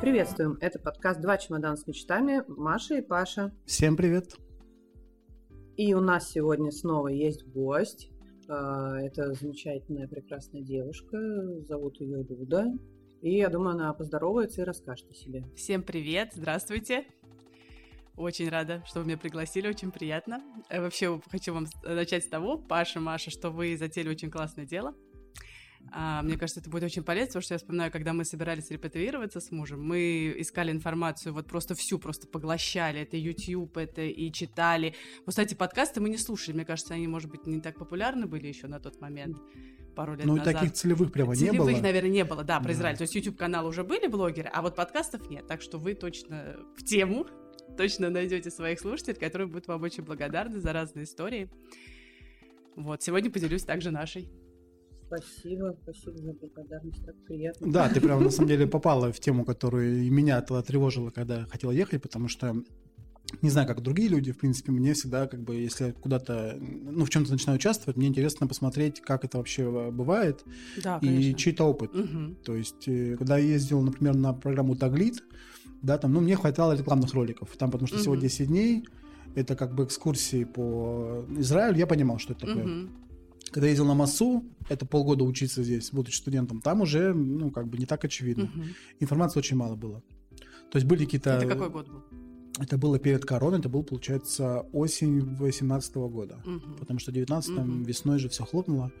Приветствуем! Это подкаст «Два чемодана с мечтами» Маша и Паша. Всем привет! И у нас сегодня снова есть гость. А, это замечательная, прекрасная девушка. Зовут ее Люда. И я думаю, она поздоровается и расскажет о себе. Всем привет! Здравствуйте! Очень рада, что вы меня пригласили, очень приятно. Э, вообще хочу вам начать с того, Паша, Маша, что вы затеяли очень классное дело – а, мне кажется, это будет очень полезно, потому что я вспоминаю, когда мы собирались репатриироваться с мужем, мы искали информацию, вот просто всю, просто поглощали. Это YouTube, это и читали. Вот, кстати, подкасты мы не слушали. Мне кажется, они, может быть, не так популярны были еще на тот момент пару лет ну, назад. Ну, таких целевых прямо целевых, не было. Целевых, наверное, не было, да, про да. Израиль. То есть YouTube-каналы уже были блогеры, а вот подкастов нет. Так что вы точно в тему, точно найдете своих слушателей, которые будут вам очень благодарны за разные истории. Вот, сегодня поделюсь также нашей. Спасибо, спасибо за благодарность, так приятно. Да, ты прям на самом деле попала в тему, которую меня тревожила, когда хотела ехать, потому что не знаю, как другие люди, в принципе, мне всегда, как бы, если куда-то, ну, в чем-то начинаю участвовать, мне интересно посмотреть, как это вообще бывает, да, и чей-то опыт. Угу. То есть, э, когда я ездил, например, на программу Таглит, да, там, ну, мне хватало рекламных роликов, там, потому что угу. всего 10 дней, это как бы экскурсии по Израилю, я понимал, что это такое. Угу. Когда я ездил на МАСУ, это полгода учиться здесь, будучи студентом, там уже, ну, как бы не так очевидно. Угу. Информации очень мало было. То есть были какие-то... Это какой год был? Это было перед короной, это был, получается, осень 18 года. Угу. Потому что в 19 угу. весной же все хлопнуло.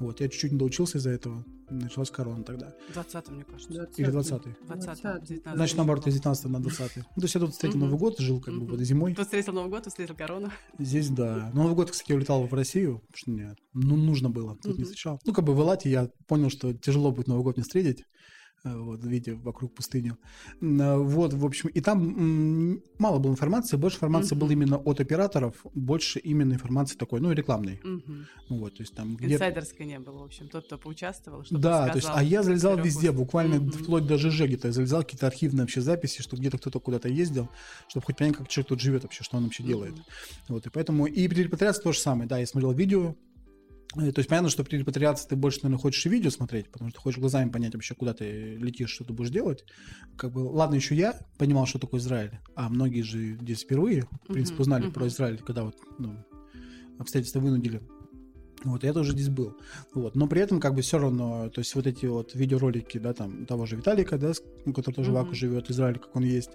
Вот, я чуть-чуть не доучился из-за этого. Началась корона тогда. 20 мне кажется. 20 Или 20-й? 20 19 Значит, наоборот, из 19 на 20 Ну, то есть я тут встретил угу. Новый год, жил как бы вот зимой. Тут встретил Новый год, встретил корону. Здесь, да. Новый год, кстати, я улетал в Россию, потому что мне ну, нужно было. Тут угу. не встречал. Ну, как бы в Элате я понял, что тяжело будет Новый год не встретить. Э, вот, видя вокруг пустыню. Э, вот, в общем, и там мало было информации, больше информации uh-huh. было именно от операторов, больше именно информации такой, ну, рекламной. Uh-huh. Вот, то есть там... Где... Инсайдерской не было, в общем, тот, кто поучаствовал, чтобы Да, то есть, а я залезал везде, буквально uh-huh. вплоть до ЖЖ где-то, я залезал какие-то архивные вообще записи, что где-то кто-то куда-то ездил, чтобы хоть понять, как человек тут живет вообще, что он вообще uh-huh. делает. Вот, и поэтому, и при репатриации то же самое, да, я смотрел видео, то есть понятно, что при репатриации ты больше, наверное, хочешь и видео смотреть, потому что хочешь глазами понять вообще, куда ты летишь, что ты будешь делать. Как бы, ладно, еще я понимал, что такое Израиль, а многие же здесь впервые, в принципе, узнали uh-huh, uh-huh. про Израиль, когда вот ну, обстоятельства вынудили. Вот, я тоже здесь был. Вот, но при этом как бы все равно, то есть вот эти вот видеоролики, да, там, того же Виталика, да, который тоже mm-hmm. в Аку живет, в Израиле, как он есть,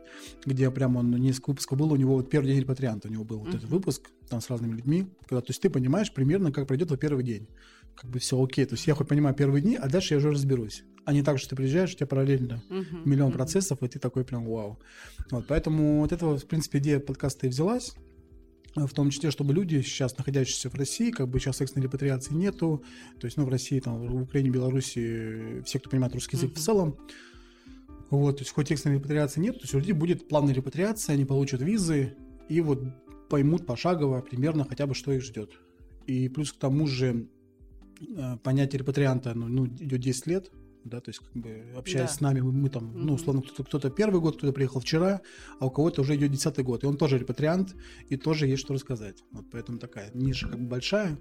где прям он несколько выпусков был, у него вот первый день репатрианта, у него был mm-hmm. вот этот выпуск, там с разными людьми, когда, то есть ты понимаешь примерно, как пройдет твой первый день. Как бы все окей, то есть я хоть понимаю первые дни, а дальше я уже разберусь. А не так, что ты приезжаешь, у тебя параллельно mm-hmm. миллион mm-hmm. процессов, и ты такой прям вау. Вот, поэтому вот этого, в принципе, идея подкаста и взялась в том числе, чтобы люди, сейчас находящиеся в России, как бы сейчас экстренной репатриации нету, то есть, ну, в России, там, в Украине, Беларуси, все, кто понимает русский язык uh-huh. в целом, вот, то есть, хоть экстренной репатриации нет, то есть, у людей будет плавная репатриация, они получат визы и вот поймут пошагово примерно хотя бы, что их ждет. И плюс к тому же э, понятие репатрианта ну, ну, идет 10 лет, да, то есть как бы общаясь да. с нами, мы, мы там, mm-hmm. ну, условно, кто-то, кто-то первый год, кто-то приехал вчера, а у кого-то уже идет десятый год, и он тоже репатриант, и тоже есть что рассказать. Вот поэтому такая ниша как бы большая,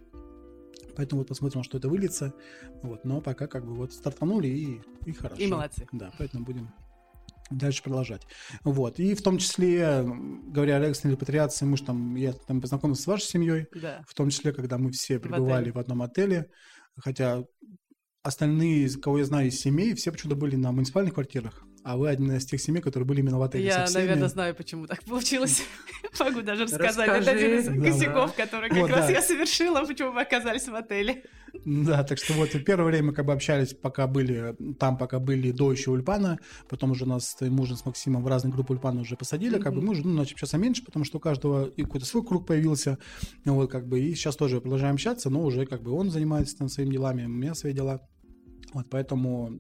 поэтому вот посмотрим, что это выльется, вот, но пока как бы вот стартанули и, и хорошо. И молодцы. Да, поэтому будем дальше продолжать. Вот. И в том числе, говоря о экстренной репатриации, мы же там, я там познакомился с вашей семьей, да. в том числе, когда мы все пребывали в, в одном отеле, хотя остальные, кого я знаю из семей, все почему-то были на муниципальных квартирах, а вы один из тех семей, которые были именно в отеле Я, наверное, знаю, почему так получилось. Могу даже рассказать. Это один из косяков, который как раз я совершила, почему вы оказались в отеле. Да, так что вот первое время мы как бы общались, пока были там, пока были до еще Ульпана, потом уже нас с мужем, с Максимом в разные группы Ульпана уже посадили, как бы мы уже ну, начали общаться меньше, потому что у каждого и какой-то свой круг появился, вот как бы и сейчас тоже продолжаем общаться, но уже как бы он занимается там своими делами, у меня свои дела. Вот поэтому,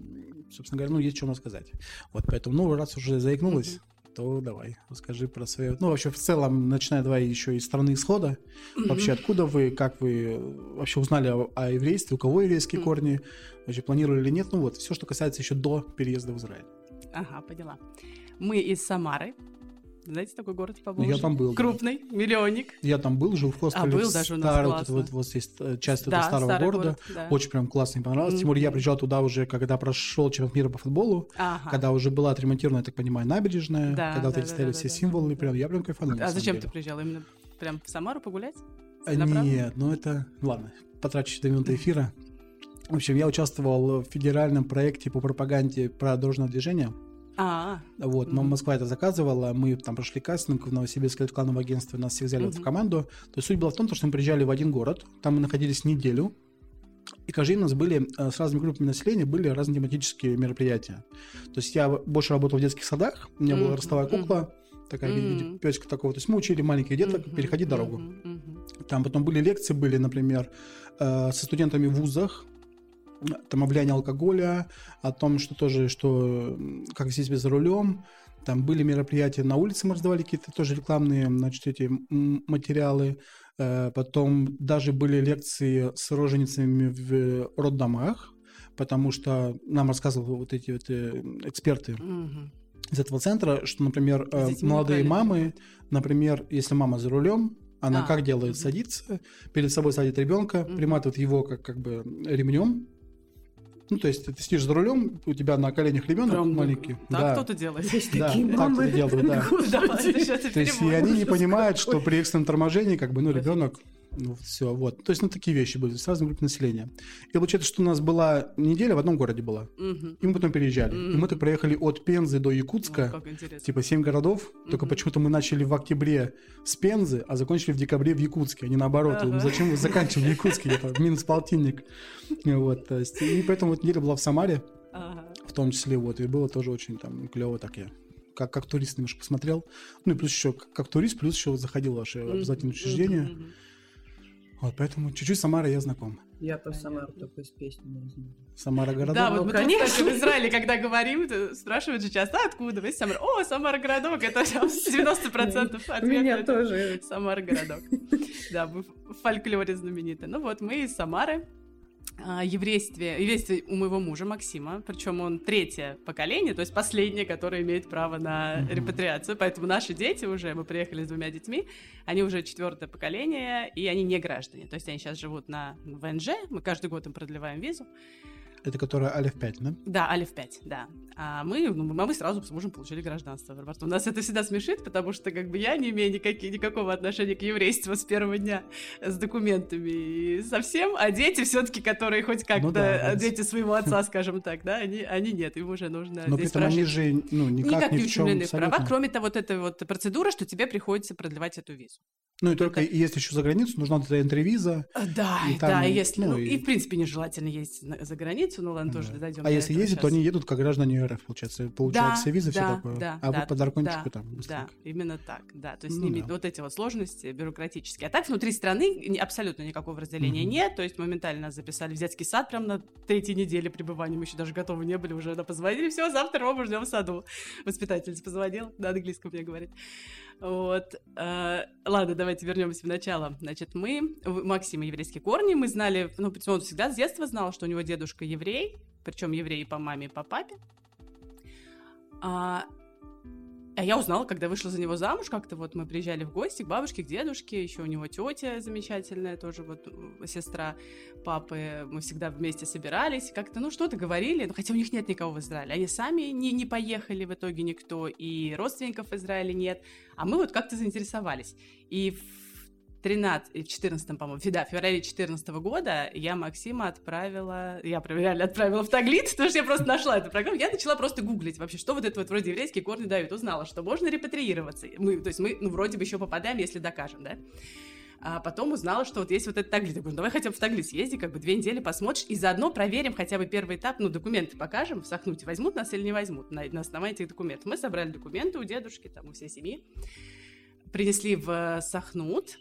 собственно говоря, ну, есть что рассказать. Вот поэтому, ну, раз уже заикнулась, mm-hmm. то давай, расскажи про свое... Ну, вообще, в целом, начиная давай еще из страны исхода. Mm-hmm. Вообще, откуда вы, как вы вообще узнали о, о еврействе, у кого еврейские mm-hmm. корни, вообще планировали или нет? Ну, вот, все, что касается еще до переезда в Израиль. Ага, поняла. Мы из Самары, Знаете, такой город в Поволжье? Я там был. Крупный, да. миллионник. Я там был, жил в хостеле. А, был даже у нас старый, классно. вот, вот, вот здесь э, часть Да, этого старого старый города. город, да. Очень прям классно, мне понравилось. Тем более я приезжал туда уже, когда прошел чемпионат мира по футболу, Ага. когда уже была отремонтирована, я так понимаю, набережная, Да, когда вот да, эти да, стояли да, все да, да. символы, прям, я прям кайфанул. А зачем деле. ты приезжал? Именно прям в Самару погулять? А, Направо? Нет, ну это... Ладно, потрачу 4 минуты эфира. В общем, я участвовал в федеральном проекте по пропаганде про дорожное движение. А, Вот, М- Мгм. Москва это заказывала, мы там прошли кастинг в Новосибирское рекламное агентство, нас всех взяли вот в команду. То есть суть была в том, что мы приезжали в один город, там мы находились неделю, и каждый день у нас были э, с разными группами населения были разные тематические мероприятия. То есть я больше работал в детских садах, у меня была Мгм, ростовая кукла, такая Мгм. песика такого. То есть мы учили маленьких деток мгм, переходить дорогу. мгм. Там потом были лекции, были, например, э, со студентами в вузах, там о влиянии алкоголя, о том, что тоже, что как здесь без рулем. Там были мероприятия на улице, мы раздавали какие-то тоже рекламные, значит, эти материалы. Э, Потом даже были лекции с роженицами в роддомах, потому что нам рассказывали вот эти вот э, эксперты Мгм. из этого центра, что, например, э, молодые мамы, например, если мама за рулем, она А, как делает? мгм. Садится, перед собой садит ребенка, Мгм. приматывает его как, как бы ремнем. Ну, то есть ты сидишь за рулем, у тебя на коленях ребенок Прям маленький. Так да. кто-то делает. Есть Да, такие так мамы. это делают, да. То есть и они не понимают, что при экстренном торможении, как бы, ну, ребенок, ну, все, вот. То есть, ну, такие вещи были, с разной группой населения. И получается, что у нас была неделя в одном городе была. Мгм. И мы потом переезжали. И Мгм. мы так проехали от Пензы до Якутска. Как интересно. Типа семь городов, только Мгм. почему-то мы начали в октябре с Пензы, а закончили в декабре в Якутске, а не наоборот. Ага. Ну, Зачем вы заканчивали в Якутске? Это минус полтинник. Вот, то есть, и поэтому вот неделя была в Самаре, Ага. в том числе, вот, и было тоже очень там клево так я как, как турист немножко посмотрел. Ну и плюс еще, как, как турист, плюс еще вот заходил в ваше обязательное учреждение. мгм. Вот, поэтому чуть-чуть с Самарой я знаком. Я про Самару только из песни не знаю. Самара городок. Да, Ну, вот мы тут, конечно. кстати, в Израиле, когда говорим, спрашивают же часто, а откуда вы из Самары? О, Самара городок, это там 90% У ответа. меня это тоже. Самара городок. Да, мы в фольклоре знамениты. Ну вот, мы из Самары. А, Еврействе, еврействе у моего мужа Максима, причем он третье поколение, то есть последнее, которое имеет право на Мгм. репатриацию. Поэтому наши дети уже, мы приехали с двумя детьми, они уже четвертое поколение, и они не граждане. То есть они сейчас живут на ВНЖ, мы каждый год им продлеваем визу. Это которая Алиф 5, да? Да, Алиф 5, да. А мы, ну, мы сразу с мужем получили гражданство в аэропорту. Нас это всегда смешит, потому что как бы я не имею никаких, никакого отношения к еврейству с первого дня с документами и совсем, а дети все-таки, которые хоть как-то, Ну да, дети своего отца, скажем так, да, они, они нет, им уже нужно Но при здесь этом они же ну, никак, Никак ни не ущемлены в права, кроме того, вот этой вот процедуры, что тебе приходится продлевать эту визу. Ну и только если еще за границу, нужна вот эта энтривиза. А, Да, И там, да, если, ну, ну, и- и... в принципе нежелательно ездить за границу, ну ладно, тоже Да. дойдем А если ездят, то они едут как граждане РФ, получается. Получают Да, все визы, все да, такое. да, а да, вы по дракончику да, там Да, быстренько. именно так, да. То есть Ну ними да. вот эти вот сложности бюрократические. А так внутри страны абсолютно никакого разделения Мгм. нет. То есть моментально нас записали в детский сад прям на третьей неделе пребывания. Мы еще даже готовы не были, уже позвонили. Все, завтра Рома ждем в саду. Воспитательница позвонила, на английском мне говорит. Вот. э, ладно, давайте вернемся в начало. Значит, мы, Максима еврейские корни, мы знали, ну, он всегда с детства знал, что у него дедушка еврей, причем еврей по маме, и по папе. А, а я узнала, когда вышла за него замуж, как-то вот мы приезжали в гости к бабушке, к дедушке, еще у него тетя замечательная, тоже вот э, сестра папы, мы всегда вместе собирались, как-то, ну, что-то говорили, ну, хотя у них нет никого в Израиле, они сами не, не поехали в итоге никто, и родственников в Израиле нет, а мы вот как-то заинтересовались. И в 13, и в 14, по-моему, да, в феврале 14 года я Максима отправила, я реально отправила в Таглит, потому что я просто нашла эту программу, я начала просто гуглить вообще, что вот это вот вроде еврейские корни дают, узнала, что можно репатриироваться. Мы, то есть мы, ну, вроде бы еще попадаем, если докажем, да? А потом узнала, что вот есть вот этот Таглит. Я говорю, ну, давай хотя бы в Таглит съезди, как бы две недели посмотришь, и заодно проверим хотя бы первый этап, ну, документы покажем в Сахнуте, возьмут нас или не возьмут на, на основании этих документов. Мы собрали документы у дедушки, там, у всей семьи, принесли в э, Сахнут,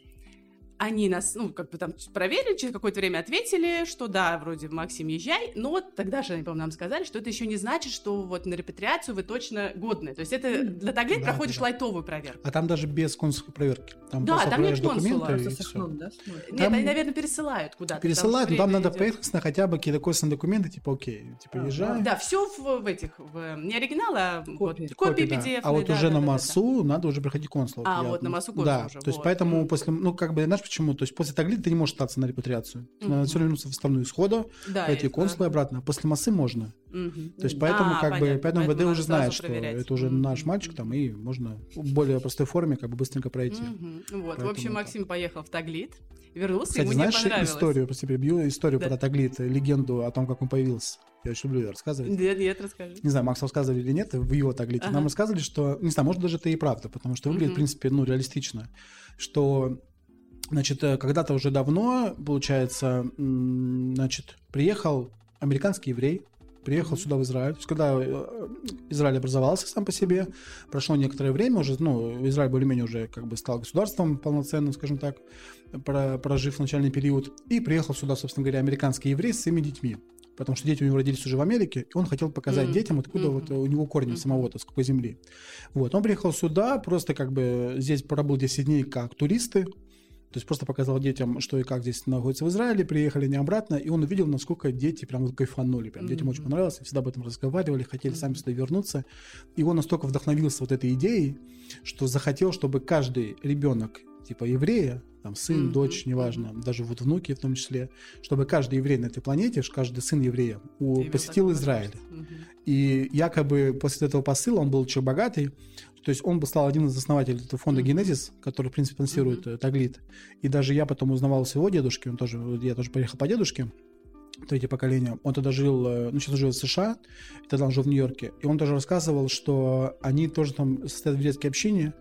они нас, ну, как бы там проверили, через какое-то время ответили, что да, вроде, Максим, езжай, но тогда же, они, по-моему, нам сказали, что это еще не значит, что вот на репатриацию вы точно годны. То есть это для Таглит да, проходишь да, лайтовую проверку. А там даже без консульской проверки. Там да, там нет консула. И Сахнут, да, нет, там они, наверное, пересылают куда-то. Пересылают, но там надо поехать на хотя бы какие-то косвенные документы, типа, окей, типа, езжай. Да, все в, в этих, в, не оригинал, а копии, вот, копии PDF. Да. А вот да, уже да, на массу надо уже приходить консул. А, вот на массу консул Да, уже. то есть поэтому после, ну, как бы, знаешь почему? То есть после Таглита ты не можешь остаться на репатриацию. Надо все вернуться в страну исхода, пойти консулу и обратно. После массы можно. То есть поэтому, как бы, поэтому ВД уже знает, что это уже наш мальчик там, и можно в более простой форме как бы быстренько пройти. Вот, в общем, Максим поехал в Таглит, вернулся, Кстати, ему знаешь не понравилось. историю, просто перебью, историю про Таглит, легенду о том, как он появился? Я очень люблю ее рассказывать. Нет, нет, расскажи. Не знаю, Макс рассказывали или нет, в его Таглите. Ага. Нам рассказывали, что, не знаю, может, даже это и правда, потому что выглядит, в принципе, ну, реалистично, что Значит, э, когда-то уже давно, получается, значит, приехал американский еврей, приехал mm-hmm. сюда в Израиль. То есть, когда э, Израиль образовался сам по себе, прошло некоторое время, уже, ну, Израиль более-менее уже как бы стал государством полноценным, скажем так, прожив начальный период, и приехал сюда, собственно говоря, американский еврей с своими детьми. Потому что дети у него родились уже в Америке, и он хотел показать mm-hmm. детям, откуда mm-hmm. вот у него корни mm-hmm. самого-то, с какой земли. Вот, он приехал сюда, просто как бы здесь пробыл 10 дней как туристы, то есть просто показал детям, что и как здесь находится в Израиле, приехали не обратно, и он увидел, насколько дети прям кайфанули. Прям. Mm-hmm. Детям очень понравилось, всегда об этом разговаривали, хотели mm-hmm. сами сюда вернуться. И он настолько вдохновился вот этой идеей, что захотел, чтобы каждый ребенок типа еврея, там сын, mm-hmm. дочь, неважно, mm-hmm. даже вот внуки в том числе, чтобы каждый еврей на этой планете, каждый сын еврея у, посетил Израиль. Mm-hmm. И якобы после этого посыла он был очень богатый, то есть он бы стал один из основателей этого фонда Генезис, который, в принципе, спонсирует mm-hmm. Таглит. И даже я потом узнавал с его дедушки, он тоже, я тоже поехал по дедушке, третье поколение. Он тогда жил, э, ну, сейчас живет в США, и тогда он жил в Нью-Йорке. И он тоже рассказывал, что они тоже там состоят в детской общине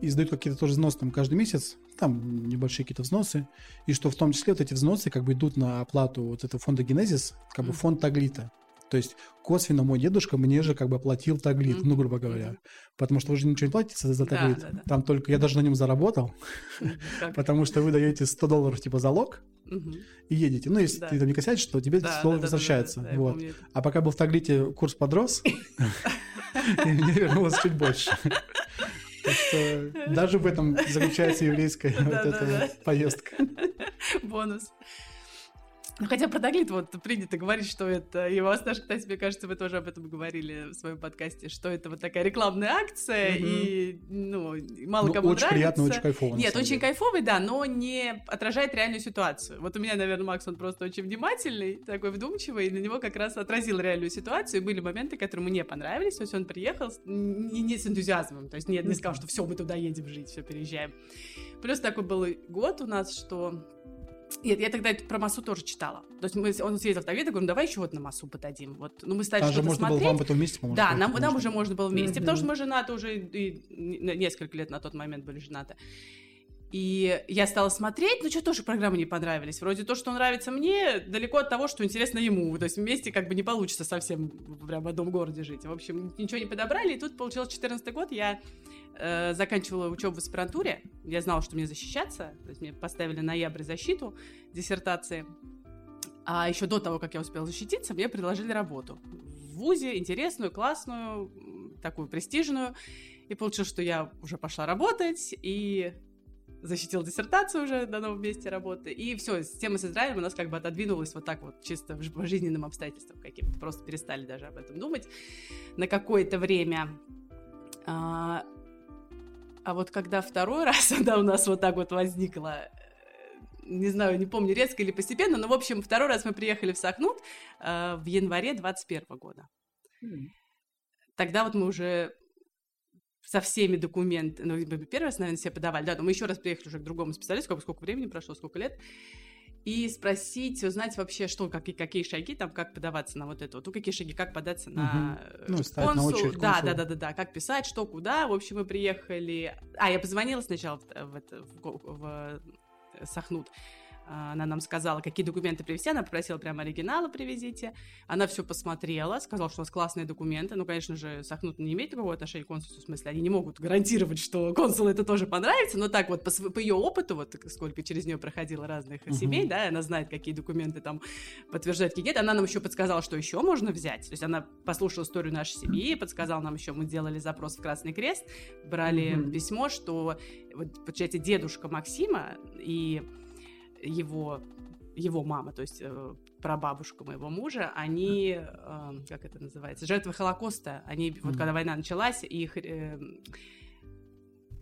и сдают какие-то тоже взносы там каждый месяц, там небольшие какие-то взносы, и что в том числе вот эти взносы как бы идут на оплату вот этого фонда Генезис, как бы фонд Таглита. То есть косвенно мой дедушка мне же как бы платил таглит, mm-hmm. ну, грубо говоря. Mm-hmm. Потому что вы же ничего не платите за таглит. Да, да, да. Там только я даже на нем заработал, потому что вы даете 100 долларов типа залог и едете. Ну, если ты там не косячишь, то тебе 100 долларов возвращается. Вот. А пока был в таглите, курс подрос, и мне вернулось чуть больше. Так что даже в этом заключается еврейская вот эта поездка. Бонус. Ну, хотя про Таглит вот принято говорить, что это... И у вас даже, кстати, мне кажется, вы тоже об этом говорили в своем подкасте, что это вот такая рекламная акция, mm-hmm. и, ну, мало ну, кому очень нравится. приятно, очень кайфово. Нет, очень деле. кайфовый, да, но не отражает реальную ситуацию. Вот у меня, наверное, Макс, он просто очень внимательный, такой вдумчивый, и на него как раз отразил реальную ситуацию. И были моменты, которые мне понравились, то есть он приехал не, не с энтузиазмом, то есть не, не сказал, что все, мы туда едем жить, все, переезжаем. Плюс такой был год у нас, что нет, я тогда про массу тоже читала. То есть мы, он съездил в Тавида, говорю, ну давай еще вот на массу подадим. Вот, ну мы стали что-то можно смотреть. было вам потом вместе, по-моему. Да, нам, нам уже можно было вместе, mm-hmm. потому что мы женаты уже и, несколько лет на тот момент были женаты. И я стала смотреть, но что тоже программы не понравились. Вроде то, что нравится мне, далеко от того, что интересно ему. То есть вместе как бы не получится совсем прям в одном городе жить. В общем, ничего не подобрали. И тут получился 14 год, я э, заканчивала учебу в аспирантуре. Я знала, что мне защищаться. То есть мне поставили ноябрь защиту диссертации. А еще до того, как я успела защититься, мне предложили работу в ВУЗе, интересную, классную, такую престижную. И получилось, что я уже пошла работать, и защитил диссертацию уже на новом месте работы. И все, тема с Израилем у нас как бы отодвинулась вот так вот, чисто по жизненным обстоятельствам каким-то. Просто перестали даже об этом думать на какое-то время. А, вот когда второй раз она у нас вот так вот возникла, э, не знаю, не помню, резко или постепенно, но, в общем, второй раз мы приехали в Сахнут э, в январе 21 года. Mm. Тогда вот мы уже со всеми документами, ну, первый раз, наверное, все подавали, да, но мы еще раз приехали уже к другому специалисту, сколько, сколько времени прошло, сколько лет, и спросить, узнать вообще, что, какие, какие шаги там, как подаваться на вот это вот, ну, какие шаги, как податься на угу. ну, консул, на очередь, да, да, да, да, да, как писать, что, куда, в общем, мы приехали, а, я позвонила сначала в, в, в, в, в Сахнут, она нам сказала, какие документы привезти. Она попросила прямо оригиналы привезите. Она все посмотрела, сказала, что у вас классные документы. Ну, конечно же, Сахнут не имеет такого отношения к консульству, в смысле, они не могут гарантировать, что консулу это тоже понравится, но так вот по, по ее опыту, вот сколько через нее проходило разных uh-huh. семей, да, она знает, какие документы там подтверждают, какие нет. Она нам еще подсказала, что еще можно взять. То есть она послушала историю нашей семьи, подсказала нам еще, мы делали запрос в Красный Крест, брали uh-huh. письмо, что вот, получается, дедушка Максима и его его мама, то есть э, прабабушка моего мужа, они, э, как это называется, жертвы Холокоста. Они, mm-hmm. вот когда война началась, их... Э,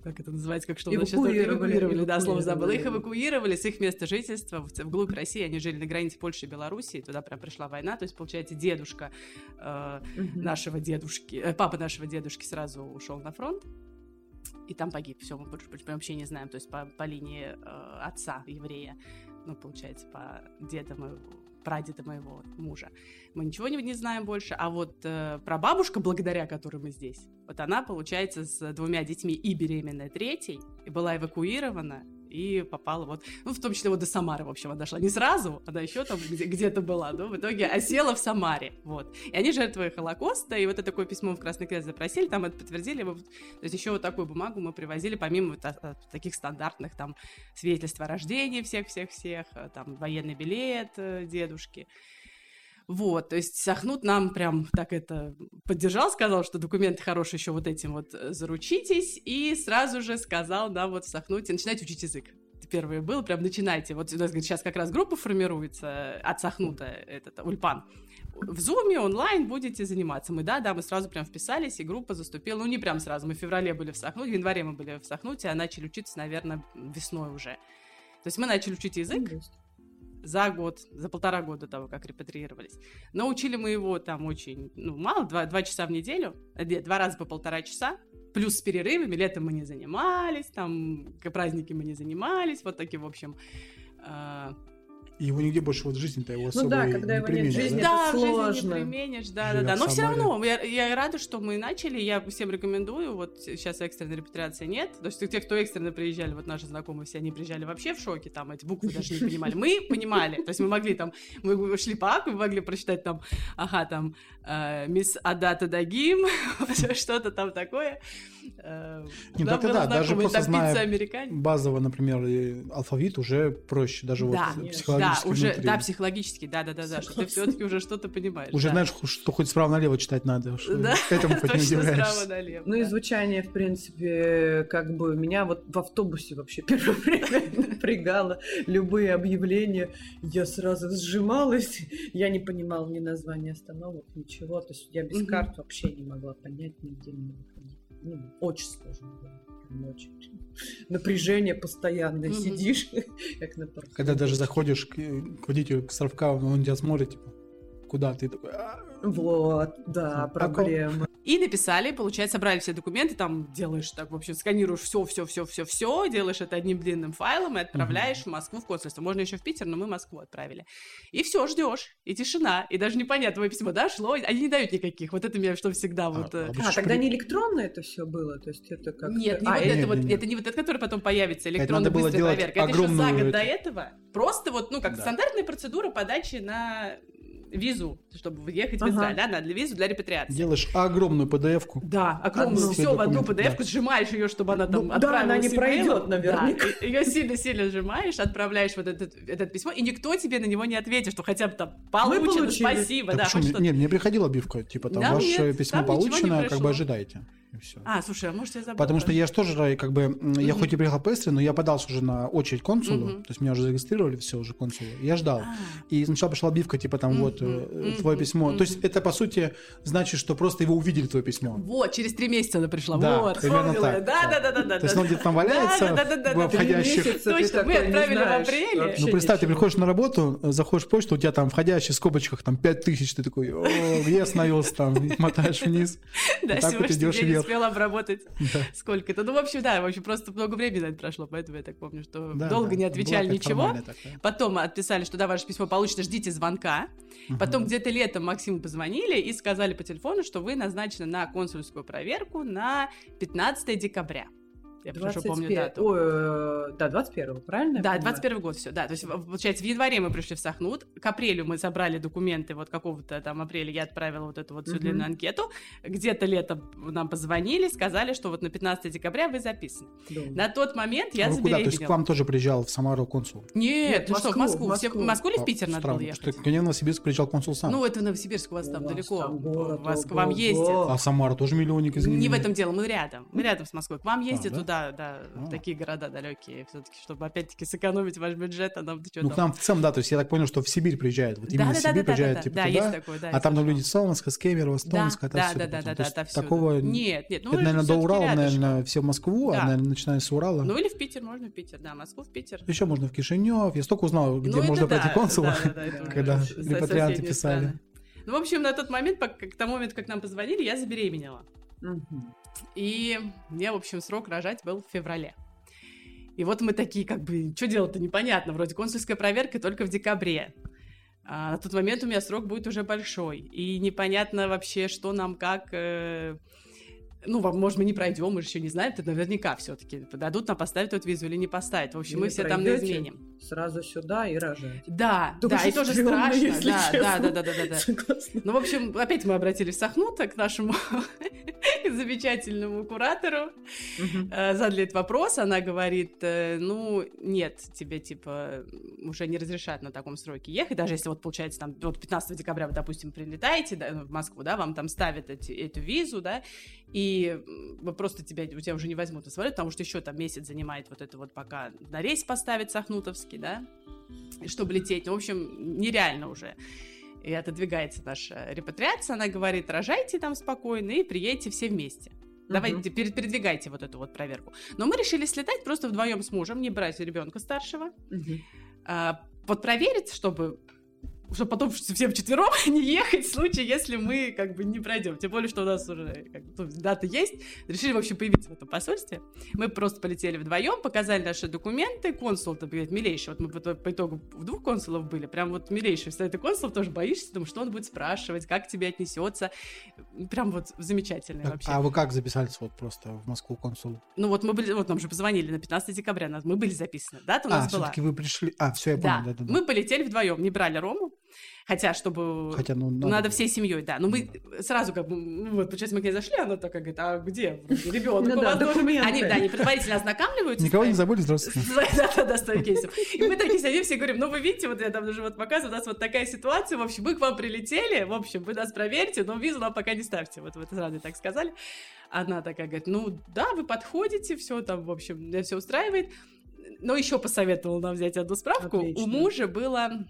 как это называется, как что у нас сейчас эвакуировали, да, слово забыла. Их эвакуировали с их места жительства в, вглубь России. Они жили на границе Польши и Белоруссии, туда прям пришла война. То есть, получается, дедушка э, нашего дедушки, э, папа нашего дедушки сразу ушел на фронт и там погиб. Все, мы вообще не знаем, то есть по, по линии э, отца еврея ну, получается, по деда моего, прадеда моего мужа. Мы ничего не, не знаем больше. А вот э, про бабушка, благодаря которой мы здесь, вот она, получается, с двумя детьми и беременная третьей, и была эвакуирована и попала вот, ну, в том числе вот до Самары, в общем, дошла. Не сразу, она еще там где- где-то была, но в итоге осела в Самаре, вот. И они жертвы Холокоста, и вот это такое письмо в Красный Крест запросили, там это подтвердили, то есть еще вот такую бумагу мы привозили, помимо вот, таких стандартных там свидетельств о рождении всех-всех-всех, э, там военный билет э, дедушки, вот, то есть Сахнут нам прям так это поддержал, сказал, что документы хорошие, еще вот этим вот э, заручитесь, и сразу же сказал, да, вот в Сахнуте начинайте учить язык. Первое было, прям начинайте. Вот у нас говорит, сейчас как раз группа формируется от Сахнута, этот Ульпан. В Зуме онлайн будете заниматься. Мы, да, да, мы сразу прям вписались, и группа заступила. Ну, не прям сразу, мы в феврале были в Сахнуте, в январе мы были в Сахнуте, а начали учиться, наверное, весной уже. То есть мы начали учить язык, за год, за полтора года того, как репатриировались. Но учили мы его там очень, ну, мало, два, два часа в неделю, два раза по полтора часа, плюс с перерывами, летом мы не занимались, там, к праздники мы не занимались, вот такие, в общем, э, и его нигде больше вот жизни-то его особо Ну да, когда его нет в жизни, да? это да, в жизни не применишь, да, да, да. Но все равно, я, я рада, что мы начали, я всем рекомендую, вот сейчас экстренной репатриации нет, то есть те, кто экстренно приезжали, вот наши знакомые все, они приезжали вообще в шоке, там эти буквы даже не понимали. Мы понимали, то есть мы могли там, мы шли по аку, мы могли прочитать там, ага, там, мисс Адата Дагим, что-то там такое. Э, Нет, это да, даже просто зная базово, например, алфавит уже проще, даже вот психологически да, уже, внутри. да, психологически, да, да, да, да, что ты все-таки уже что-то понимаешь. Уже да. знаешь, что хоть справа-налево читать надо, что да? этому хоть не. Налево, ну и звучание, в принципе, как бы меня вот в автобусе вообще первое время напрягало любые объявления. Я сразу сжималась, я не понимала ни названия остановок, ничего, то есть я без карт вообще не могла понять нигде не выходить. Ну, очень сложно было очень. Напряжение постоянное, mm-hmm. сидишь, как на парке. Когда даже заходишь к, к водителю, к Сравка, он тебя смотрит, типа, куда ты такой... «А, вот, да, проблема. И написали, получается, собрали все документы, там делаешь так, в общем, сканируешь все, все, все, все, все, делаешь это одним длинным файлом и отправляешь в Москву в консульство. Можно еще в Питер, но мы Москву отправили. И все, ждешь, и тишина, и даже непонятно, твое письмо дошло, они не дают никаких. Вот это меня что всегда а, вот. Э, а, а тогда не электронно это все было, то есть это как. Нет, не а, вот это, вот, это не вот это, который потом появится электронная быстрая проверка. Это еще за год до этого. Просто вот, ну как стандартная процедура подачи на визу, чтобы въехать в Израиль, да, надо визу для репатриации. Делаешь огромную PDF-ку. Да, огромную, все в одну PDF-ку, да. сжимаешь ее, чтобы она там ну, Да, она не пройдет, наверняка. Да, ее сильно-сильно сжимаешь, отправляешь вот этот, этот письмо, и никто тебе на него не ответит, что хотя бы там получено, спасибо, да. Нет, мне приходила обивка, типа там да, ваше нет, письмо получено, как бы ожидайте все. А, слушай, а может я забыла? Потому что я же тоже, как бы, mm-hmm. я хоть и приехал по но я подался уже на очередь консулу, mm-hmm. то есть меня уже зарегистрировали, все уже консулу. Я ждал. Ah. И сначала пришла бивка, типа там, mm-hmm. вот, mm-hmm. твое письмо. Mm-hmm. То есть это, по сути, значит, что просто его увидели, твое письмо. Вот, через три месяца она пришла. Да, вот, примерно так. Да, да, да, да, да. То есть оно где-то там валяется в входящих. Точно, мы отправили в апреле. Ну, представь, ты приходишь на работу, заходишь в почту, у тебя там входящий в скобочках там 5000, ты такой, о, где я остановился там, мотаешь вниз. Да, сегодня не успел обработать сколько это. Ну, в общем, да, в общем, просто много времени на это прошло, поэтому я так помню, что долго не отвечали ничего. Потом отписали, что да, ваше письмо получится, ждите звонка. Потом где-то летом Максиму позвонили и сказали по телефону, что вы назначены на консульскую проверку на 15 декабря. Я хорошо помню дату. Э, да, 21 правильно? Да, 21 год, все, да. То есть, получается, в январе мы пришли в Сахнут, к апрелю мы собрали документы, вот какого-то там апреля я отправила вот эту вот всю длинную анкету, где-то летом нам позвонили, сказали, что вот на 15 декабря вы записаны. На тот момент я а куда? То есть к вам тоже приезжал в Самару консул? Нет, ну что, в Москву. В Москву, в Москву или в Питер а, надо было ехать? Что, конечно, в Новосибирск приезжал консул сам. Ну, это в Новосибирск у вас там далеко, вас, к вам ездит. А Самара тоже миллионник, извините. Не в этом дело, мы рядом, мы рядом с Москвой. К вам ездит туда, да, такие города далекие, все-таки, чтобы опять-таки сэкономить ваш бюджет, а нам Ну, к нам в целом, да, то есть я так понял, что в Сибирь приезжают. Вот именно да, в Сибирь да, приезжают, да, типа, да, туда, есть такое, да, а там там люди Солнышко, с Кемерово, с Томска, да, да, да, да, да, да, Такого... Нет, нет, ну, это, наверное, до Урала, наверное, все в Москву, а, наверное, начиная с Урала. Ну, или в Питер, можно в Питер, да, Москву, в Питер. Еще можно в Кишинев, я столько узнал, где ну, можно пройти консула, когда репатрианты писали. Ну, в общем, на тот момент, к тому моменту, как нам позвонили, я забеременела. И мне, в общем, срок рожать был в феврале. И вот мы такие, как бы, что делать-то непонятно, вроде консульская проверка только в декабре. А на тот момент у меня срок будет уже большой, и непонятно вообще, что нам как... Э, ну, может, мы не пройдем, мы же еще не знаем, это наверняка все-таки дадут нам поставить эту визу или не поставить. В общем, или мы все там на измене. Сразу сюда и рожать. Да, Тоже да, и тоже страшно. Да, да, да, да, да, да, да. Согласна. Ну, в общем, опять мы обратились в Сахнута к нашему замечательному куратору, э, задали этот вопрос, она говорит, э, ну, нет, тебе, типа, уже не разрешат на таком сроке ехать, даже если вот, получается, там, вот 15 декабря вы, допустим, прилетаете да, в Москву, да, вам там ставят эти, эту визу, да, и вы просто тебя, у тебя уже не возьмут на самолет, потому что еще там месяц занимает вот это вот пока на рейс поставить Сахнутовский, да, чтобы лететь, в общем, нереально уже и отодвигается наша репатриация, она говорит, рожайте там спокойно и приедете все вместе. Давайте, uh передвигайте вот эту вот проверку. Но мы решили слетать просто вдвоем с мужем, не брать ребенка старшего. uh А, вот проверить, чтобы чтобы потом всем четвером не ехать в случае, если мы как бы не пройдем. Тем более, что у нас уже как бы, дата есть. Решили вообще появиться в этом посольстве. Мы просто полетели вдвоем, показали наши документы. Консул-то, говорит, милейший. Вот мы по, по итогу в двух консулов были. Прям вот милейший. Кстати, консул тоже боишься, думаю, что он будет спрашивать, как к тебе отнесется. Прям вот замечательный так, вообще. А вы как записались вот просто в Москву консулу? Ну вот мы были, вот нам же позвонили на 15 декабря, мы были записаны. Дата у а, нас была. все-таки вы пришли. А, все, я понял. Да. Да, да, да. Мы полетели вдвоем, не брали Рому. Хотя, чтобы... Хотя, ну, надо, надо всей семьей, да. Но мы сразу как бы, ну, вот, получается, мы к ней зашли, она такая говорит, а где ребенок? Ну, да, документы. Они, да, они предварительно ознакомливаются. Никого не забыли, здравствуйте. Да, да, да, с кейсов. И мы такие сидим, все говорим, ну, вы видите, вот я там даже вот показываю, у нас вот такая ситуация, в общем, мы к вам прилетели, в общем, вы нас проверьте, но визу нам пока не ставьте. Вот вы сразу так сказали. Она такая говорит, ну, да, вы подходите, все там, в общем, все устраивает. Но еще посоветовала нам взять одну справку. Отлично. У мужа было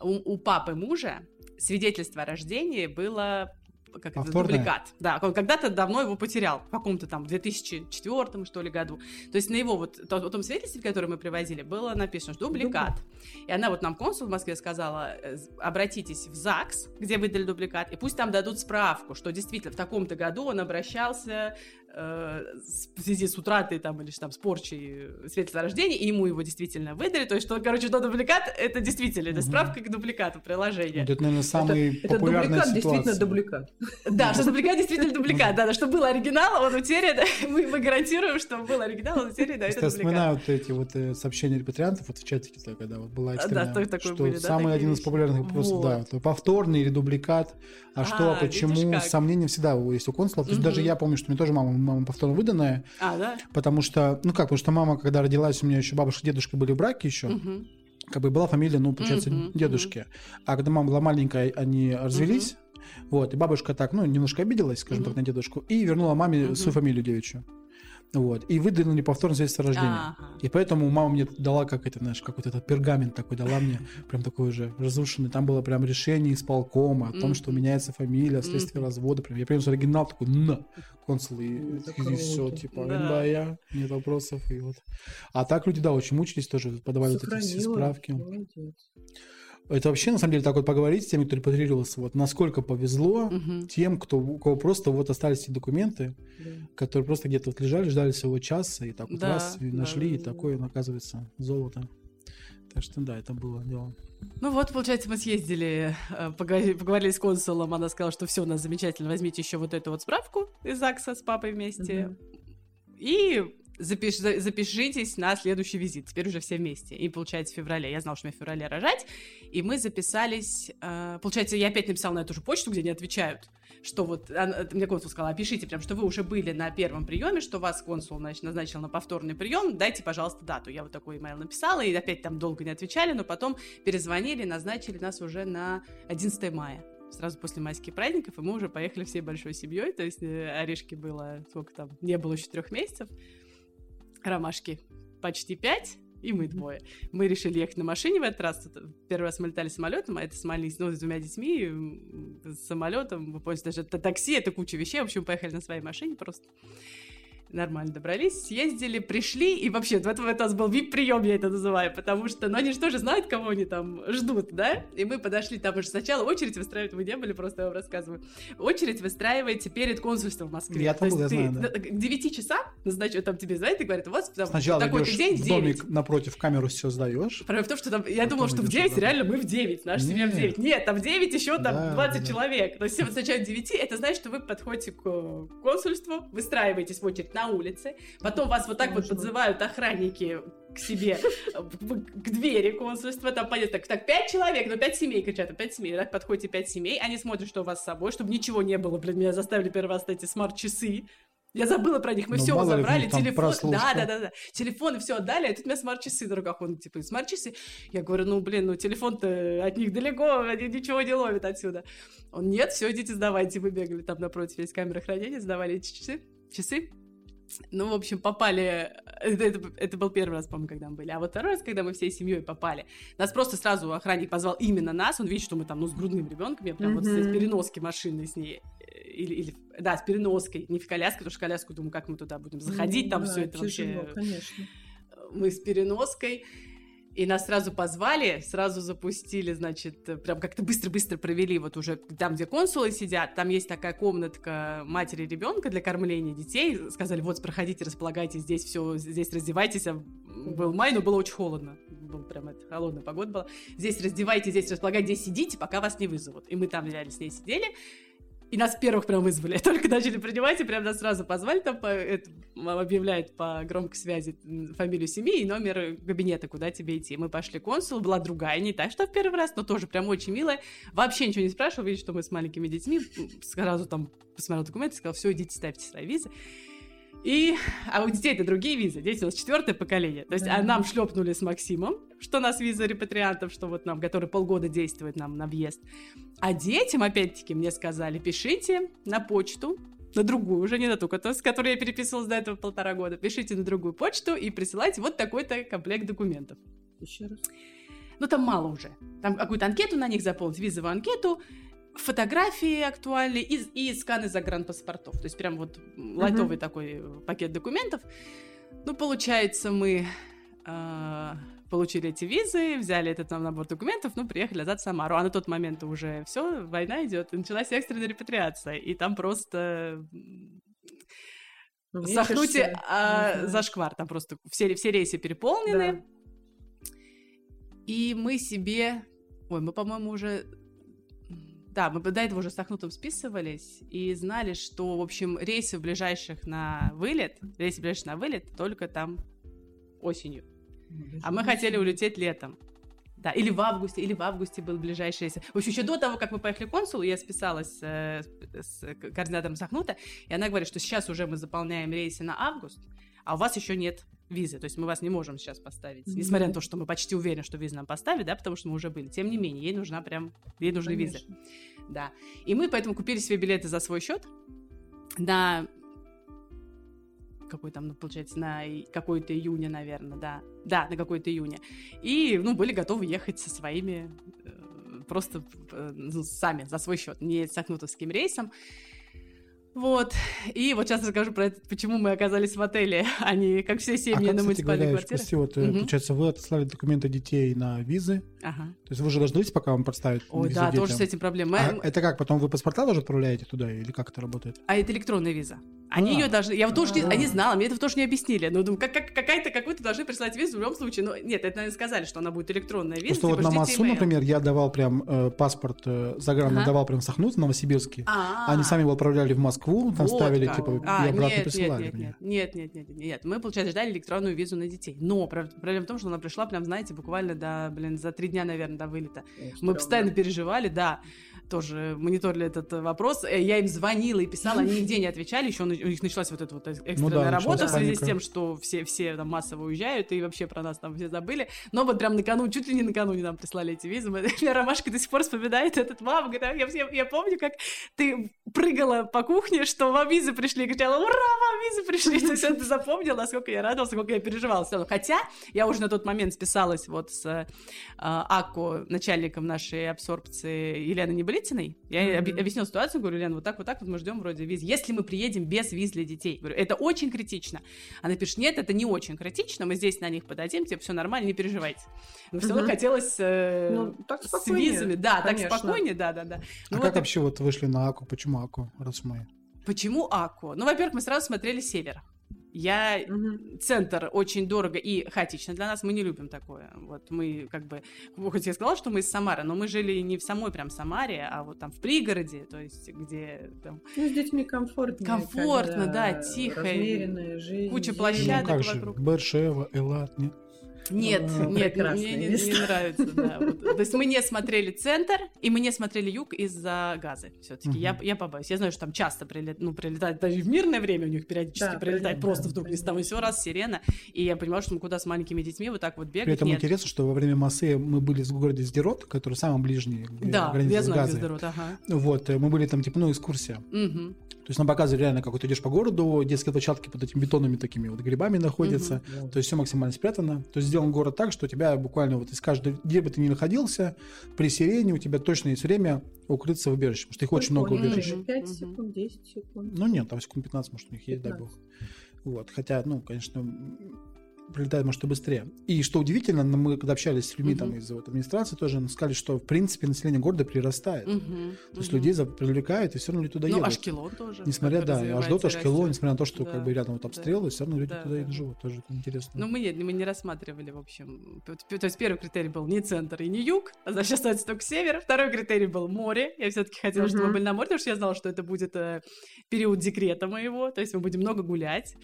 у, у папы мужа свидетельство о рождении было как это, дубликат. Да, он когда-то давно его потерял, в каком-то там 2004 что ли году. То есть на его вот, то, том свидетельстве, которое мы привозили, было написано, что дубликат. И она вот нам, консул в Москве, сказала, э, обратитесь в ЗАГС, где выдали дубликат, и пусть там дадут справку, что действительно в таком-то году он обращался э, в связи с утратой там или там с порчей свидетельства рождения, и ему его действительно выдали. То есть, что, короче, что дубликат, это действительно, это справка к дубликату приложения. это, наверное, самый это, популярная это дубликат ситуация. действительно дубликат. Да, что дубликат действительно дубликат, да, что был оригинал, он утерян, мы, мы гарантируем, что был оригинал, он утерян, да, это дубликат. Я вспоминаю вот эти вот э, сообщения репатриантов вот в чатике, когда вот была да, что были, самый один из популярных вопросов, да, повторный или дубликат, а, а что, почему, сомнения всегда есть у консулов. То есть даже я помню, что мне тоже мама, мама повторно выданная. А, да? Потому что, ну как, потому что мама, когда родилась, у меня еще бабушка, дедушка были в браке еще. Угу. Как бы была фамилия, ну, получается, угу, дедушки. Угу. А когда мама была маленькая, они развелись. Угу. Вот, и бабушка так, ну, немножко обиделась, скажем угу. так, на дедушку, и вернула маме угу. свою фамилию девичью. Вот. И выдали повторное свидетельство о рождении. Ага. И поэтому мама мне дала, как это, знаешь, как вот этот пергамент такой дала мне, прям такой уже разрушенный. Там было прям решение исполкома о том, что меняется фамилия вследствие развода. Прям. Я принес оригинал такой, на, консул, и, и все, типа, да. да, я, нет вопросов. И вот. А так люди, да, очень мучились тоже, подавали вот эти все справки. Это вообще, на самом деле, так вот поговорить с теми, кто репатрировался, вот насколько повезло угу. тем, кто, у кого просто вот остались эти документы, да. которые просто где-то вот лежали, ждали своего часа, и так вот да, раз, и нашли, да, и да. такое, оказывается, золото. Так что да, это было дело. Ну вот, получается, мы съездили, э, поговорили, поговорили с консулом, она сказала, что все у нас замечательно, возьмите еще вот эту вот справку из ЗАГСа с папой вместе. Угу. И запиш, запишитесь на следующий визит. Теперь уже все вместе. И получается в феврале. Я знала, что мне в феврале рожать. И мы записались... Э, получается, я опять написала на эту же почту, где не отвечают. Что вот... Она, мне консул сказал, опишите прям, что вы уже были на первом приеме, что вас консул значит, назначил на повторный прием. Дайте, пожалуйста, дату. Я вот такой имейл написала, и опять там долго не отвечали, но потом перезвонили, назначили нас уже на 11 мая сразу после майских праздников, и мы уже поехали всей большой семьей, то есть э, Орешки было, сколько там, не было еще трех месяцев, Ромашки почти пять, и мы двое. Мы решили ехать на машине в этот раз. Первый раз мы летали самолетом, а это смолились, ну, с двумя детьми, с самолетом, вы помните, даже это такси, это куча вещей. В общем, поехали на своей машине просто нормально добрались, съездили, пришли, и вообще, в этом, в этом был вип-прием, я это называю, потому что, ну, они же тоже знают, кого они там ждут, да, и мы подошли, там уже сначала очередь выстраивать, вы не были, просто я вам рассказываю, очередь выстраиваете перед консульством в Москве. Я там был, я знаю, да. К 9 часам, значит, там тебе и говорят, вот, там, Сначала такой-то день в домик напротив камеру все сдаешь. Проблема в том, что там, я думала, что в 9, реально мы в 9, наша семья в 9. Нет, там в 9 еще там да, 20 да. человек. То есть сначала в 9, это значит, что вы подходите к консульству, выстраиваетесь в очередь на улице, потом вас вот так вот подзывают охранники к себе, к двери консульства, там понятно, так, так, пять человек, ну, пять семей кричат, пять семей, так, подходите пять семей, они смотрят, что у вас с собой, чтобы ничего не было, блин, меня заставили первый раз эти смарт-часы, я забыла про них, мы ну, все забрали, телефон, да, да, да, да, телефоны все отдали, а тут у меня смарт-часы на руках, он типа смарт-часы, я говорю, ну блин, ну телефон-то от них далеко, они ничего не ловят отсюда. Он, нет, все, идите сдавайте, мы бегали там напротив, есть камеры хранения, сдавали эти часы, часы, ну, в общем, попали... Это, это, это был первый раз, по-моему, когда мы были. А вот второй раз, когда мы всей семьей попали, нас просто сразу охранник позвал именно нас. Он видит, что мы там, ну, с грудным ребенком. Я прям mm-hmm. вот с переноски машины с ней. Э, или, или, да, с переноской. Не в коляске, потому что коляску, думаю, как мы туда будем заходить. Mm-hmm, там да, все это тяжело, вообще... конечно. Мы с переноской. И нас сразу позвали, сразу запустили, значит, прям как-то быстро-быстро провели вот уже там, где консулы сидят, там есть такая комнатка матери ребенка для кормления детей. Сказали, вот, проходите, располагайтесь здесь, все, здесь раздевайтесь. А был май, но было очень холодно. Был прям это, холодная погода была. Здесь раздевайтесь, здесь располагайтесь, здесь сидите, пока вас не вызовут. И мы там реально с ней сидели. И нас первых прям вызвали. Только начали принимать, и прям нас сразу позвали, там по, это, объявляют по громкой связи фамилию семьи и номер кабинета, куда тебе идти. Мы пошли к консулу, была другая, не та, что в первый раз, но тоже прям очень милая. Вообще ничего не спрашивала, видишь, что мы с маленькими детьми. Сразу там посмотрел документы, сказал, все, идите, ставьте свои визы. И, а у детей это другие визы, дети у нас четвертое поколение. То есть, а нам шлепнули с Максимом, что у нас виза репатриантов, что вот нам, который полгода действует нам на въезд. А детям, опять-таки, мне сказали, пишите на почту, на другую, уже не на ту, с которой я переписывалась до этого полтора года. Пишите на другую почту и присылайте вот такой-то комплект документов. Еще раз. Ну, там мало уже. Там какую-то анкету на них заполнить, визовую анкету, фотографии актуальные и, и сканы загранпаспортов. То есть прям вот uh-huh. лайтовый такой пакет документов. Ну, получается, мы э, получили эти визы, взяли этот нам набор документов, ну, приехали назад в Самару. А на тот момент уже все, война идет, началась экстренная репатриация. И там просто ну, сахнуть а, за шквар. Там просто все, все рейсы переполнены. Да. И мы себе... Ой, мы, по-моему, уже да, мы до этого уже с Ахнутом списывались и знали, что, в общем, рейсы ближайших на вылет, рейсы ближайших на вылет только там осенью. Ну, а мы хотели улететь летом. Да, или в августе, или в августе был ближайший рейс. В общем, еще до того, как мы поехали к консулу, я списалась э, с координатором Сахнута, и она говорит, что сейчас уже мы заполняем рейсы на август, а у вас еще нет визы, то есть мы вас не можем сейчас поставить, mm-hmm. несмотря на то, что мы почти уверены, что визы нам поставят, да, потому что мы уже были. Тем не менее, ей нужна прям, ей нужны Конечно. визы. Да. И мы поэтому купили себе билеты за свой счет на какой там, ну, получается, на какой-то июня, наверное, да. Да, на какой-то июня. И, ну, были готовы ехать со своими э, просто э, ну, сами, за свой счет, не с Ахнутовским рейсом. Вот. И вот сейчас расскажу про это, почему мы оказались в отеле, а не как все семьи а на муниципальной говоря, квартире. Прости, вот, угу. получается, вы отослали документы детей на визы. Ага. То есть вы же дождались, пока вам представят Ой, визу да, детям. тоже с этим проблема. А это как, потом вы паспорта тоже отправляете туда, или как это работает? А это электронная виза. Они ее должны... Я вот тоже не, они знала, мне это тоже не объяснили. Ну, думаю, как, как, какая-то, какую-то должны прислать визу в любом случае. Ну, нет, это, наверное, сказали, что она будет электронная виза. Просто типа, вот на массу, например, я давал прям э, паспорт э, загранный, Ага. давал прям в Сахнут, в Новосибирске. А, Они сами его отправляли в Москву, там вот ставили, как. типа, А, и обратно нет, присылали нет, мне. нет, нет, нет, нет, нет, нет. Мы, получается, ждали электронную визу на детей. Но проблема в том, что она пришла, прям, знаете, буквально до, блин, за три дня, наверное, до вылета. Мы постоянно переживали, да, тоже мониторили этот э, вопрос. Э, Я им звонила и писала, они нигде не отвечали. Еще у них началась вот эта вот экстренная Ну да, работа в связи с тем, что все, все там массово уезжают и вообще про нас там все забыли. Но вот прям накануне, чуть ли не накануне нам прислали эти визы. Меня Ромашка до сих пор вспоминает этот мама. Говорит, «А я, я- я помню, как ты прыгала по кухне, что вам визы пришли. И кричала, ура, вам визы пришли. То есть это запомнил, насколько я радовалась, сколько я переживала. Хотя я уже на тот момент списалась вот с э, Ако, начальником нашей абсорбции Елены Небылицыной. Я Мгм. объяснила ситуацию, говорю, Лен, вот так, вот так вот мы ждем вроде виз. Если мы приедем без виз для детей, говорю, это очень критично. Она пишет, нет, это не очень критично, мы здесь на них подадим, типа, все нормально, не переживайте. Но все равно Мгм. хотелось э, Ну, так с визами. Да, конечно. так спокойнее, да, да, да. А Ну как вот и вообще вот вышли на Аку? Почему Аку, раз мы? Почему Аку? Ну, во-первых, мы сразу смотрели север. Я центр очень дорого и хаотично для нас, мы не любим такое. Вот мы как бы, хоть я сказала, что мы из Самары, но мы жили не в самой прям Самаре, а вот там в пригороде, то есть где там Ну, с детьми. Комфортно, когда да, тихо. Размеренная жизнь. Куча площадок. ну как же, вокруг. Бершева, Элат, нет? Нет, Ну, нет, мне не, не нравится, да. вот. То есть мы не смотрели центр, и мы не смотрели юг из-за газы все-таки. Я, Мгм. я побоюсь. Я знаю, что там часто прилет, ну, прилетает, даже и в мирное время у них периодически Да, прилетает прилет- просто да, вдруг того ни с сего раз сирена. И я понимала, что мы куда с маленькими детьми вот так вот бегать При этом нет. интересно, что во время массы мы были в городе Сдерот, который самый ближний Да, границе я знаю, где здорово, ага. Вот, э, мы были там, типа, ну, экскурсия. Мгм. То есть нам показывали реально, как вот идешь по городу, детские площадки под этими бетонными такими вот грибами находятся. Ну, То есть все максимально спрятано. То есть сделан город так, что у тебя буквально вот из каждого, где бы ты ни находился, при сирене у тебя точно есть время укрыться в убежище, потому что их очень много убежищ. Мгм. 5 Мгм. секунд, 10 секунд. Ну нет, там секунд 15, может, у них есть, дай 15. бог. Вот. Хотя, ну, конечно, прилетает, может, и быстрее. И что удивительно, ну, мы когда общались с людьми там Мгм. из вот, администрации тоже, ну, сказали, что, в принципе, население города прирастает. Мгм. То есть Мгм. людей за- привлекают, и все равно люди туда Ну, едут. Ашкелон тоже. Несмотря, да, и Ашкелон, несмотря на то, что Да, как бы рядом вот да. обстрелы, все равно люди Да, туда да, и да. живут. Тоже это интересно. Ну, мы не, мы не рассматривали, в общем. То есть первый критерий был не центр и не юг, а значит остается только север. Второй критерий был море. Я все-таки хотела, чтобы мы были на море, потому что я знала, что это будет э, период декрета моего, то есть мы будем много гулять.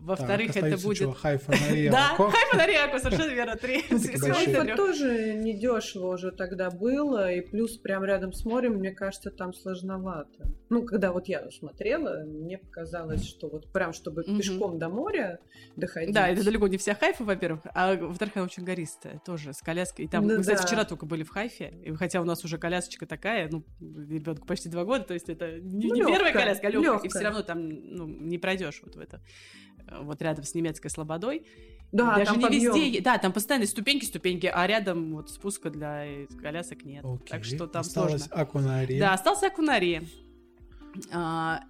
Во-вторых, это будет... чё, Хайфа, Мария, Да. Хайфа на совершенно верно, три. Это тоже недешево уже тогда было, и плюс прям рядом с морем, мне кажется, там сложновато. Ну, когда вот я смотрела, мне показалось, что вот прям, чтобы пешком до моря доходить. Да, это далеко не вся Хайфа, во-первых, а во-вторых, она очень гористая, тоже с коляской. И там, Ну мы, кстати, вчера только были в Хайфе, и хотя у нас уже колясочка такая, ну, ребенку почти два года, то есть это не, Ну, первая коляска, а легкая, и все равно там ну, не пройдешь вот в это, вот рядом с немецкой слободой. Да, Даже там не подъём. везде, да, там постоянно ступеньки, ступеньки, а рядом вот спуска для э, колясок нет. Окей. Так что там Осталось сложно. Аку на Аре. Да, остался Акунари. А,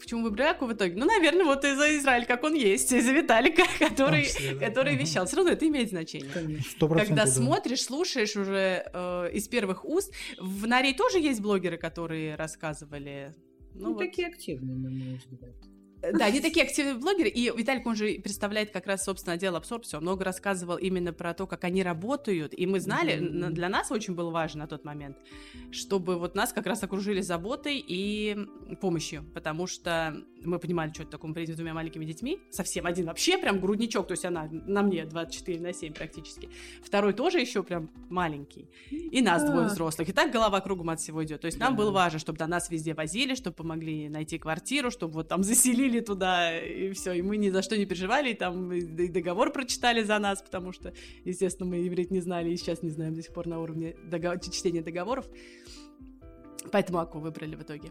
Почему выбрали Аку в итоге? Ну, наверное, вот из-за Израиля, как он есть, из-за Виталика, который, числе, да. который Ага. вещал. Все равно это имеет значение. Конечно. Сто процентов, Когда да. смотришь, слушаешь уже э, из первых уст. В Наре тоже есть блогеры, которые рассказывали. Ну, вот. такие активные, на мой взгляд. Да, они такие активные блогеры, и Виталик, он же представляет как раз, собственно, отдел абсорбции, он много рассказывал именно про то, как они работают, и мы знали, для нас очень было важно на тот момент, чтобы вот нас как раз окружили заботой и помощью, потому что мы понимали, что это такое, мы приедем с двумя маленькими детьми, совсем один вообще прям грудничок, то есть она на мне 24 на 7 практически, второй тоже еще прям маленький, и нас Да. двое взрослых, и так голова кругом от всего идет, то есть нам Да. было важно, чтобы до нас везде возили, чтобы помогли найти квартиру, чтобы вот там заселили туда, и все, и мы ни за что не переживали, и там и договор прочитали за нас, потому что, естественно, мы иврит не знали, и сейчас не знаем до сих пор на уровне дого- чтения договоров, поэтому Аку выбрали в итоге.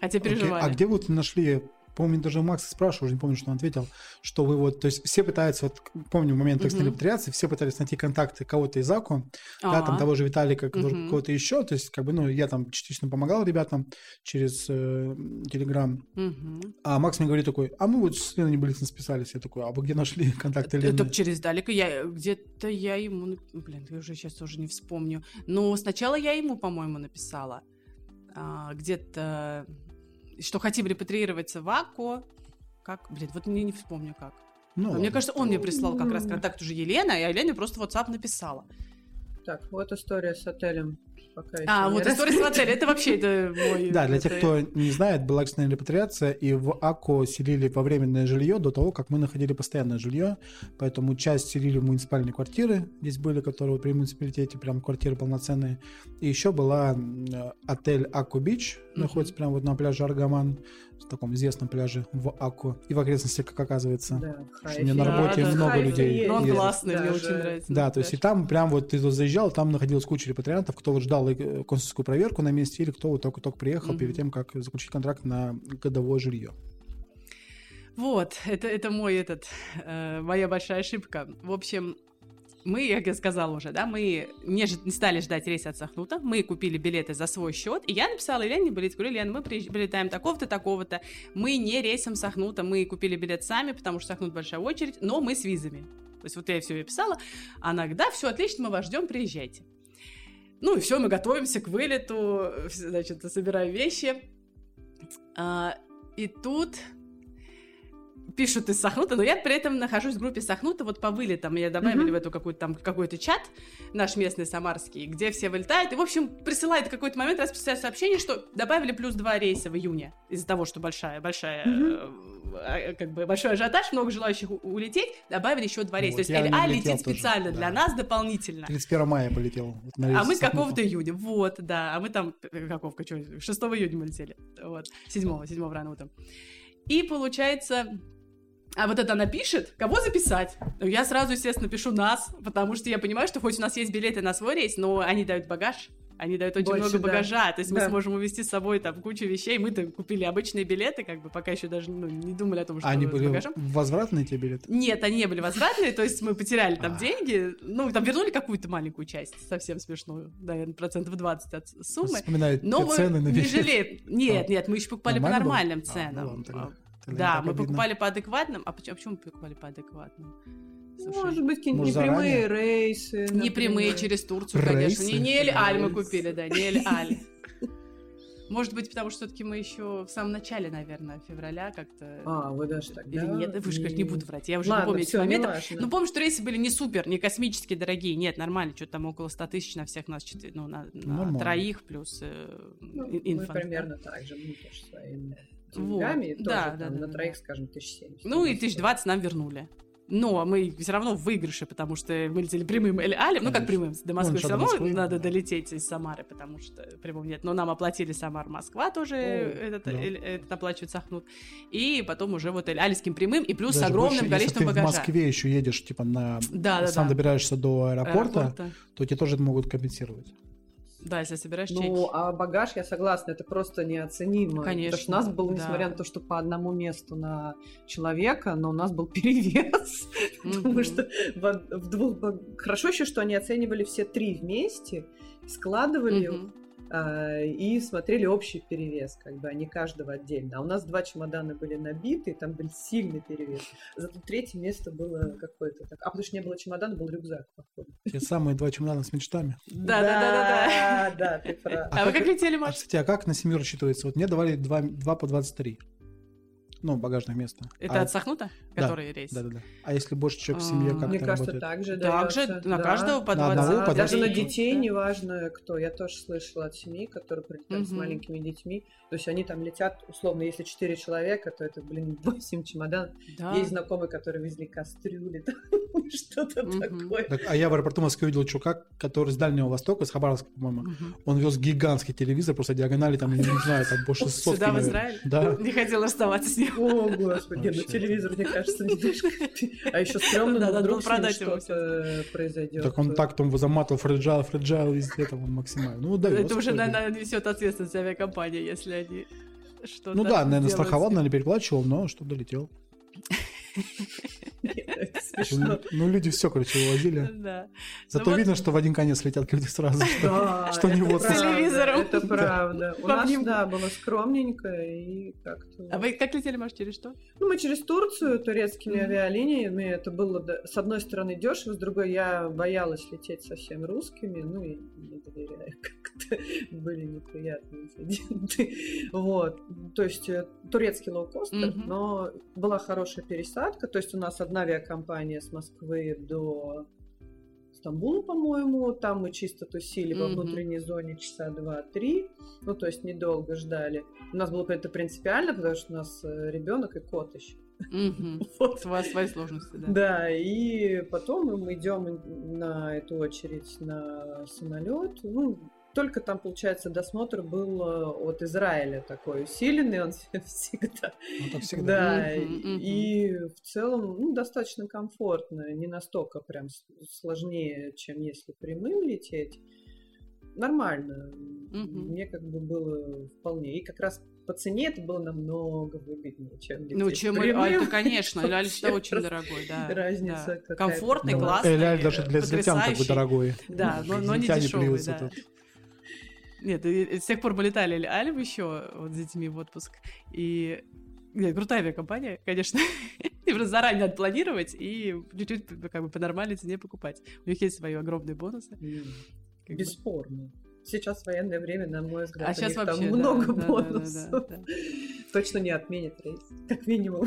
Хотя Окей, переживали. А где вот нашли, помню, даже Макс спрашивал, уже не помню, что он ответил, что вы вот, то есть все пытаются, вот помню момент экстренной Мгм. репатриации, все пытались найти контакты кого-то из АКУ, да, там А, того же Виталика, Мгм. кого-то еще, то есть как бы, ну, я там частично помогал ребятам через э, Телеграм, мгм. а Макс мне говорит такой, а мы вот с Леной Небылицын списались, я такой, а вы где нашли контакты Лены? Это через Далека. Я где-то я ему, блин, я уже сейчас уже не вспомню. Но сначала я ему, по-моему, написала. А, где-то что хотим репатриироваться в Аку. Как, блин, вот не, не вспомню как. Ну, А Мне кажется, он мне прислал как раз контакт уже Елены, а Елене просто WhatsApp написала. Так, вот история с отелем. Пока А, вот история с отелем, это вообще это мой... Да, для тех, кто не знает, была экстренная репатриация, и в АКО селили во временное жилье до того, как мы находили постоянное жилье, поэтому часть селили в муниципальные квартиры, здесь были, которые при муниципалитете прям квартиры полноценные, и еще была э, отель Аку Бич, находится прямо вот на пляже Аргаман, в таком известном пляже в Аку, и в окрестностях, как оказывается. Да, Хайфе. мне на работе да, много Хайфе людей Ну, он классный, мне очень нравится. Да, то есть и там прям вот ты тут заезжал, там находилась куча репатриантов, кто вот ждал э, консульскую проверку на месте, или кто вот только-только приехал Мгм. перед тем, как заключить контракт на годовое жилье. Вот, это, это мой этот, э, моя большая ошибка. В общем, мы, как я сказала уже, да, мы не, не стали ждать рейс от Сахнута, мы купили билеты за свой счет, и я написала Елене билет, говорю, Лен, мы прилетаем такого-то, такого-то, мы не рейсом Сахнута, мы купили билет сами, потому что Сахнут большая очередь, но мы с визами. То есть вот я все ей писала, она говорит, да, все отлично, мы вас ждем, приезжайте. Ну и все, мы готовимся к вылету, значит, собираем вещи. А, и тут пишут из Сахнута, но я при этом нахожусь в группе Сахнута вот по вылетам. Меня добавили Мгм. в эту какую-то там какой-то чат наш местный самарский, где все вылетают. И, в общем, присылает какой-то момент, раз присылает сообщение, что добавили плюс два рейса в июне из-за того, что большая, большая, э, как бы большой ажиотаж, много желающих улететь, добавили еще два рейса. Вот, То есть летел летит тоже, специально да. для нас дополнительно. 31 мая полетел. вот А мы какого-то июня, вот, да, а мы там, какого, что, 6 июня мы летели, вот, 7 7 рано утром. И получается, а вот это она пишет, кого записать? Ну, Я сразу, естественно, пишу нас, потому что я понимаю, что хоть у нас есть билеты на свой рейс, но они дают багаж, они дают очень Больше, много да. багажа, то есть мы Да. сможем увезти с собой там кучу вещей, мы-то купили обычные билеты, как бы пока еще даже ну, не думали о том, что А они были багажом. возвратные те билеты? Нет, они не были возвратные, то есть мы потеряли там А. деньги, ну, там вернули какую-то маленькую часть, совсем смешную, наверное, процентов 20 от суммы. Вспоминают Но мы цены на не жалеем. Нет, нет, мы еще покупали по нормальным А, ну ценам. Не Да, мы обидно. покупали по адекватным. А почему, а почему мы покупали по адекватным? Слушай, Может быть, какие-нибудь Может, непрямые заранее? рейсы. не например. прямые через Турцию, конечно. Не, Рейсы? не Эль-Аль мы Рейсы. купили, да, не Эль-Аль. Может быть, потому что все-таки мы еще в самом начале, наверное, февраля как-то... А, вы даже так, Или да? нет, вы же как не буду врать, я уже Ладно, не помню эти всё, моменты. Ну, помню, что рейсы были не супер, не космически дорогие. Нет, нормально, что-то там около 100 тысяч на всех нас, ну, на, на троих плюс э, Ну, инфант, примерно так же, мы тоже Вот, деньгами, да, тоже да, там да, на да, троих, да. скажем, тысяч семьдесят. Ну и тысяч двадцать нам вернули. Но мы все равно в выигрыше, потому что мы летели прямым или алем. Ну, как прямым, до Москвы Ну, все равно Москвы, надо да. долететь из Самары, потому что прямым нет. Но нам оплатили Самар-Москва тоже, этот, да. эль- этот оплачивает Сахнут. И потом уже вот Эль-Альским прямым, и плюс с Даже огромным больше, количеством если ты багажа. в Москве еще едешь, типа, на... Да, да, сам да. добираешься до аэропорта, Аэропорта. то тебе тоже это могут компенсировать. Да, если собираешь Ну, чеки. а багаж, я согласна, это просто неоценимо. Конечно, Потому что у нас был, да. несмотря на то, что по одному месту на человека, но у нас был перевес. Потому что в, в двух... Хорошо еще, что они оценивали все три вместе, складывали. А, и смотрели общий перевес, как бы, а не каждого отдельно. А у нас два чемодана были набиты, там был сильный перевес. Зато третье место было какое-то так. А потому что не было чемодана, был рюкзак, походу. Те самые два чемодана с мечтами. Да, да, да, да, да. Да, да, ты прав. А вы как- летели, А, Маш? кстати, а как на семью рассчитывается? Вот мне давали два, два по 23. Ну, багажное место. Это а, от Сахнута, который рейс? Да-да-да. А если больше человек в семье, как Мне кажется, работает? так же Так же на да. каждого по На 20. одного по Даже на 23. детей, Да. неважно кто. Я тоже слышала от семей, которые прилетали с Мгм. маленькими детьми. То есть они там летят, условно, если 4 человека, то это, блин, 8 чемоданов. Да. Есть знакомые, которые везли кастрюли, там, что-то Мгм. такое. Так, а я в аэропорту Москвы видел чувака, который с Дальнего Востока, с Хабаровска, по-моему. Мгм. Он вез гигантский телевизор, просто диагонали, там, не знаю, там по 600 Сюда, в. Израиль? Да. Не хотела расставаться с ним. О, господи, ну телевизор, мне кажется, немножко... А еще стрёмно, но вдруг что-то произойдет. Так он так там заматывал фреджайл, фреджайл везде, там он максимально. Ну, да, Это уже, наверное, несет ответственность авиакомпания, если они что-то Ну да, наверное, страховал, наверное, переплачивал, но что долетел. Смешно. Ну, люди все, короче, увозили. Да. Зато вот- видно, что в один конец летят люди сразу. что- Да, Что это не вот телевизором. Это правда. У нас, обнимку. да, было скромненько и как-то... А вы как летели, может, через что? Ну, мы через Турцию турецкими авиалиниями. Это было, да, с одной стороны, дешево, с другой я боялась лететь со всем русскими, ну и не доверяю как-то. были неприятные инциденты. Вот. То есть э, турецкий лоукостер, но была хорошая пересадка. То есть у нас одна авиакомпания с Москвы до Стамбула, по-моему. Там мы чисто тусили во внутренней зоне часа два-три. Ну, то есть недолго ждали. У нас было это принципиально, потому что у нас э, ребенок и кот еще. Вот. Свои сложности, да. Да, и потом мы идем на эту очередь на самолет. Ну, только там, получается, досмотр был э, от Израиля такой усиленный, он всегда. Ну, всегда. Да, и в целом ну, достаточно комфортно, не настолько прям сложнее, чем если прямым лететь. Нормально. Мне как бы было вполне. И как раз по цене это было намного выгоднее, чем лететь Ну, чем прямым. Эль, это, конечно, Эль всегда очень дорогой, да. Разница да. Комфортный, Ну, классный, Эль даже для взлетян как бы дорогой. Да, но, но не дешевый, да. тут. Нет, с тех пор мы летали Эль Аль еще вот с детьми в отпуск. И нет, крутая авиакомпания, конечно. И просто заранее надо планировать и чуть-чуть как бы по нормальной цене покупать. У них есть свои огромные бонусы. М, как бы. Бесспорно. Сейчас военное время, на мой взгляд, А сейчас там вообще да, много да, да, да, бонусов. да, да. Точно не отменит рейс, как минимум.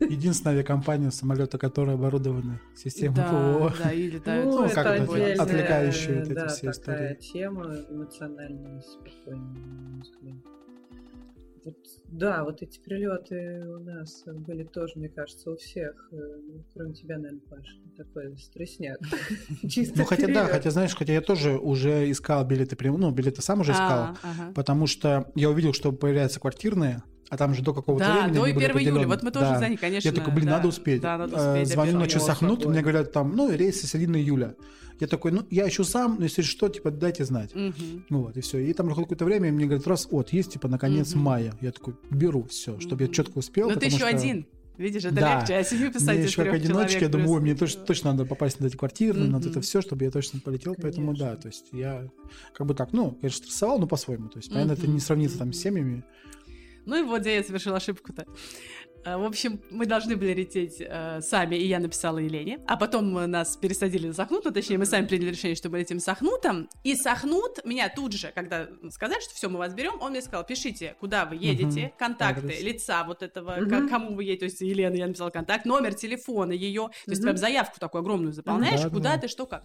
Единственная авиакомпания самолета, которая оборудована системой Да, ПВО. да, и летают. Ну, Ну, это как это, отдельная, отвлекающие вот эти да, все такая истории. тема эмоциональная, спокойная. Вот, да, вот эти прилеты у нас были тоже, мне кажется, у всех, э, ну, кроме тебя, наверное, Паша, такой стресняк. Чисто Ну, хотя да, хотя, знаешь, хотя я тоже уже искал билеты, ну, билеты сам уже искал, А, ага. потому что я увидел, что появляются квартирные, а там же до какого-то Да, времени до они 1 были июля. Вот мы тоже Да. за них, конечно. Я такой, блин, да. надо успеть. Да, надо Э, успеть. Звоню на часах нут, мне говорят там, ну, рейсы середины июля. Я такой, ну, я ищу сам, но если что, типа, дайте знать. Мгм. Ну вот, и все. И там проходит какое-то время, и мне говорят, раз, вот, есть, типа, на конец Мгм. мая. Я такой, беру все, чтобы я Мгм. четко успел. Но ты еще что один. Видишь, это Да. легче, а семью писать Мне из еще как трех одиночке, я думаю, мне точно, точно надо попасть на эти квартиры, на вот это все, чтобы я точно полетел. Поэтому да, Конечно. то есть я как бы так, ну, конечно, стрессовал, но по-своему. То есть, понятно, это не сравнится там с семьями. Ну и вот где я совершила ошибку-то. А, В общем, мы должны были лететь э, сами, и я написала Елене. А потом э, нас пересадили на Сахнут, ну, точнее, мы сами приняли решение, что мы летим с Сахнутом. И Сахнут меня тут же, когда сказали, что все, мы вас берем, он мне сказал, пишите, куда вы едете, Мгм. контакты, Адрес. лица вот этого, Мгм. к- кому вы едете, то есть Елена, я написала контакт, номер телефона ее, то есть Мгм. прям заявку такую огромную заполняешь, Да, куда да. ты, что, как.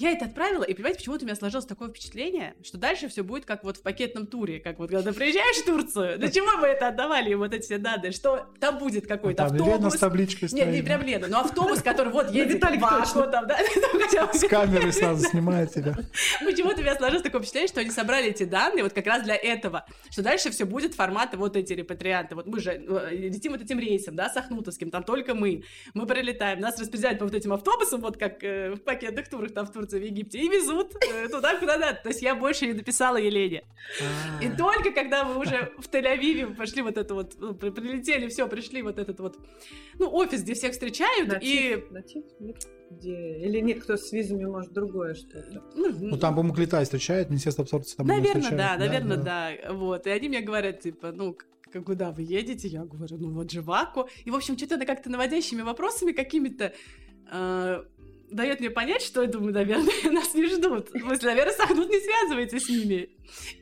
Я это отправила, и, понимаете, почему-то у меня сложилось такое впечатление, что дальше все будет как вот в пакетном туре, как вот когда приезжаешь в Турцию, для чего мы это отдавали, вот эти все данные, что там будет какой-то Там Лена автобус. с табличкой Нет, не стоит. прям Лена, но автобус, который вот едет в Баку, там, да, там С камерой сразу снимает тебя. Почему-то у меня сложилось такое впечатление, что они собрали эти данные вот как раз для этого, что дальше все будет формата вот эти репатрианты. Вот мы же э, летим вот этим рейсом, да, с Ахнутовским, там только мы. Мы прилетаем, нас распределяют по вот этим автобусам, вот как э, в пакетных турах там в Турции, в Египте, и везут э, туда, куда надо. То есть я больше не написала Елене. И только когда мы уже в Тель-Авиве пошли вот это вот, ну, при- прилетели, все, пришли вот этот вот, ну, офис, где всех встречают, и... Где... Или нет, кто с визами, может, другое что-то. Ну, там, по-моему, Клитай встречает, Министерство абсорбции там Наверное, да, наверное, да. Вот. И они мне говорят, типа, ну, куда вы едете? Я говорю, ну, вот же в Аку. И, в общем, что-то она как-то наводящими вопросами какими-то э, дает мне понять, что я думаю, наверное, нас не ждут. В смысле, наверное, Сахнут не связывается с ними.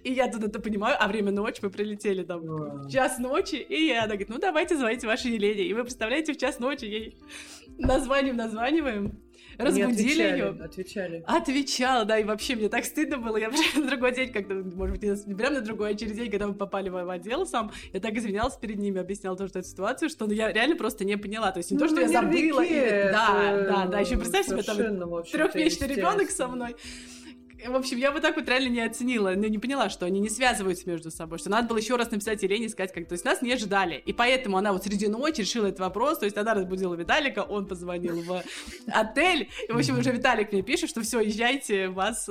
И я тут это понимаю, а время ночи, мы прилетели там в час ночи, и она говорит, ну, давайте звоните вашей Елене. И вы представляете, в час ночи ей названиваем, названиваем, разбудили отвечали, ее. Отвечали. Отвечала, да, и вообще мне так стыдно было. Я прям на другой день, когда, может быть, не прям на другой, а через день, когда мы попали в, отдел сам, я так извинялась перед ними, объясняла тоже эту ситуацию, что ну, я реально просто не поняла. То есть не Ну, то, что ну, я забыла. или- Да, да, да. Еще представь себе там трехмесячный ребенок со мной. В общем, я вот так вот реально не оценила, ну, не поняла, что они не связываются между собой, что надо было еще раз написать Елене, сказать, как, то есть нас не ждали, и поэтому она вот среди ночи решила этот вопрос, то есть она разбудила Виталика, он позвонил в отель, и, в общем, уже Виталик мне пишет, что все, езжайте, вас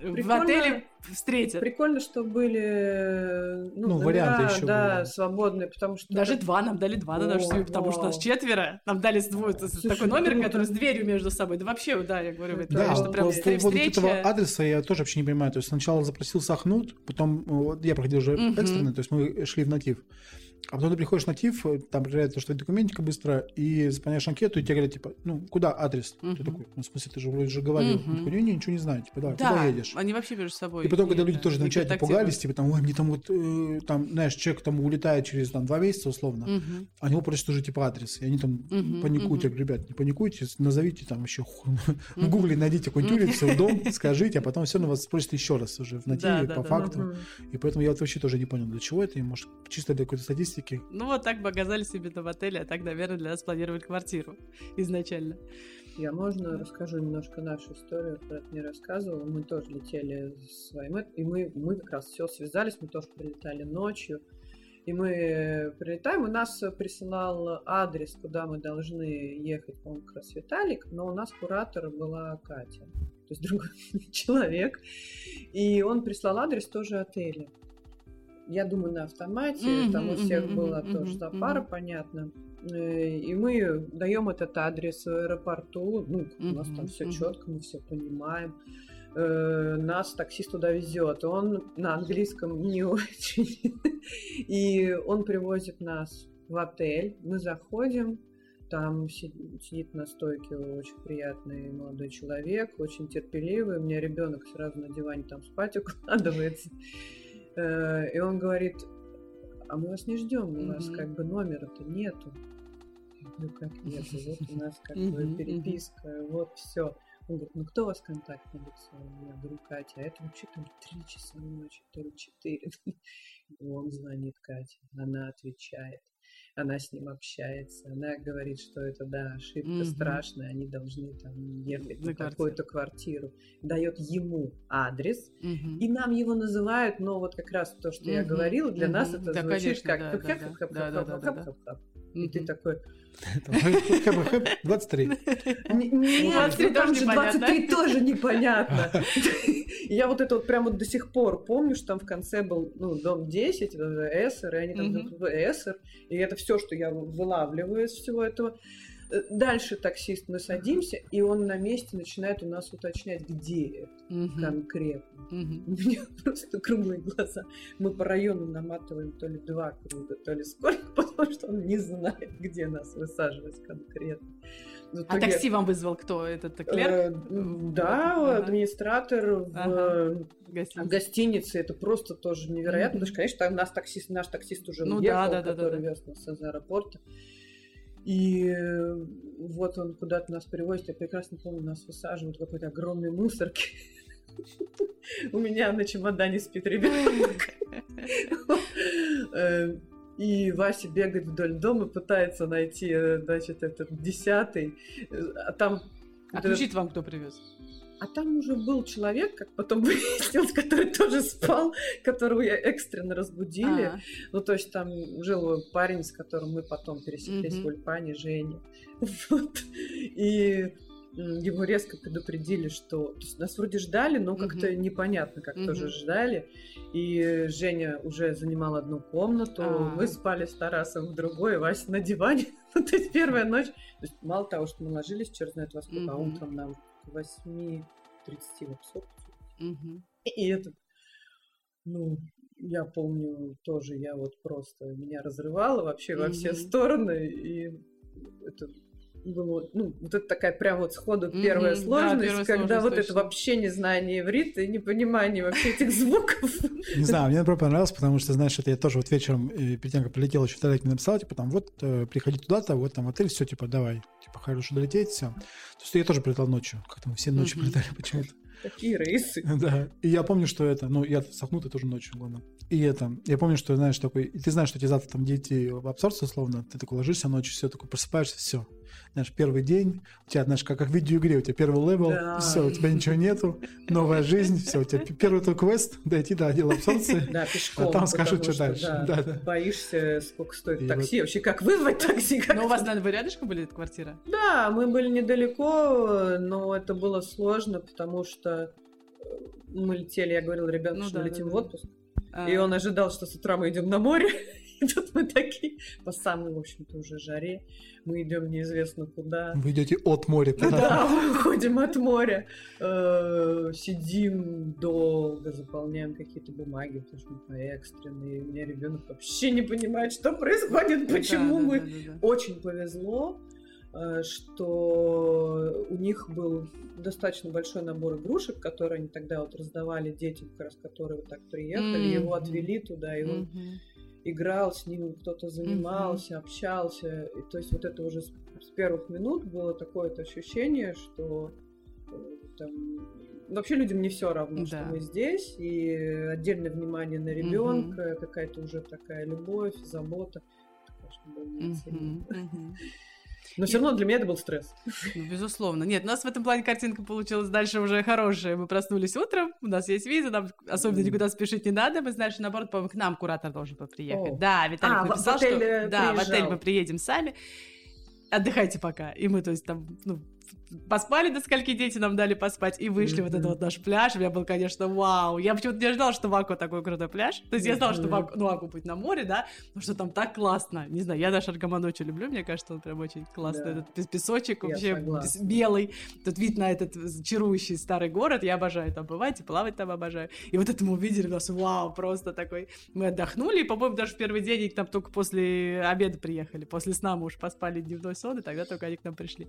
э, в Прикольно. отеле встретят. Прикольно, что были э, ну, Ну, номера, варианты еще да, были. свободные, потому что... Даже два, нам дали два на нашу семью, потому что нас четверо, нам дали с двое, Слушай, такой номер, круто. который с дверью между собой, да вообще, да, я говорю, это, Да, конечно, по, прям по встр- поводу встреча. этого адреса я тоже вообще не понимаю. То есть сначала запросил Сахнут, потом э, вот я проходил уже Мгм. экстренно, то есть мы шли в натив. А потом ты приходишь на ТИФ, э, там проверяют, что документика быстро, и заполняешь анкету, и тебе говорят, типа, ну, куда адрес? Мгм. Ты такой, ну, в смысле, ты же вроде же говорил. Мгм. Он такой, не, не, ничего не знаю, типа, давай, Да, куда едешь? они вообще между собой. И потом, когда люди тоже начинают пугались, типа, там, ой, мне там вот, э, там, знаешь, человек там улетает через там два месяца, условно, Мгм. а него просят уже, типа, адрес, и они там Мгм, паникуют. Говорю, ребят, не паникуйте, назовите там еще, в гугле найдите какую-нибудь улицу, дом, скажите, а потом все равно вас спросят еще раз уже в нативе, Да, да, по да. факту. И поэтому я вот вообще тоже не понял, для чего это, может, чисто для какой-то статистики. Ну вот так бы оказались именно в отеле, а так, наверное, для нас планировали квартиру изначально. Я можно расскажу немножко нашу историю, про это не рассказывала. Мы тоже летели с своим, и мы, мы как раз все связались, мы тоже прилетали ночью. И мы прилетаем, и нас присылал адрес, куда мы должны ехать, по-моему, как раз Виталик, но у нас куратор была Катя, то есть другой человек. И он прислал адрес тоже отеля. Я думаю, на автомате, Мгм, там у всех мгм, была мгм, тоже запара, мгм. понятно. Э, И мы даем этот адрес в аэропорту. Ну, у нас там все мгм. четко, мы все понимаем. Э, Нас таксист туда везет. Он на английском не очень. И он привозит нас в отель. Мы заходим. Там си- сидит на стойке очень приятный молодой человек, очень терпеливый. У меня ребенок сразу на диване там спать укладывается. Э, И он говорит, а мы вас не ждем, у нас как бы номера-то нету. Говорю, как нету? Вот у нас как бы переписка, вот все. Он говорит, ну кто у вас контактное лицо? Я говорю, Катя, а это вообще там три часа ночи, то ли четыре. И Он звонит Кате, она отвечает. Она с ним общается, она говорит, что это, да, ошибка Мгм. страшная, они должны там ехать На такую-то квартиру. Дает ему адрес, Мгм. и нам его называют, но вот как раз то, что я Мгм, говорила, для нас мгм. это Да, звучит конечно, как да, хэп да, да. Да, да, да, да, да. И ты такой, Хэп-хэп, 23. «Не- нет, 23 ну там тоже же непонятно». 23 тоже непонятно. Я вот это вот прямо до сих пор помню, что там в конце был ну, дом 10, это же Эссер, и они там Эссер, и это все, что я вылавливаю из всего этого. Э, Дальше таксист, мы садимся, и он на месте начинает у нас уточнять, где это Мгм. конкретно. Мгм. У меня просто круглые глаза. Мы по району наматываем то ли два круга, то ли сколько, потому что он не знает, где нас высаживать конкретно. В А итоге, такси вам вызвал кто? Этот э, клерк? Да, администратор в Ага. Гостиница. гостинице. Это просто тоже невероятно. Мгм. Потому что, конечно, там нас таксист, наш таксист уже Ну уехал, да, да, да, который да, да. вез нас из аэропорта. И э, вот он куда-то нас привозит. Я прекрасно помню, нас высаживают в какой-то огромной мусорке. У меня на чемодане спит ребенок. Э, И Вася бегает вдоль дома, пытается найти, э, значит, этот десятый. А там... А ключи вам кто привез? А там уже был человек, как потом выяснилось, который тоже спал, которого я экстренно разбудили. А, Ну, то есть там жил парень, с которым мы потом пересеклись Мгм. в Ульпане, Женя. Вот. И его резко предупредили, что... То есть нас вроде ждали, но как-то Мгм. непонятно, как Мгм. тоже ждали. И Женя уже занимал одну комнату, А. мы спали с Тарасом в другой, Вася на диване. То есть первая ночь. То есть мало того, что мы ложились, черт знает во сколько, а Мгм. утром нам к 8.30 в обсок. мгм. И это, ну, я помню тоже, я вот просто, меня разрывало вообще во все стороны, и это было, ну, вот это такая прям вот сходу первая да, сложность, первая когда сложность, вот это точно. вообще незнание иврита и непонимание вообще этих звуков. Не знаю, мне наоборот понравилось, потому что, знаешь, это я тоже вот вечером, э, перед тем, как прилетел, еще Тарек мне написал, типа, там, вот, э, приходи туда-то, вот там отель, все, типа, давай, типа, хорошо долететь, все. То есть я тоже прилетал ночью, как-то мы все ночью прилетали почему-то. Такие рейсы. Да, и я помню, что это, ну, я сохнутый тоже ночью, главное. И это, я помню, что, знаешь, такой, ты знаешь, что тебе завтра там идти в абсорбцию, условно, ты такой ложишься ночью, все, такой просыпаешься, все. Знаешь, первый день, у тебя, знаешь, как, как в видеоигре, у тебя первый level, Да. все, у тебя ничего нету, новая жизнь, все, у тебя первый твой квест, дойти до отдела абсорбции, Да, пешком. а там скажут, что дальше. да, Да, да. Боишься, сколько стоит И такси, вообще как вызвать такси. как Но у вас, наверное, вы рядышком были, эта квартира? Да, мы были недалеко, но это было сложно, потому что э, мы летели, я говорила ребенку, Ну что да, мы летим да, в да. отпуск, А, и он ожидал, что с утра мы идем на море, И тут мы такие, по самой, в общем-то, уже жаре, мы идем неизвестно куда. Вы идете от моря. Да, мы уходим от моря, э, сидим долго, заполняем какие-то бумаги, потому что мы экстренные. У меня ребенок вообще не понимает, что происходит, почему мы. Очень повезло, что у них был достаточно большой набор игрушек, которые они тогда вот раздавали детям, как раз которые вот так приехали, mm-hmm. его отвели туда, и он mm-hmm играл с ним, кто-то занимался, mm-hmm. общался. И, то есть вот это уже с, с первых минут было такое ощущение, что э, там, вообще людям не все равно, да. что мы здесь, и отдельное внимание на ребенка, mm-hmm. какая-то уже такая любовь, забота. Это, конечно, было mm-hmm. Но все равно для меня это был стресс. Ну, безусловно. Нет, у нас в этом плане картинка получилась дальше уже хорошая. Мы проснулись утром, у нас есть виза, нам особенно никуда спешить не надо. Мы знаем, что, наоборот, по к нам куратор должен был приехать. О. Да, Виталий а, написал, что... Да, в отель мы приедем сами. Отдыхайте пока. И мы, то есть, там, ну, поспали до скольки дети нам дали поспать и вышли mm-hmm. вот этот вот наш пляж. У меня был, конечно, вау. Я почему-то не ожидала, что в Аку такой крутой пляж. То есть mm-hmm. я знала, что в Аку, ну, Аку будет на море, да, но что там так классно. Не знаю, я наш Аргаман очень люблю, мне кажется, он прям очень классный. Да. Этот песочек я вообще согласна. белый. Тут вид на этот чарующий старый город. Я обожаю там бывать и плавать там обожаю. И вот это мы увидели, у нас вау, просто такой. Мы отдохнули, и, по-моему, даже в первый день их там только после обеда приехали. После сна мы уж поспали дневной сон, и тогда только они к нам пришли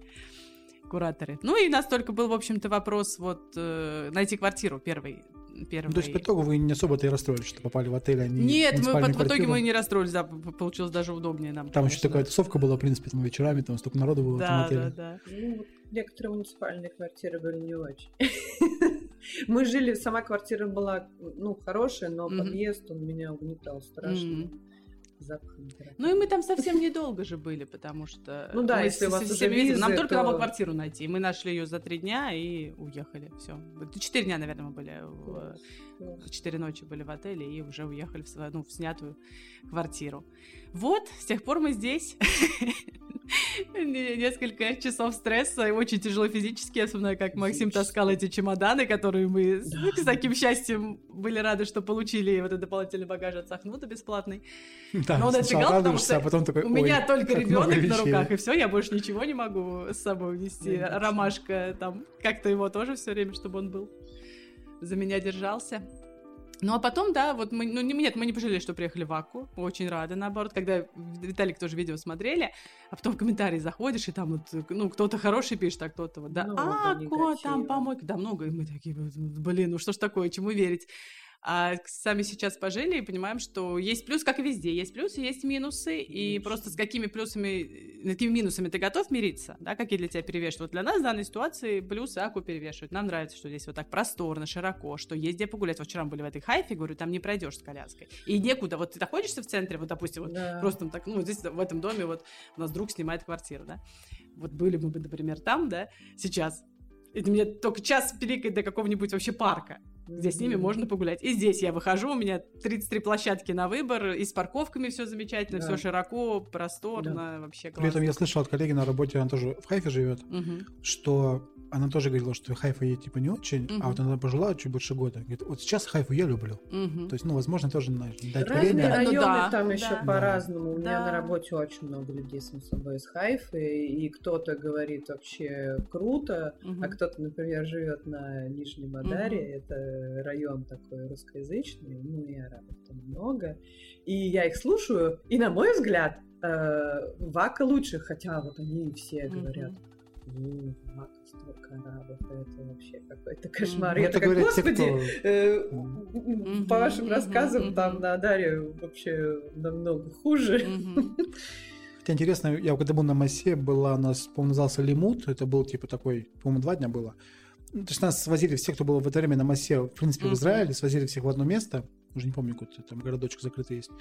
кураторы. Ну и у нас только был, в общем-то, вопрос вот э, найти квартиру первый. Первый... То есть по итогу вы не особо-то и расстроились, что попали в отель, а не Нет, мы под, в итоге мы не расстроились, да, получилось даже удобнее нам. Там конечно. еще такая тусовка была, в принципе, там вечерами, там столько народу было да, в этом отеле. Да, да, ну, некоторые муниципальные квартиры были не очень. Мы жили, сама квартира была, ну, хорошая, но подъезд, он меня угнетал страшно запахом. Ну и мы там совсем недолго же были, потому что... Ну да, если у вас уже визы, Нам только надо квартиру найти. Мы нашли ее за три дня и уехали. Все. Четыре дня, наверное, мы были. Четыре ночи были в отеле и уже уехали в, свою, ну, в снятую квартиру. Вот, с тех пор мы здесь. Несколько часов стресса, и очень тяжело физически, особенно как Максим таскал эти чемоданы, которые мы с таким счастьем были рады, что получили вот этот дополнительный багаж от Сахнута бесплатный. Но он отфигал, потому что а у меня только ребенок на руках, и все, я больше ничего не могу с собой вести. Ромашка там, как-то его тоже все время, чтобы он был за меня держался. Ну, а потом, да, вот мы, ну, нет, мы не пожалели, что приехали в Аку, очень рады, наоборот, когда Виталик тоже видео смотрели, а потом в комментарии заходишь, и там вот, ну, кто-то хороший пишет, а кто-то вот, да, Аку, там помойка, да, много, и мы такие, блин, ну что ж такое, чему верить? А сами сейчас пожили и понимаем, что есть плюс, как и везде. Есть плюсы, есть минусы. И просто с какими плюсами, с какими минусами ты готов мириться, да, какие для тебя перевешивают. Вот для нас в данной ситуации плюсы Аку перевешивают. Нам нравится, что здесь вот так просторно, широко, что есть где погулять. Вот вчера мы были в этой хайфе, говорю, там не пройдешь с коляской. И некуда. Вот ты находишься в центре, вот, допустим, вот да. просто так, ну, здесь в этом доме вот у нас друг снимает квартиру, да. Вот были мы бы, например, там, да, сейчас. И мне только час пиликать до какого-нибудь вообще парка где с ними можно погулять. И здесь я выхожу, у меня 33 площадки на выбор, и с парковками все замечательно, да. все широко, просторно, да. вообще классно. При этом я слышал от коллеги на работе, она тоже в Хайфе живет, угу. что она тоже говорила, что Хайфа ей типа не очень, угу. а вот она пожила чуть больше года. Говорит, вот сейчас Хайфу я люблю. Угу. То есть, ну, возможно, тоже знаешь, дать Разные время. районы ну, да. там еще да. по-разному. У меня да. на работе очень много людей с собой из Хайфы, и кто-то говорит вообще круто, угу. а кто-то, например, живет на Нижнем Адаре, угу. это район такой русскоязычный, ну и арабов там много. И я их слушаю, и на мой взгляд, э, Вака лучше, хотя вот они все говорят, ну, Вака столько арабов, это вообще какой-то кошмар. Mm, Я такая, господи, э, mm-hmm. по вашим рассказам mm-hmm. там на Адаре вообще намного хуже. Хотя интересно, я когда был на Массе, была у нас, по-моему, назывался Лимут, это был типа такой, по-моему, два дня было. Ну, то есть нас свозили всех, кто был в это время на Массе, в принципе, mm-hmm. в Израиле, свозили всех в одно место, уже не помню, какой-то там городочек закрытый есть.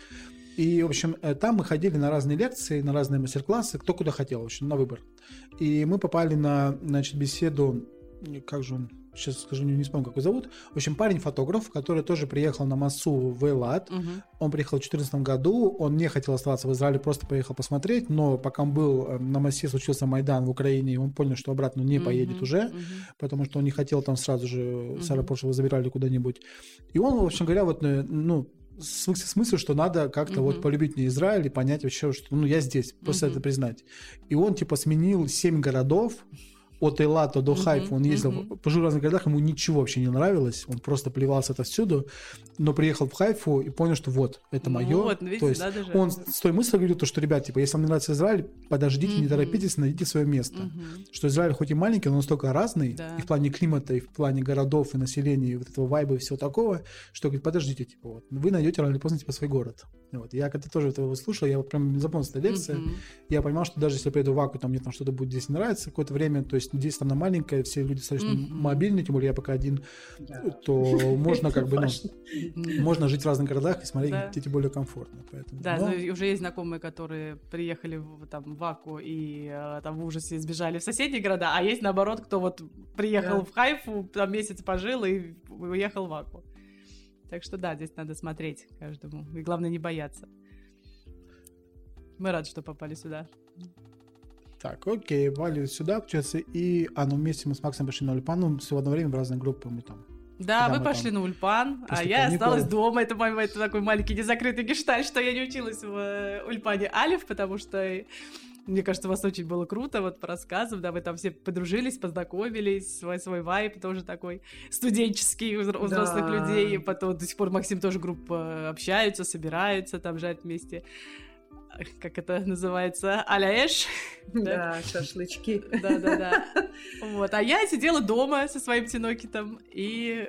И, в общем, э, там мы ходили на разные лекции, на разные мастер-классы, кто куда хотел, в общем, на выбор. И мы попали на, значит, беседу, как же он, сейчас скажу, не, не вспомню, как его зовут. В общем, парень-фотограф, который тоже приехал на массу в Элат. Угу. Он приехал в 2014 году, он не хотел оставаться в Израиле, просто поехал посмотреть, но пока он был э, на массе, случился Майдан в Украине, и он понял, что обратно не угу, поедет уже, угу. потому что он не хотел там сразу же угу. с аэропорта его забирали куда-нибудь. И он, в общем говоря, вот, э, ну, смысл, смысл, что надо как-то угу. вот полюбить мне Израиль и понять вообще, что ну я здесь, просто угу. это признать. И он типа сменил семь городов, от Эйлата до Хайфа, он ездил, пожил в разных городах, ему ничего вообще не нравилось, он просто плевался отовсюду, но приехал в Хайфу и понял, что вот, это мое. Ну, вот, видите, то есть даже... он с той мыслью говорил, то, что, ребят, типа, если вам не нравится Израиль, подождите, uh-huh. не торопитесь, найдите свое место. Uh-huh. Что Израиль хоть и маленький, но настолько разный, да. и в плане климата, и в плане городов, и населения, и вот этого вайба, и всего такого, что, говорит, подождите, типа, вот, вы найдете рано или поздно, типа, свой город. Вот. Я когда тоже этого слушал, я вот прям запомнил эта лекция, uh-huh. я понимал, что даже если я приеду в Аку, там мне там что-то будет здесь нравиться какое-то время, то есть здесь там на маленькое, все люди достаточно uh-huh. мобильные, тем более я пока один, yeah. то можно как бы, ну, можно жить в разных городах и смотреть, да. где тебе более комфортно. Поэтому, да, но... Ну, уже есть знакомые, которые приехали в, там, в Аку и э, там в ужасе сбежали в соседние города, а есть наоборот, кто вот приехал в Хайфу, там месяц пожил и уехал в Аку. Так что да, здесь надо смотреть каждому. И главное не бояться. Мы рады, что попали сюда. Так, окей, вали сюда, получается, и... А, ну вместе мы с Максом пошли на Ульпан, ну, все в одно время в разные группы мы там. Да, вы пошли на Ульпан, а я каникул. осталась дома. Это мой это такой маленький незакрытый гештальт, что я не училась в э, Ульпане Алиф, потому что мне кажется, у вас очень было круто, вот по рассказам, да, вы там все подружились, познакомились, свой, свой вайп тоже такой студенческий у взрослых да. людей, потом до сих пор Максим тоже группа общаются, собираются, там жарят вместе как это называется, а-ля Эш. Да, шашлычки. Да-да-да. Вот, а я сидела дома со своим тинокетом и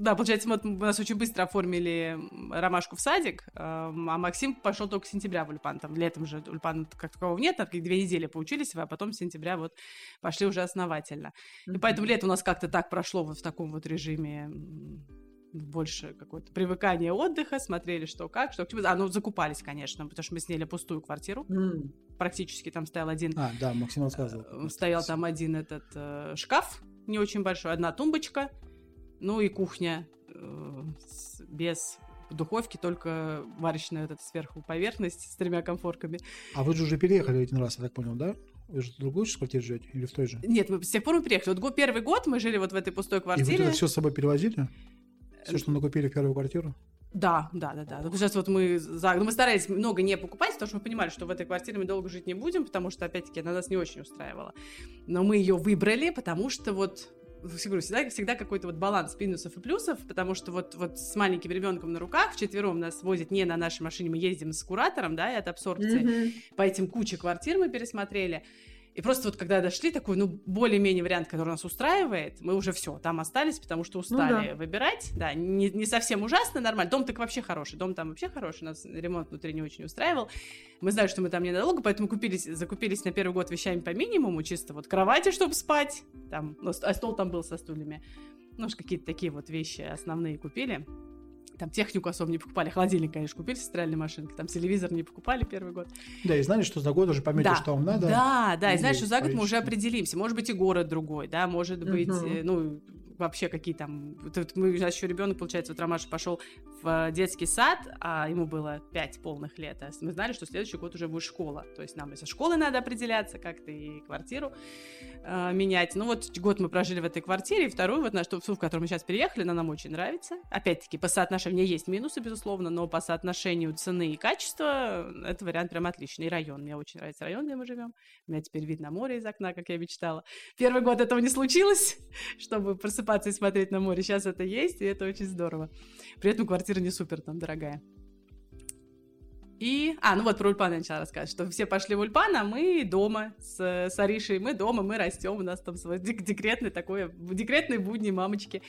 да, получается, мы, у нас очень быстро оформили ромашку в садик, а Максим пошел только с сентября в Ульпан. Там летом же Ульпан как такового нет, так две недели поучились, а потом с сентября вот пошли уже основательно. И поэтому лето у нас как-то так прошло вот в таком вот режиме больше какое-то привыкание отдыха, смотрели, что как, что А, ну, закупались, конечно, потому что мы сняли пустую квартиру. Mm. Практически там стоял один... А, да, Максим рассказывал. Э, стоял там один этот э, шкаф, не очень большой, одна тумбочка, ну и кухня э, с, без духовки, только варочная вот эта сверху поверхность с тремя комфорками. А вы же уже переехали один раз, я так понял, да? Вы же в другую квартиру живете или в той же? Нет, мы с тех пор мы приехали. Вот первый год мы жили вот в этой пустой квартире. И вы это все с собой перевозили? Все, что накупили в первую квартиру? Да, да, да, да. Сейчас вот мы за... ну, мы старались много не покупать, потому что мы понимали, что в этой квартире мы долго жить не будем, потому что, опять-таки, она нас не очень устраивала. Но мы ее выбрали, потому что вот всегда, всегда какой-то вот баланс минусов и плюсов, потому что вот, вот с маленьким ребенком на руках вчетвером нас возят не на нашей машине, мы ездим с куратором, да, и от абсорбции. Mm-hmm. По этим куче квартир мы пересмотрели. И просто вот когда дошли, такой, ну, более-менее вариант, который нас устраивает, мы уже все, там остались, потому что устали ну, да. выбирать. Да, не, не совсем ужасно, нормально. Дом так вообще хороший, дом там вообще хороший, нас ремонт внутри не очень устраивал. Мы знали, что мы там ненадолго, поэтому купились, закупились на первый год вещами по минимуму, чисто вот кровати, чтобы спать, там, ну, а стол там был со стульями. Ну, какие-то такие вот вещи основные купили. Там технику особо не покупали. Холодильник, конечно, купили с стиральной машинкой. Там телевизор не покупали первый год. Да, и знали, что за год уже поймете, да. что вам надо. Да, да, и, и знаешь, что за год мы уже определимся. Может быть, и город другой, да, может быть, угу. ну, вообще какие там... Вот мы еще ребенок, получается, вот Ромаша пошел в детский сад, а ему было 5 полных лет. А мы знали, что следующий год уже будет школа. То есть нам из школы надо определяться, как-то и квартиру э, менять. Ну вот год мы прожили в этой квартире, и вторую вот, на что, в которую мы сейчас переехали, она нам очень нравится. Опять-таки, по соотношению, есть минусы, безусловно, но по соотношению цены и качества это вариант прям отличный. И район, мне очень нравится район, где мы живем. У меня теперь вид на море из окна, как я мечтала. Первый год этого не случилось, чтобы просыпаться и смотреть на море. Сейчас это есть, и это очень здорово. При этом квартира не супер там дорогая. И, а, ну вот про Ульпан я начала рассказывать, что все пошли в Ульпан, а мы дома с, с Аришей, мы дома, мы растем, у нас там свой декретный такой, декретные будни мамочки.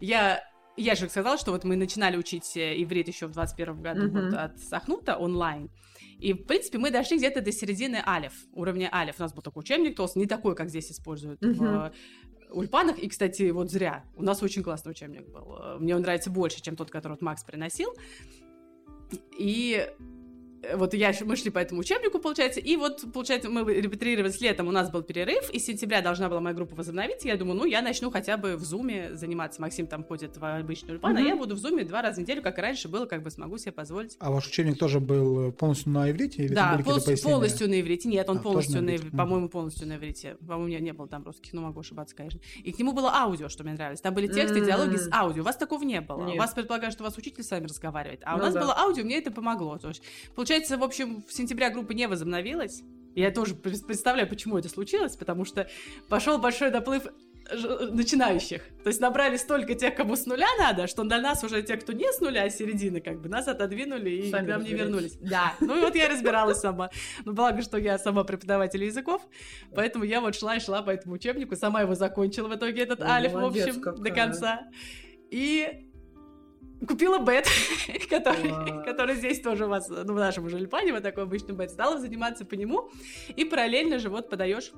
Я я же сказала, что вот мы начинали учить э, иврит еще в 21 году mm-hmm. вот от Сахнута онлайн. И, в принципе, мы дошли где-то до середины алиф, уровня алиф. У нас был такой учебник толстый, не такой, как здесь используют mm-hmm. в Ульпанах. И, кстати, вот зря. У нас очень классный учебник был. Мне он нравится больше, чем тот, который вот Макс приносил. И вот я, мы шли по этому учебнику, получается, и вот, получается, мы репетировались летом, у нас был перерыв, и с сентября должна была моя группа возобновиться, я думаю, ну, я начну хотя бы в зуме заниматься. Максим там ходит в обычный ульпан, mm-hmm. а я буду в зуме два раза в неделю, как и раньше было, как бы смогу себе позволить. А ваш учебник тоже был полностью на иврите? Или да, пол- полностью на иврите. Нет, он а, полностью на иврите, по-моему, полностью на иврите. По-моему, у меня не было там русских, но могу ошибаться, конечно. И к нему было аудио, что мне нравилось. Там были тексты, mm-hmm. диалоги с аудио. У вас такого не было. Нет. У вас предполагаю, что у вас учитель с вами разговаривает. А у ну, нас да. было аудио, мне это помогло. То есть, получается, в общем, в сентябре группа не возобновилась. Я тоже представляю, почему это случилось, потому что пошел большой доплыв начинающих. То есть набрали столько тех, кому с нуля надо, что до нас уже те, кто не с нуля, а середины, как бы нас отодвинули и Сами к нам не вернулись. Да, ну и вот я разбиралась сама. Ну, благо, что я сама преподаватель языков, поэтому я вот шла и шла по этому учебнику, сама его закончила в итоге, этот алиф, в общем, какая. до конца. И купила бет, который, который здесь тоже у вас, ну, в нашем уже Липане, вот такой обычный бет, стала заниматься по нему, и параллельно же вот подаешь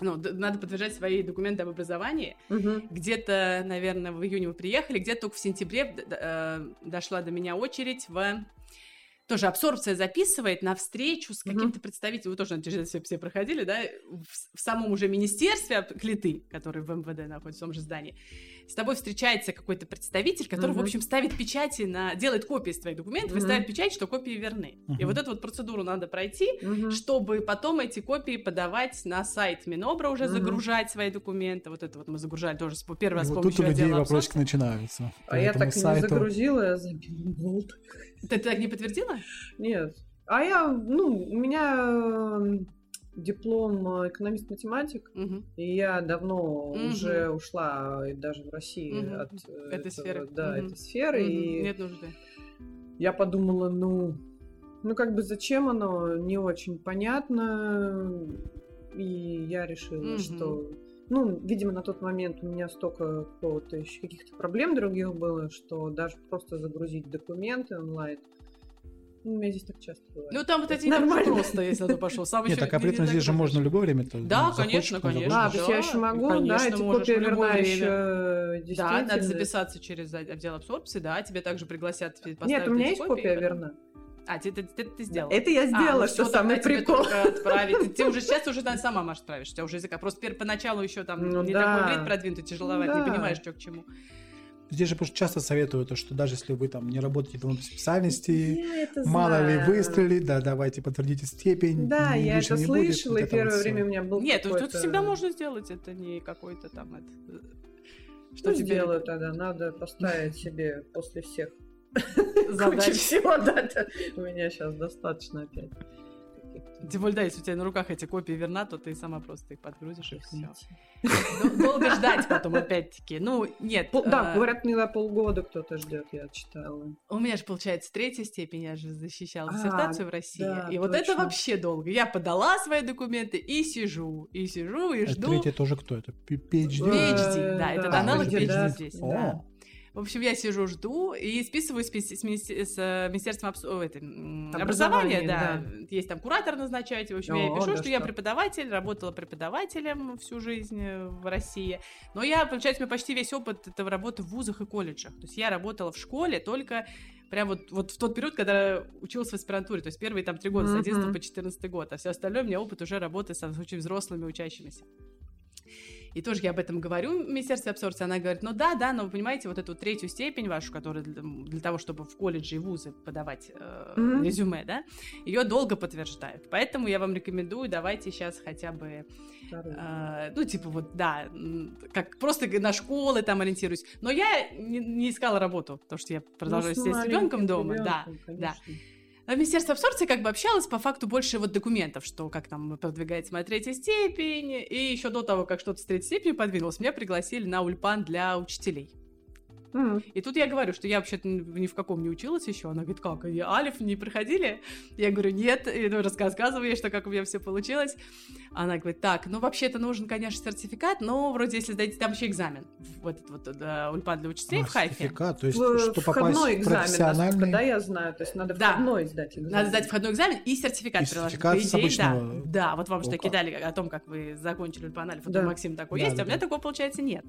ну, надо подтверждать свои документы об образовании. Угу. Где-то, наверное, в июне вы приехали, где-то только в сентябре э, дошла до меня очередь в тоже абсорбция записывает на встречу с каким-то mm-hmm. представителем, вы тоже через все, все проходили, да, в, в самом уже министерстве Клиты, который в МВД находится в том же здании, с тобой встречается какой-то представитель, который, mm-hmm. в общем, ставит печати на, делает копии из твоих документов mm-hmm. и ставит печать, что копии верны. Mm-hmm. И вот эту вот процедуру надо пройти, mm-hmm. чтобы потом эти копии подавать на сайт Минобра, уже mm-hmm. загружать свои документы. Вот это вот мы загружали тоже первый раз с помощью вот тут у людей вопросики начинаются. А я так сайту... не загрузила, я забила ты, так не подтвердила? Нет. А я, ну, у меня диплом экономист-математик, угу. и я давно угу. уже ушла даже в России угу. от этой этого, сферы. Да, угу. этой сферы. Угу. И Нет нужды. Я подумала, ну, ну как бы зачем оно, не очень понятно. И я решила, угу. что ну, видимо, на тот момент у меня столько каких-то проблем других было, что даже просто загрузить документы онлайн, у меня здесь так часто бывает. Ну, там вот эти нормально просто, если ты пошел. Сам Нет, так а при этом здесь же можно в любое время. Да, конечно, конечно. А, то есть я еще могу, да, эти копия верна еще Да, надо записаться через отдел абсорбции, да, тебе также пригласят поставить Нет, у меня есть копия верна. А, ты, ты, ты, ты сделала? Это я сделала, а, что ну, самый прикол. отправить. Ты, ты уже сейчас уже наверное, сама можешь отправить, у тебя уже языка. Просто теперь поначалу еще там ну, не да. такой вид продвинутый, тяжеловато, ну, да. не понимаешь, что к чему. Здесь же просто часто советуют, что даже если вы там не работаете в специальности, мало знаю. ли выстрелить, да, давайте подтвердите степень. Да, я это слышала, и первое вот время у меня был Нет, тут всегда можно сделать, это не какой-то там... Это... Что ну, сделаю тогда, надо поставить себе после всех Куча всего, да, у меня сейчас достаточно опять. Тем более, да, если у тебя на руках эти копии верна, то ты сама просто их подгрузишь и все. Долго ждать потом, опять-таки. Ну, нет. Да, а, говорят, на полгода кто-то ждет, я читала. У меня же, получается, третья степень, я же защищала а, диссертацию в России. И вот это вообще долго. Я подала свои документы и сижу, и сижу, и жду. Третья тоже кто это? PhD? PhD, да, это аналог PhD здесь. В общем, я сижу, жду и списываю с, с, с э, Министерством обс... это, образования, да. да. Есть там куратор назначаете. В общем, О, я пишу, да что, что я преподаватель, работала преподавателем всю жизнь э, в России. Но я, получается, у меня почти весь опыт этого работы в вузах и колледжах. То есть я работала в школе только прям вот, вот в тот период, когда училась в аспирантуре, то есть первые там три года, mm-hmm. с 11 по 14 год, а все остальное у меня опыт уже работы с очень взрослыми учащимися. И тоже я об этом говорю в Министерстве абсорбции. Она говорит, ну да, да, но вы понимаете, вот эту третью степень вашу, которая для, для того, чтобы в колледже и вузы подавать э, mm-hmm. резюме, да, ее долго подтверждают. Поэтому я вам рекомендую, давайте сейчас хотя бы, э, ну, типа вот, да, как просто на школы там ориентируюсь. Но я не, не искала работу, потому что я продолжаю ну, сидеть с ребенком дома. Ребенком, да, конечно. да. А Министерство абсорбции как бы общалось по факту больше вот документов, что как там продвигается моя третья степень, и еще до того, как что-то с третьей степенью подвинулось, меня пригласили на ульпан для учителей. Mm. И тут я говорю, что я вообще-то ни в каком не училась еще. Она говорит, как, и Алиф не проходили? Я говорю, нет, и ну, рассказываю ей, что как у меня все получилось. Она говорит, так, ну вообще-то нужен, конечно, сертификат, но вроде если сдать, там еще экзамен в этот вот да, ульпан для учителей а, в Хайфе. Сертификат, то есть, в, что попасть в профессиональный... Да, я знаю, то есть надо да. входной сдать экзамен. Надо сдать входной экзамен и сертификат и приложить. Сертификат идее, обычного... да. да, вот вам что кидали о том, как вы закончили ульпан Алиф, да. Максим такой да, есть, да, а у меня да. такого, получается, нет.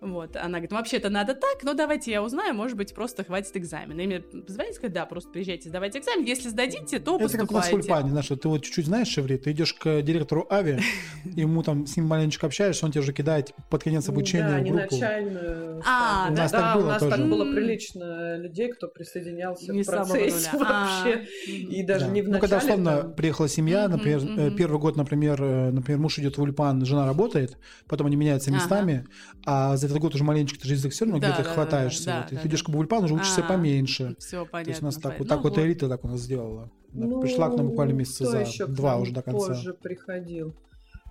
Вот, она говорит, вообще-то надо так, но давайте я узнаю, может быть, просто хватит экзамена. И мне позвонили, сказать, да, просто приезжайте, сдавайте экзамен, если сдадите, то Это поступайте. как у нас в Ульпане, знаешь, ты вот чуть-чуть знаешь шеври, ты идешь к директору Ави, ему там с ним маленечко общаешься, он тебе уже кидает под конец обучения Да, не начальную. А. У нас да, так было у нас тоже. так было прилично людей, кто присоединялся Не в процессе вообще. А, И даже Да. не в ну, когда начале. условно приехала семья, например, э, первый год, например, э, например, муж идет в Ульпан, жена работает, потом они меняются местами, а за этот год уже маленечко ты же язык все равно Да, где-то да, хватаешься. да, вот. И да, ты идешь в Ульпан, уже учишься А, поменьше. Все понятно. То есть у нас так, вот так Ну вот элита так у нас сделала. Ну, Пришла к нам буквально месяца кто за еще к два уже до конца. позже приходил.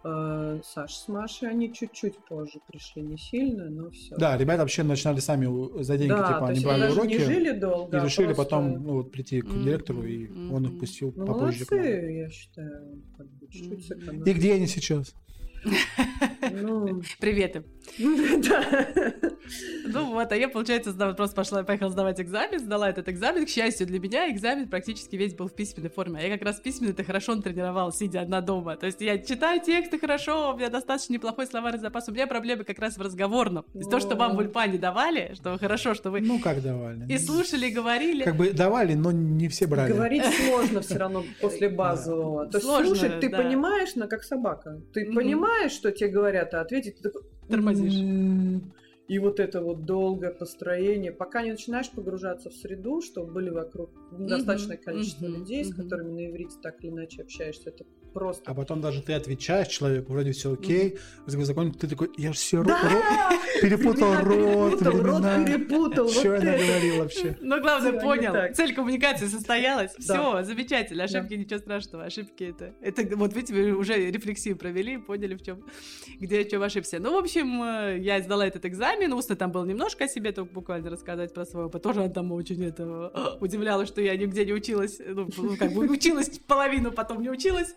Э, Саш с Машей, они чуть-чуть позже пришли, не сильно, но все. Да, ребята вообще начинали сами за деньги, да, типа, они брали уроки не жили долго, и а решили просто- потом ну, вот, прийти к Мгм, директору, и он их пустил Ну, попозже. к молодцы, я считаю, как бы чуть-чуть сэкономили. И где они сейчас? Ну, Привет им. да. Ну вот, а я, получается, просто пошла, поехала сдавать экзамен, сдала этот экзамен. К счастью для меня, экзамен практически весь был в письменной форме. А я как раз письменно-то хорошо тренировал, сидя одна дома. То есть я читаю тексты хорошо, у меня достаточно неплохой словарный запас. У меня проблемы как раз в разговорном. То есть то, что вам в Ульпане давали, что хорошо, что вы Ну, как давали? и слушали, и говорили. Как бы давали, но не все брали. Говорить сложно все равно после базового. То есть слушать ты понимаешь, но как собака. Ты понимаешь, что тебе говорят, а ответить ты такой... Тормозишь. И вот это вот долгое построение, пока не начинаешь погружаться в среду, чтобы были вокруг достаточное количество людей, с которыми на иврите так или иначе общаешься, это просто... А потом даже ты отвечаешь человеку, вроде все окей, разговор закончен, ты такой, я же все Да! перепутал Времена рот, перепутал, рот перепутал, Что я наговорил вообще? Но главное, Всё, не понял. Цель коммуникации состоялась. Все, замечательно. Ошибки ничего страшного. Ошибки это. Это вот видите, вы уже рефлексию провели, поняли, в чем, где о чем ошибся. Ну, в общем, э, я сдала этот экзамен. Устно там был немножко о себе, только буквально рассказать про свой опыт. Тоже она там очень это удивлялась, что я нигде не училась. Ну, ну, как бы училась половину, потом не училась.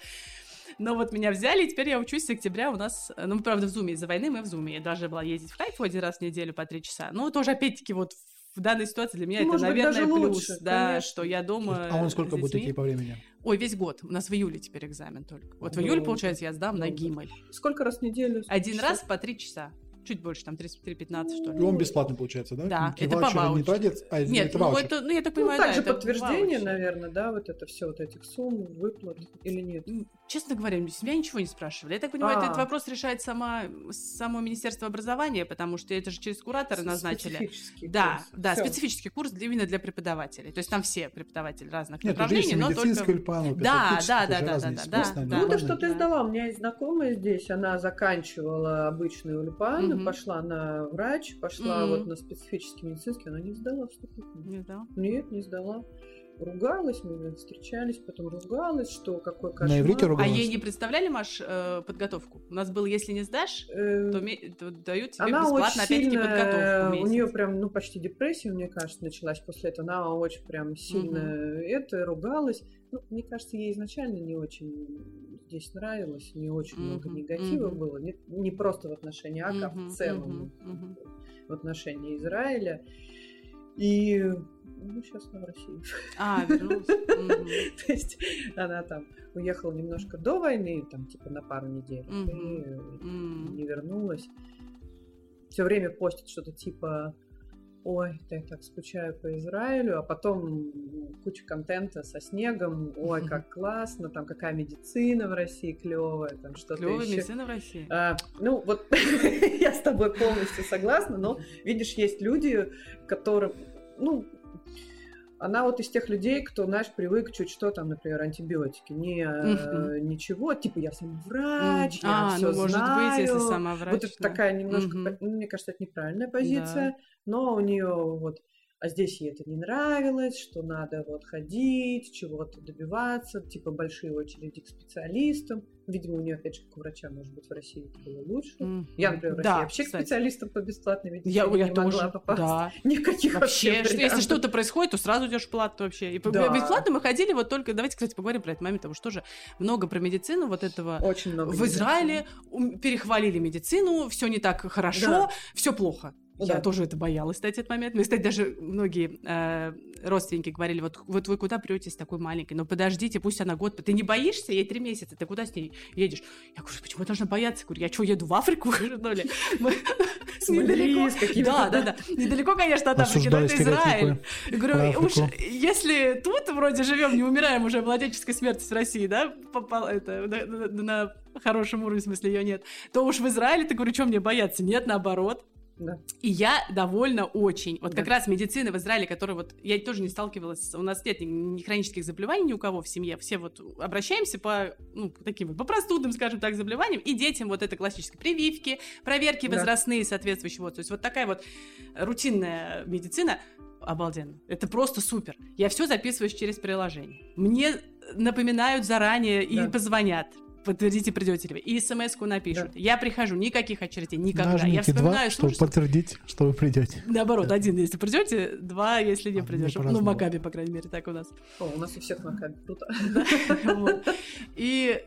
Но вот меня взяли, и теперь я учусь с октября у нас, ну, мы, правда, в Зуме, из-за войны мы в Зуме. Я должна была ездить в Хайфу один раз в неделю по три часа. Ну, тоже, опять-таки, вот в данной ситуации для меня Ну, это, быть, наверное, даже плюс, лучше, да, конечно. что я дома А он сколько будет идти по времени? Ой, весь год. У нас в июле теперь экзамен только. Вот в Ну, июле, получается, я сдам на долго. Гималь. Сколько раз в неделю? Один Часов? раз по три часа. Чуть больше, там 3-15, что И ли. он бесплатный получается, да? Да, Какие это по ваучеры не ваучеру. тратят, а Нет, это ну ваучер. это, ну я так Ну, понимаю, да, также это подтверждение, ваучер. наверное, да, вот это все вот этих сумм, выплат или нет? Честно говоря, меня ничего не спрашивали. Я так понимаю, А. этот вопрос решает сама, само Министерство образования, потому что это же через куратора назначили. Специфический Да, курс. да, Всё. специфический курс для- именно для преподавателей. То есть там все преподаватели разных Нет, направлений, но только... Вот Да, да, да, да, да, да, да. Ну, да. то, что ты Да. сдала. У меня есть знакомая здесь, она заканчивала обычный ульпан, Мгм. пошла на врач, пошла Мгм. вот на специфический медицинский, она не сдала вступительный. Не знаю. Нет, не сдала. Ругалась, мы встречались, потом ругалась, что какой На кошмар. иврите А ругалась? ей не представляли, Маш, э, подготовку? У нас было, если не сдашь, Э, то, ме- то дают тебе Она бесплатно, очень опять-таки, сильно, подготовку у нее прям, ну, почти депрессия, мне кажется, началась после этого. Она очень прям сильно это, ругалась. Ну, мне кажется, ей изначально не очень здесь нравилось, не очень много Мгм, негатива мгм. было. Не, не просто в отношении Ака, а Мгм, в целом мгм. в отношении Израиля. И ну, сейчас она в России. А, вернулась. То есть она там уехала немножко до войны, там типа на пару недель, и не вернулась. Все время постит что-то типа Ой, да я так скучаю по Израилю, а потом куча контента со снегом. Ой, как классно, там какая медицина в России клевая, там что-то Клевая еще. медицина в России. А, ну, вот я с тобой полностью согласна, но видишь, есть люди, которым, ну, она вот из тех людей, кто, знаешь, привык чуть что там, например, антибиотики, не э, ничего, типа я сам врач, М. я А, все ну, может знаю. быть, если сама врач. Вот это да. такая немножко, ну, мне кажется, это неправильная позиция, но у нее вот, а здесь ей это не нравилось, что надо вот ходить, чего-то добиваться, типа большие очереди к специалистам. Видимо, у нее, опять же, как у врача, может быть, в России это было лучше. Мгм. Я, например, в России Да, вообще к кстати. специалистам по бесплатной медицине Я, я не тоже, могла попасть. да. Никаких Вообще, вообще, что, если что-то происходит, то сразу идешь в плату вообще. И Да. бесплатно мы ходили вот только... Давайте, кстати, поговорим про этот момент, потому что тоже много про медицину вот этого. Очень много. В. Израиле перехвалили медицину, все не так хорошо, Да. все плохо. Да. Я тоже это боялась, кстати, этот момент. Мне, кстати, даже многие э, родственники говорили, вот, вот вы куда прете с такой маленькой? Ну, подождите, пусть она год... Ты не боишься? Ей три месяца, ты куда с ней едешь? Я говорю, почему я должна бояться? Я говорю, я что, еду в Африку, что ли? Недалеко. Да, да, да. Недалеко, конечно, от Африки, но это Израиль. Говорю, уж если тут вроде живем, не умираем уже младенческой смертность в России, да, попал это на хорошем уровне, в смысле ее нет, то уж в Израиле, ты говорю, что мне бояться? Нет, наоборот. Да. И я довольна очень. Вот да. как раз медицина в Израиле, которая вот... Я тоже не сталкивалась, у нас нет ни, ни хронических заболеваний ни у кого в семье. Все вот обращаемся по, ну, таким вот, по простудным, скажем так, заболеваниям, и детям вот это классические прививки, проверки да. возрастные соответствующие. Вот. То есть вот такая вот рутинная медицина обалденно. Это просто супер. Я все записываю через приложение. Мне напоминают заранее да. и позвонят подтвердите, придете ли вы. И смс-ку напишут. Да. Я прихожу, никаких очередей, никогда. Нажмите я вспоминаю, два, чтобы подтвердить, что вы придете. Наоборот, да. один, если придете, два, если не а, придешь. Ну, в Макабе, по крайней мере, так у нас. О, у нас у всех Макаби, круто. И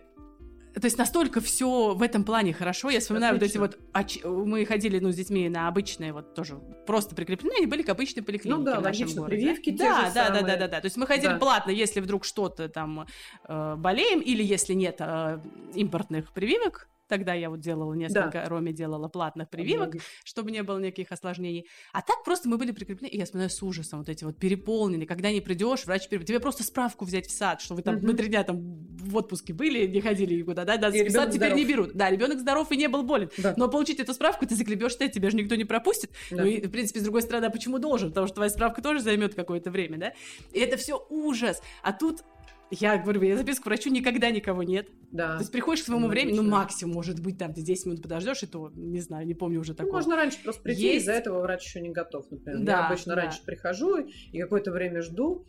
то есть настолько все в этом плане хорошо. Я вспоминаю Отлично. вот эти вот... Мы ходили, ну, с детьми на обычные, вот тоже просто прикреплены, они были к обычной поликлинике ну, да, в нашем городе. прививки да, те да, же да, самые. да, да, да, да. То есть мы ходили да. платно, если вдруг что-то там э, болеем, или если нет э, импортных прививок, Тогда я вот делала несколько, да. Роме делала платных прививок, чтобы не было никаких осложнений. А так просто мы были прикреплены, и я вспоминаю с ужасом вот эти вот переполненные, когда не придешь, врач перев... тебе просто справку взять в сад, что вы там, угу. мы три дня там в отпуске были, не ходили никуда, да, да, и в сад теперь здоров. не берут. Да, ребенок здоров и не был болен. Да. Но получить эту справку ты заклебешься, тебя же никто не пропустит. Да. Ну и, в принципе, с другой стороны, а почему должен? Потому что твоя справка тоже займет какое-то время, да? И это все ужас. А тут я говорю, я записку к врачу никогда никого нет. Да. То есть приходишь к своему времени, ну, максимум, может быть, там ты 10 минут подождешь, и то, не знаю, не помню уже такого. Ну, можно раньше просто прийти, есть... из-за этого врач еще не готов, например. Да, я обычно да. раньше прихожу и какое-то время жду,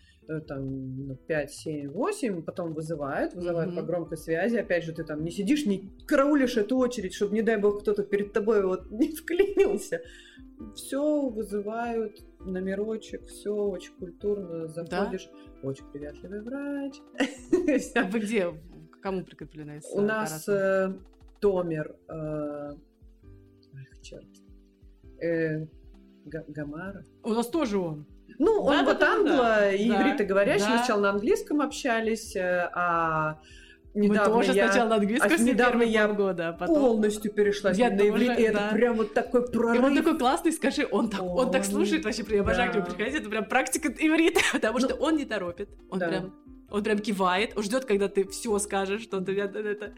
там, 5, 7, 8, потом вызывают, вызывают mm-hmm. по громкой связи. Опять же, ты там не сидишь, не караулишь эту очередь, чтобы, не дай бог, кто-то перед тобой вот не вклинился. Все вызывают, номерочек, все очень культурно, заходишь. Да? очень приветливый врач. А вы где? Кому прикреплены? У нас э, Томер, э, черт, э, Гамара. У нас тоже он. Ну, он вот англо и ивритоговорящий. Сначала на английском общались, э, а недавно Мы тоже я, сначала на английском а недавно я года, а потом... полностью перешла я на иврит, и это прям вот такой прорыв. И он такой классный, скажи, он так, он так слушает вообще, я обожаю да. к нему приходить, это прям практика иврита, потому ну, что он не торопит, он да. прям он прям кивает, он ждет, когда ты все скажешь, что ты это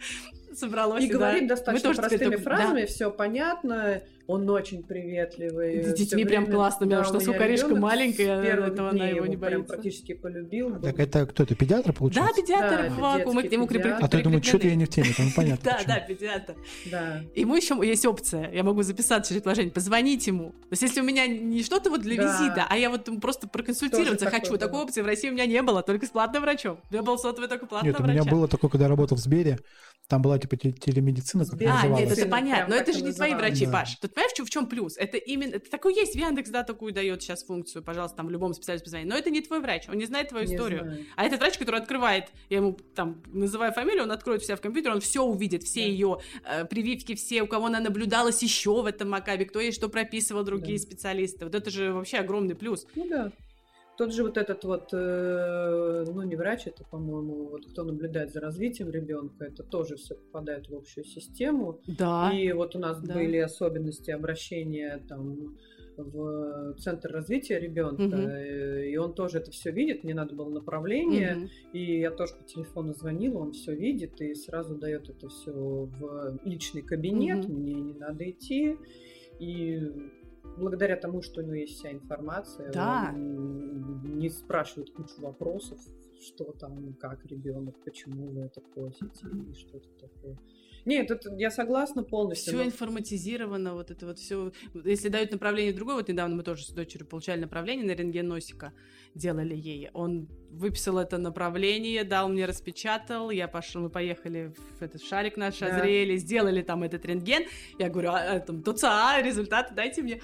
собралось. И, и говорит да. достаточно простыми фразами, да. все понятно. Он очень приветливый. С детьми прям время... классно, да, что сукаришка маленькая, этого она его не боится. практически полюбил. Так это кто-то, педиатр получается? Да, педиатр да, вакуум, мы к нему А то я думаю, что-то я не в теме, там понятно. Да, да, педиатр. Да. Ему еще есть опция, я могу записаться через приложение, позвонить ему. То есть если у меня не что-то вот для визита, а я вот просто проконсультироваться хочу, такой опции в России у меня не было, только с платным врачом. У меня был сотовый только платный врач. Нет, у меня было такое, когда я работал в Сбере, там была типа телемедицина, как А, нет, это понятно, но это же не твои врачи, да. Паш. Тут понимаешь, в чем плюс? Это именно, это такой есть, Яндекс, да, такую дает сейчас функцию, пожалуйста, там, любому специалисту позвонить, но это не твой врач, он не знает твою не историю. Знаю. А этот врач, который открывает, я ему там называю фамилию, он откроет себя в компьютер, он все увидит, все да. ее э, прививки, все, у кого она наблюдалась еще в этом Макабе, кто ей что прописывал, другие да. специалисты. Вот это же вообще огромный плюс. Ну да. Тот же вот этот вот, э, ну не врач, это, по-моему, вот кто наблюдает за развитием ребенка, это тоже все попадает в общую систему. Да. И вот у нас да. были особенности обращения там в центр развития ребенка, угу. и он тоже это все видит. Мне надо было направление, угу. и я тоже по телефону звонила, он все видит и сразу дает это все в личный кабинет. Угу. Мне не надо идти. И благодаря тому, что у него есть вся информация, да. он не спрашивает кучу вопросов, что там, как ребенок, почему вы это просите и что-то такое. Нет, это, я согласна полностью. Все но... информатизировано, вот это вот все. Если дают направление другое, вот недавно мы тоже с дочерью получали направление на рентген носика, делали ей. Он выписал это направление, дал мне, распечатал, я пошел, мы поехали в этот шарик наш, да. озрели, сделали там этот рентген. Я говорю, а, а там, ТЦА, результаты дайте мне.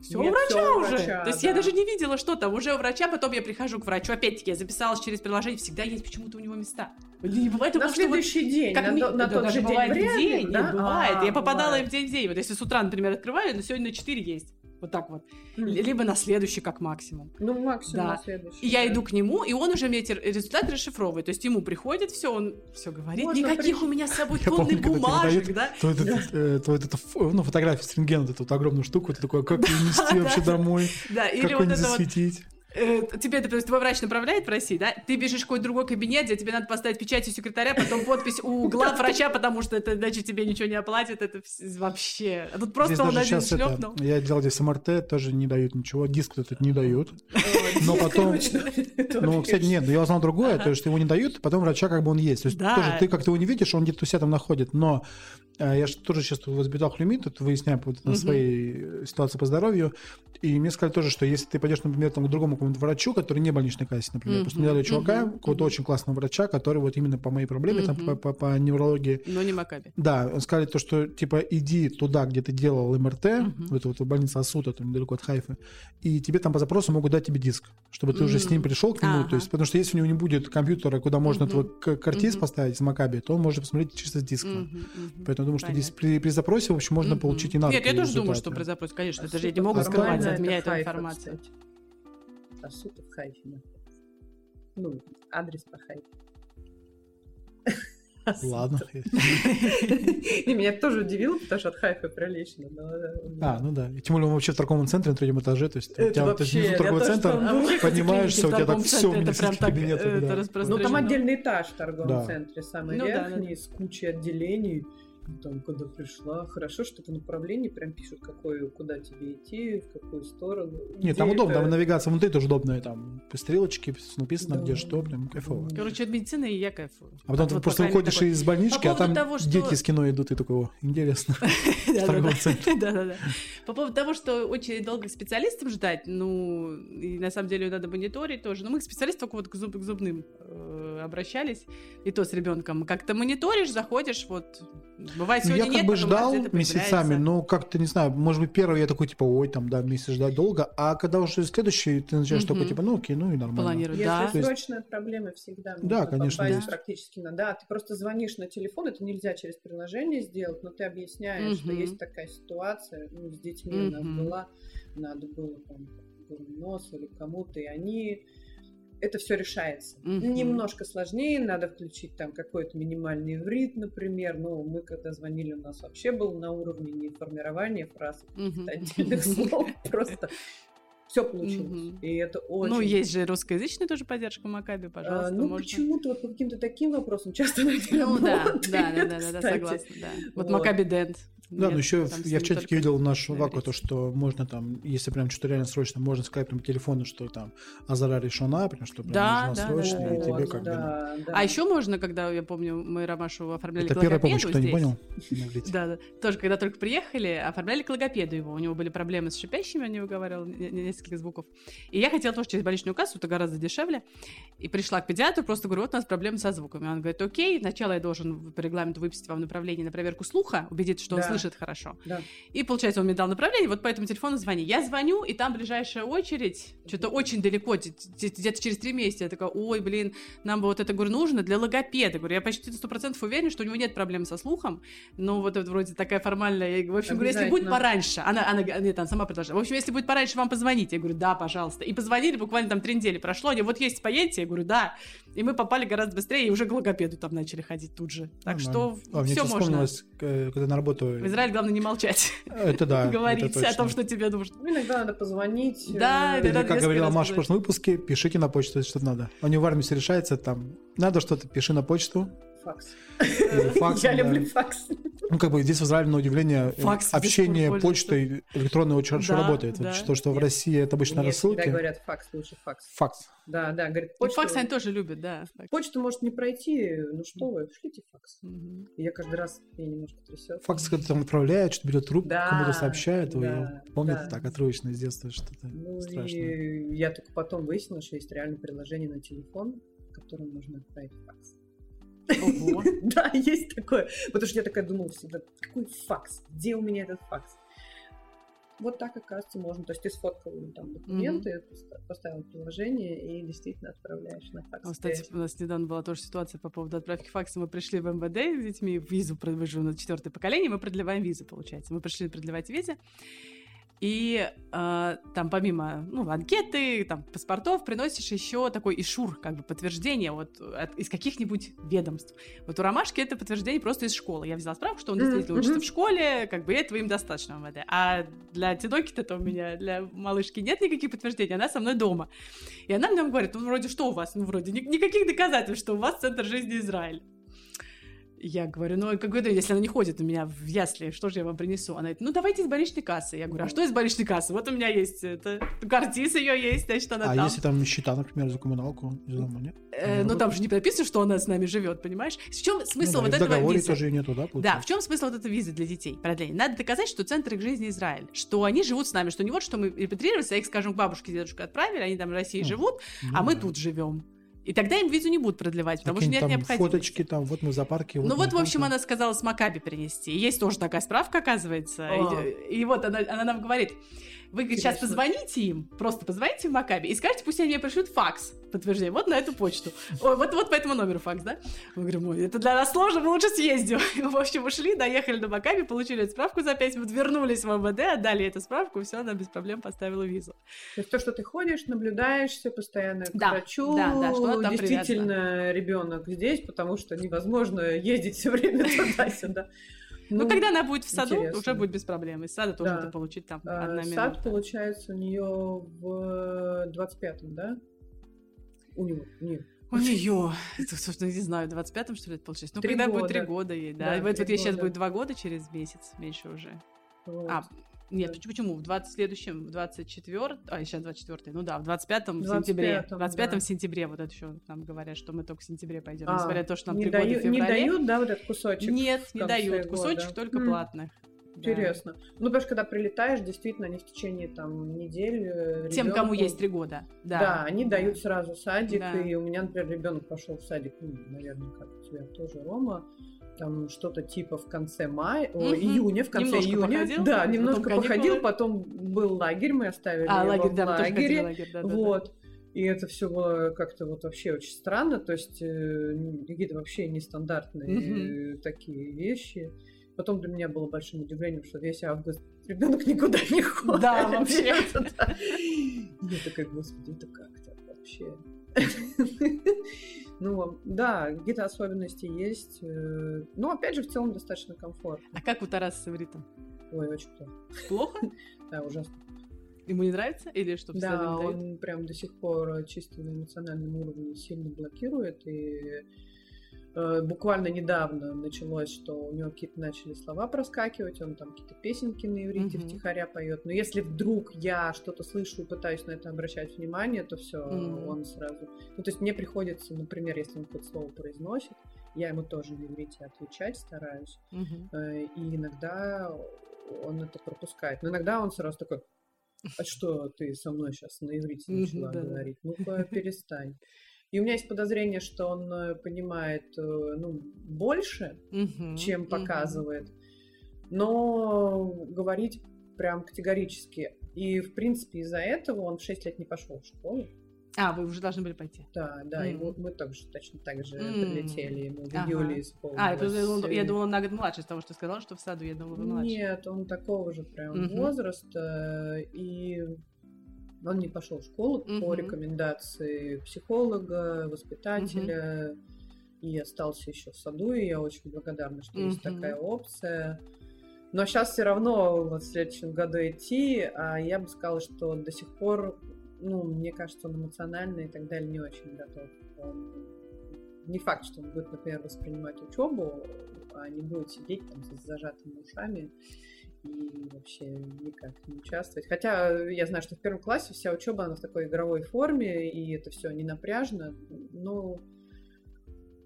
Все у врача все уже. Врача, То есть да. я даже не видела, что там. Уже у врача, потом я прихожу к врачу. Опять-таки, я записалась через приложение. Всегда есть почему-то у него места. Не бывает на следующий вот, день, как, на, на тот же бывает день, день да? Нет, бывает. А, я попадала бывает. в день в день. Вот если с утра, например, открываю, но сегодня на 4 есть. Вот так вот. Либо на следующий, как максимум. Ну, максимум Да. на следующий. И я да. иду к нему, и он уже мне эти результаты расшифровывает. То есть ему приходит все, он все говорит. Можно Никаких при- у меня с собой Я тонны помню, когда тебе бумажек, дают да? То, этот, э, ну, фотографию с рентгена, вот эту огромную штуку, ты такой, а как ее нести вообще домой? Да, или вот это вот засветить? Тебе, то есть, твой врач направляет в России, да, ты бежишь в какой-то другой кабинет, где тебе надо поставить печать у секретаря, потом подпись у глав врача, потому что это иначе тебе ничего не оплатят, это вообще... А тут просто Здесь он даже один сейчас это, я делал здесь МРТ, тоже не дают ничего, диск этот не дают. Но потом- Ну, кстати, нет, но я узнал другое, то есть что его не дают, потом врача как бы он есть. То есть Да. тоже ты как-то его не видишь, он где-то у себя там находит, но э, я же тоже сейчас воспитал хлюмит, тут выясняю вот на своей э, ситуации по здоровью, и мне сказали тоже, что если ты пойдешь, например, там, к другому какому-то врачу, который не больничной кассе, например, просто мне дали чувака, Мгм. какого-то очень классного врача, который вот именно по моей проблеме, там, Мгм. по, по- по неврологии, Но не Макаби. да, он сказали то, что типа иди туда, где ты делал МРТ, Мгм. в эту вот больницу Асута, там недалеко от Хайфы, и тебе там по запросу могут дать тебе диск, чтобы ты уже с ним пришел к нему, Ага. то есть, потому что если у него не будет компьютера, куда можно Мгм. твой картиз Мгм. поставить из Макаби, то он может посмотреть чисто с диска. Мгм, мгм. Поэтому думаю, что здесь при, при запросе, в общем, можно Мгм. получить и надо. Нет, я тоже думаю, результаты. что при запросе, конечно, А это же я не супер могу нормально, скрывать от меня эту информацию. кстати. А сука в Хайфе находится. Ну, адрес по Хайфе. Ладно. И меня тоже удивило, потому что от Хайфа прилично. но, э, А, ну да. И тем более он вообще в торговом центре на третьем этаже, то есть у тебя внизу торговый центр, что у тебя так все да. это Ну, там отдельный этаж в торговом центре, самый Ну верхний, с кучей отделений. Там, когда пришла, хорошо, что по направлению прям пишут, какой, куда тебе идти, в какую сторону. Нет, там удобно, это- навигация внутри тоже удобная, там стрелочки написано, Да. где что, прям кайфово. Короче, от медицины и я кайфую. А потом От ты вот просто выходишь такой- из больнички, По а там того, что- дети с кино идут, и такой, «О, интересно. Да-да-да. По поводу того, что очень долго специалистам ждать, ну, и на самом деле надо мониторить тоже. Но мы к специалистам только вот к зубным э, обращались, и то с ребенком. Как-то мониторишь, заходишь, вот, бывает Ну, сегодня я как нет, бы потом ждал месяцами, но как-то, не знаю, может быть, первый я такой, типа, ой, там, да, месяц ждать долго, а когда уже следующий, ты начинаешь только, типа, ну, окей, ну и нормально. Если да. То есть- срочная проблема, всегда Да, можно конечно, есть. практически на... Да, ты просто звонишь на телефон, это нельзя через приложение сделать, но ты объясняешь, что есть такая ситуация, ну, с детьми у нас была, надо было там нос или кому-то, и они... Это все решается. Мгм. Немножко сложнее, надо включить там какой-то минимальный иврит, например. Но мы когда звонили, у нас вообще был на уровне не формирования фраз, Мгм. отдельных слов. Просто все получилось. Мгм. И это очень... Ну, есть же русскоязычная тоже поддержка Макаби, А, пожалуйста, ну, можно. почему-то вот по каким-то таким вопросам часто Ну да, да, да, да, да, да, кстати. согласна, да. Вот Вот. Макаби Дент. Да, но еще я в чатике только видел нашу на ваку, то, что можно там, если прям что-то реально срочно, можно сказать прям по телефону, что там Азара решена, прям что прям Да, срочно, да, и тебе как бы... да, да. А еще можно, когда, я помню, мы Ромашу оформляли Это первая помощь, кто не понял? Да, да. Тоже, когда только приехали, оформляли к логопеду его. У него были проблемы с шипящими, он не выговаривал не- не- несколько звуков. И я хотела тоже через больничную кассу, это гораздо дешевле. И пришла к педиатру, просто говорю, вот у нас проблемы со звуками. Он говорит, окей, сначала я должен по регламенту выписать вам направление на проверку слуха, убедиться, что он Да. слышит хорошо. Да. И, получается, он мне дал направление, вот по этому телефону звони. Я звоню, и там ближайшая очередь, что-то очень далеко, где-то через три месяца. Я такая, ой, блин, нам бы вот это, говорю, нужно для логопеда. Говорю, я почти сто процентов уверена, что у него нет проблем со слухом, но вот это вроде такая формальная. В общем, говорю, если будет пораньше, она, она, нет, она сама предложила. В общем, если будет пораньше, вам позвоните. Я говорю, да, пожалуйста. И позвонили, буквально там три недели прошло. Они, вот есть, поедете? Я говорю, да. И мы попали гораздо быстрее, и уже к логопеду там начали ходить тут же. Так Нормально. что А, все можно. когда на работу... В Израиле главное не молчать, Это да, говорить о том, что тебе нужно. Ну, иногда надо позвонить. Да, э, Или, иногда как говорила Маша в прошлом выпуске, пишите на почту, если что-то надо. У него в армии все решается, там, надо что-то, пиши на почту. Факс. Я да. люблю факс. Ну, как бы здесь в Израиле, на удивление, э, Факс общение почтой электронной очень хорошо Да, работает. Да. что, что в России это обычно всегда рассылки. говорят факс, лучше факс. Факс. Да, да, говорит, И почту, факс они тоже любят, да. так. почту может не пройти, ну что вы, шлите факс. И я каждый раз, меня немножко трясет. Факс, когда там отправляет, что берет трубку, Да, кому-то сообщает. Да, я помню, да. это так отрывочно из детства что-то Ну страшное. и я только потом выяснила, что есть реально приложение на телефон, которым можно отправить факс. Да, есть такое. Потому что я такая думала всегда, какой факс? Где у меня этот факс? Вот так, оказывается, можно. То есть ты сфоткал там документы, поста- поставил приложение и действительно отправляешь на факс. А, Кстати, у нас недавно была тоже ситуация по поводу отправки факса. Мы пришли в МВД с детьми, визу, мы же на четвертое поколение, мы продлеваем визу, получается. Мы пришли продлевать визы. И э, там помимо ну, анкеты, там, паспортов приносишь еще такой ишур, как бы подтверждение вот от, из каких-нибудь ведомств. Вот у Ромашки это подтверждение просто из школы. Я взяла справку, что он действительно mm-hmm. учится в школе, как бы этого им достаточно в МВД. А для Тиноки-то у меня, для малышки нет никаких подтверждений, она со мной дома. И она мне говорит, ну вроде что у вас? Ну вроде ни- никаких доказательств, что у вас Центр жизни Израиль. Я говорю, ну, как говорю, если она не ходит у меня в ясли, что же я вам принесу? Она говорит, ну, давайте из больничной кассы. Я говорю, а что из больничной кассы? Вот у меня есть это, картиз ее есть, значит, она а там. А если там счета, например, за коммуналку из дома, нет? Э, ну, там же не прописано, что она с нами живет, понимаешь? В чем смысл ну, вот этого визы? тоже нету, да, Да, в чем смысл вот этой визы для детей, продления? Надо доказать, что центр их жизни Израиль, что они живут с нами, что не вот, что мы репатриировались, а их, скажем, к бабушке, дедушке отправили, они там в России Ну, живут, ну а мы да. тут живем. И тогда им визу не будут продлевать, потому что нет там необходимости. фоточки там, вот мы в зоопарке. Ну мы вот, в общем, там. она сказала с Макаби принести. Есть тоже такая справка, оказывается. А. И, и вот она, она нам говорит, вы говорит, сейчас позвоните им, просто позвоните в Макаби и скажите, пусть они мне пришлют факс подтверждение, вот на эту почту. Ой, вот, вот по этому номеру факс, да? Мы говорим, ой, это для нас сложно, мы лучше съездим. В общем, ушли, доехали до Макаби, получили эту справку за 5 минут, вернулись в МВД, отдали эту справку, все, она без проблем поставила визу. То есть то, что ты ходишь, наблюдаешься постоянно к Да, врачу, да, да, что там действительно ребенок здесь, потому что невозможно ездить все время туда-сюда. Ну, когда она будет в саду, интересно. уже будет без проблем. Из сада тоже Да. это получить там а, одна сад, минута. получается, у нее в 25-м, да? У него, нет. У нее, собственно, не знаю, 25-м, что ли, это получается? Ну, Три когда будет года. три года ей, да. Да, вот, вот ей сейчас будет два года через месяц, меньше уже. Вот. А, нет, Да. почему, почему? В 20 следующем, в 24 а, сейчас 24 ну да, в 25-м сентябре. В 25-м, 25 да. сентябре, вот это еще нам говорят, что мы только в сентябре пойдем, А, несмотря на то, что нам не, три года в дают, не феврале. дают, да, вот этот кусочек? Нет, не дают. года? Кусочек только М, платных. Да. Интересно. Ну, потому что когда прилетаешь, действительно, они в течение там недели. Тем, кому ребёнку- есть три года. Да, Да, они дают сразу садик, Да. и у меня, например, ребенок пошел в садик, ну, наверное, как у тебя тоже, Рома, там что-то типа в конце мая, Мгм. июня, в конце Немножко июня. походил, да, потом немножко каникулы. походил, потом был лагерь, мы оставили А, его лагерь, в да, лагере. лагерь, да, да, да. вот. И это все было как-то вот вообще очень странно, то есть э, какие-то вообще нестандартные э, такие вещи. Потом для меня было большим удивлением, что весь август ребенок никуда не ходит. Да, вообще. Да. Я такая, господи, это как так вообще? Ну, да, какие-то особенности есть. э, Но, опять же, в целом достаточно комфортно. А как у Тараса с ивритом? Ой, очень плохо. Плохо? Да, ужасно. Ему не нравится? Или что, Да, он прям до сих пор чисто на эмоциональном уровне сильно блокирует. И буквально недавно началось, что у него какие-то начали слова проскакивать, он там какие-то песенки на иврите Мгм. втихаря поет. Но если вдруг я что-то слышу и пытаюсь на это обращать внимание, то все, Мгм. он сразу. Ну, то есть мне приходится, например, если он какое-то слово произносит, я ему тоже на иврите отвечать стараюсь. Э, И иногда он это пропускает. Но иногда он сразу такой, а что ты со мной сейчас на иврите начала говорить? Ну-ка, перестань. И у меня есть подозрение, что он э, понимает э, ну, больше, Мгм. чем показывает, но говорить прям категорически. И, в принципе, из-за этого он в 6 лет не пошел в школу. А, вы уже должны были пойти. Да, да, и Мгм. вот мы также точно так же М. прилетели, ему в Ага. июле А, исполнилось. просто думала- я э, думала, он на год младше, того, что ты сказала, что в саду, я думала, вы младше. Нет, он такого же прям Мгм. возраста, и он не пошел в школу по Мгм. рекомендации психолога, воспитателя, и остался еще в саду, и я очень благодарна, что есть Мгм. такая опция. Но сейчас все равно вот в следующем году идти, а я бы сказала, что до сих пор, ну, мне кажется, он эмоционально и так далее не очень готов. Он- Не факт, что он будет, например, воспринимать учебу, а не будет сидеть там с зажатыми ушами и вообще никак не участвовать. Хотя я знаю, что в первом классе вся учеба она в такой игровой форме, и это все не напряжно. Но,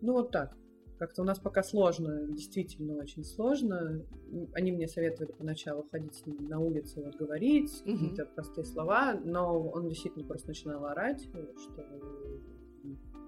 ну вот так. Как-то у нас пока сложно, действительно очень сложно. Они мне советовали поначалу ходить с ним на улицу, вот говорить, Мгм. какие-то простые слова, но он действительно просто начинал орать, что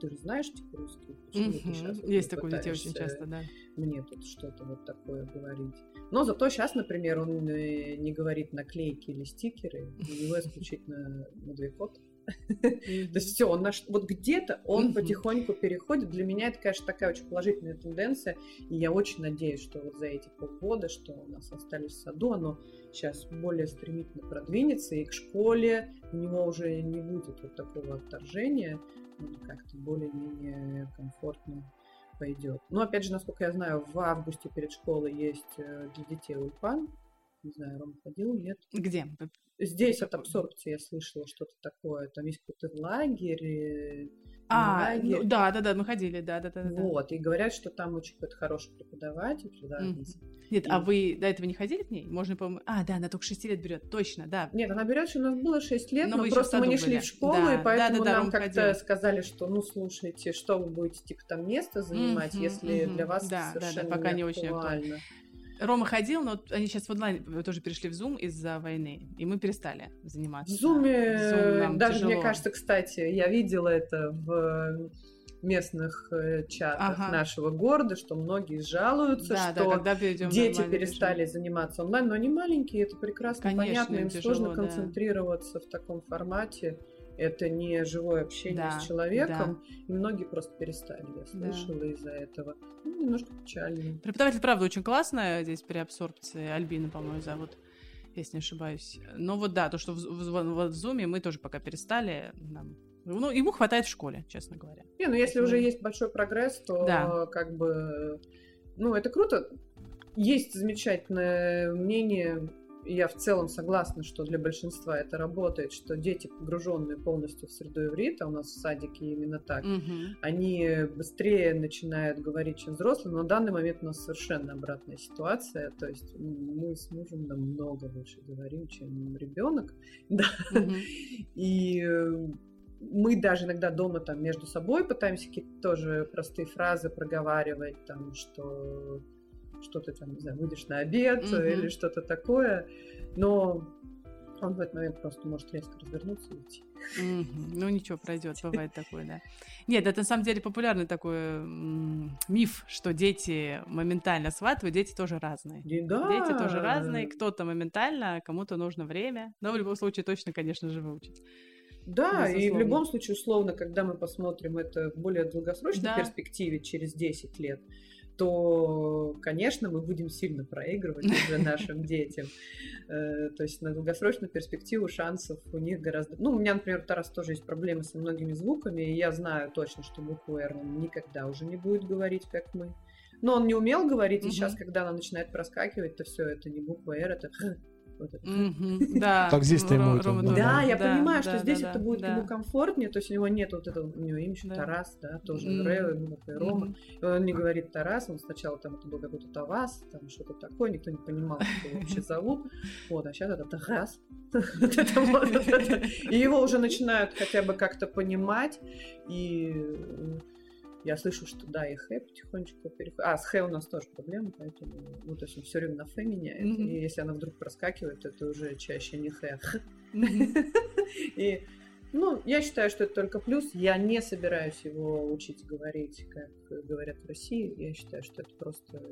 ты же знаешь типа русский, почему ты Мгм. сейчас Есть такое детей очень часто, да. мне тут что-то вот такое говорить. Но зато сейчас, например, он не говорит наклейки или стикеры, у него исключительно мудвейкот. То есть все, он наш, вот где-то он потихоньку переходит. Для меня это, конечно, такая очень положительная тенденция. И я очень надеюсь, что вот за эти полгода, что у нас остались в саду, оно сейчас более стремительно продвинется, и к школе у него уже не будет вот такого отторжения, как-то более-менее комфортно пойдет. Но опять же, насколько я знаю, в августе перед школой есть э, для детей ульпан. Не знаю, Рома ходил, нет? Где? Здесь от абсорбции я слышала что-то такое. Там есть какой-то лагерь, а, ну, да, да, да, мы ходили, да, да, да. Вот, и говорят, что там очень какой-то хороший преподаватель. Да, mm. Нет, и... а вы до этого не ходили к ней? Можно, по А, да, она только 6 лет берет, точно, да. Нет, она берет, что у нас было 6 лет, но, но просто мы не шли были. в школу, да, и поэтому да, да, да, нам как-то ходил. сказали, что, ну, слушайте, что вы будете, типа, там место занимать, mm-hmm, если mm-hmm. для вас да, совершенно да, да, пока не, не очень актуально. Рома ходил, но они сейчас в онлайн тоже перешли в Zoom из-за войны, и мы перестали заниматься. В Zoom, Zoom даже тяжело. мне кажется, кстати, я видела это в местных э, чатах ага. нашего города, что многие жалуются, да, что да, дети перестали режим. заниматься онлайн, но они маленькие, это прекрасно Конечно, понятно, им тяжело, сложно да. концентрироваться в таком формате. Это не живое общение да, с человеком, да. и многие просто перестали, я слышала да. из-за этого. Ну, немножко печально. Преподаватель, правда, очень классная здесь при абсорбции. Альбина, по-моему, зовут если не ошибаюсь. Но вот да, то, что в, в, в, в Zoom мы тоже пока перестали, нам ну, ему хватает в школе, честно говоря. Не, ну если уже есть большой прогресс, то да. как бы, ну, это круто. Есть замечательное мнение, я в целом согласна, что для большинства это работает, что дети, погруженные полностью в среду иврита, у нас в садике именно так, угу. они быстрее начинают говорить, чем взрослые, но на данный момент у нас совершенно обратная ситуация, то есть мы с мужем намного лучше говорим, чем ребенок, да, угу. и мы даже иногда дома там между собой пытаемся какие-то тоже простые фразы проговаривать, там, что что ты там, не знаю, выйдешь на обед mm-hmm. или что-то такое, но он в этот момент просто может резко развернуться и уйти. Mm-hmm. Ну ничего, пройдет, бывает такое, да. Нет, это на самом деле популярный такой миф, что дети моментально сватывают, дети тоже разные. Да. Дети тоже разные, кто-то моментально, кому-то нужно время, но в любом случае точно, конечно же, выучить. Да, Безусловно. и в любом случае, условно, когда мы посмотрим это в более долгосрочной да. перспективе, через 10 лет, то, конечно, мы будем сильно проигрывать уже нашим детям. Э, то есть на долгосрочную перспективу шансов у них гораздо... Ну, у меня, например, Тарас тоже есть проблемы со многими звуками, и я знаю точно, что букву «Р» он никогда уже не будет говорить, как мы. Но он не умел говорить, и сейчас, когда она начинает проскакивать, то все это не буква «Р», это вот это. Mm-hmm, да. Так здесь-то ему это. Да, да, я да, понимаю, что да, здесь да, это будет ему комфортнее, то есть у него нет вот этого, у него имя еще Тарас, да, тоже mm-hmm. Рома. И он не говорит Тарас, он сначала там это был какой-то Тавас, там что-то такое, никто не понимал, как его вообще зовут. Вот, а сейчас это Тарас. И его уже начинают хотя бы как-то понимать, и я слышу, что да, и Хэ потихонечку переходит. А, с Хэ у нас тоже проблема, поэтому, ну, то есть он все время на Фэ меняет. Mm-hmm. И если она вдруг проскакивает, то это уже чаще не Хэ, а И, ну, я считаю, что это только плюс. Я не собираюсь его учить говорить, как говорят в России. Я считаю, что это просто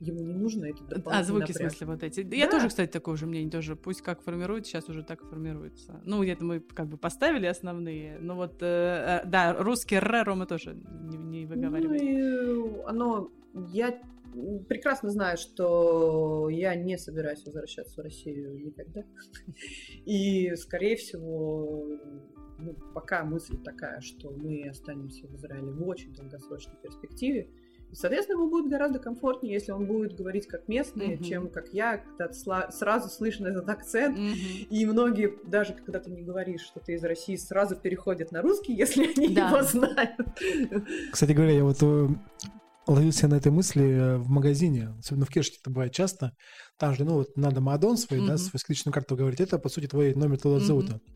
ему не нужно это А, звуки, напряг. в смысле, вот эти. Да. Я тоже, кстати, такое же мнение, тоже пусть как формируется, сейчас уже так формируется. Ну, где-то мы как бы поставили основные, но вот, э, э, да, русский р мы тоже не, не выговариваем. Ну, и оно, я прекрасно знаю, что я не собираюсь возвращаться в Россию никогда. И, скорее всего, ну, пока мысль такая, что мы останемся в Израиле в очень долгосрочной перспективе, Соответственно, ему будет гораздо комфортнее, если он будет говорить как местный, mm-hmm. чем как я, когда сразу слышно этот акцент. Mm-hmm. И многие, даже когда ты не говоришь, что ты из России, сразу переходят на русский, если они да. его знают. Кстати говоря, я вот э, ловил себя на этой мысли э, в магазине, особенно в Кешке это бывает часто. Там же, ну, вот надо Мадон свой, mm-hmm. да, свою личную карту говорить. Это, по сути, твой номер туда зовута. Mm-hmm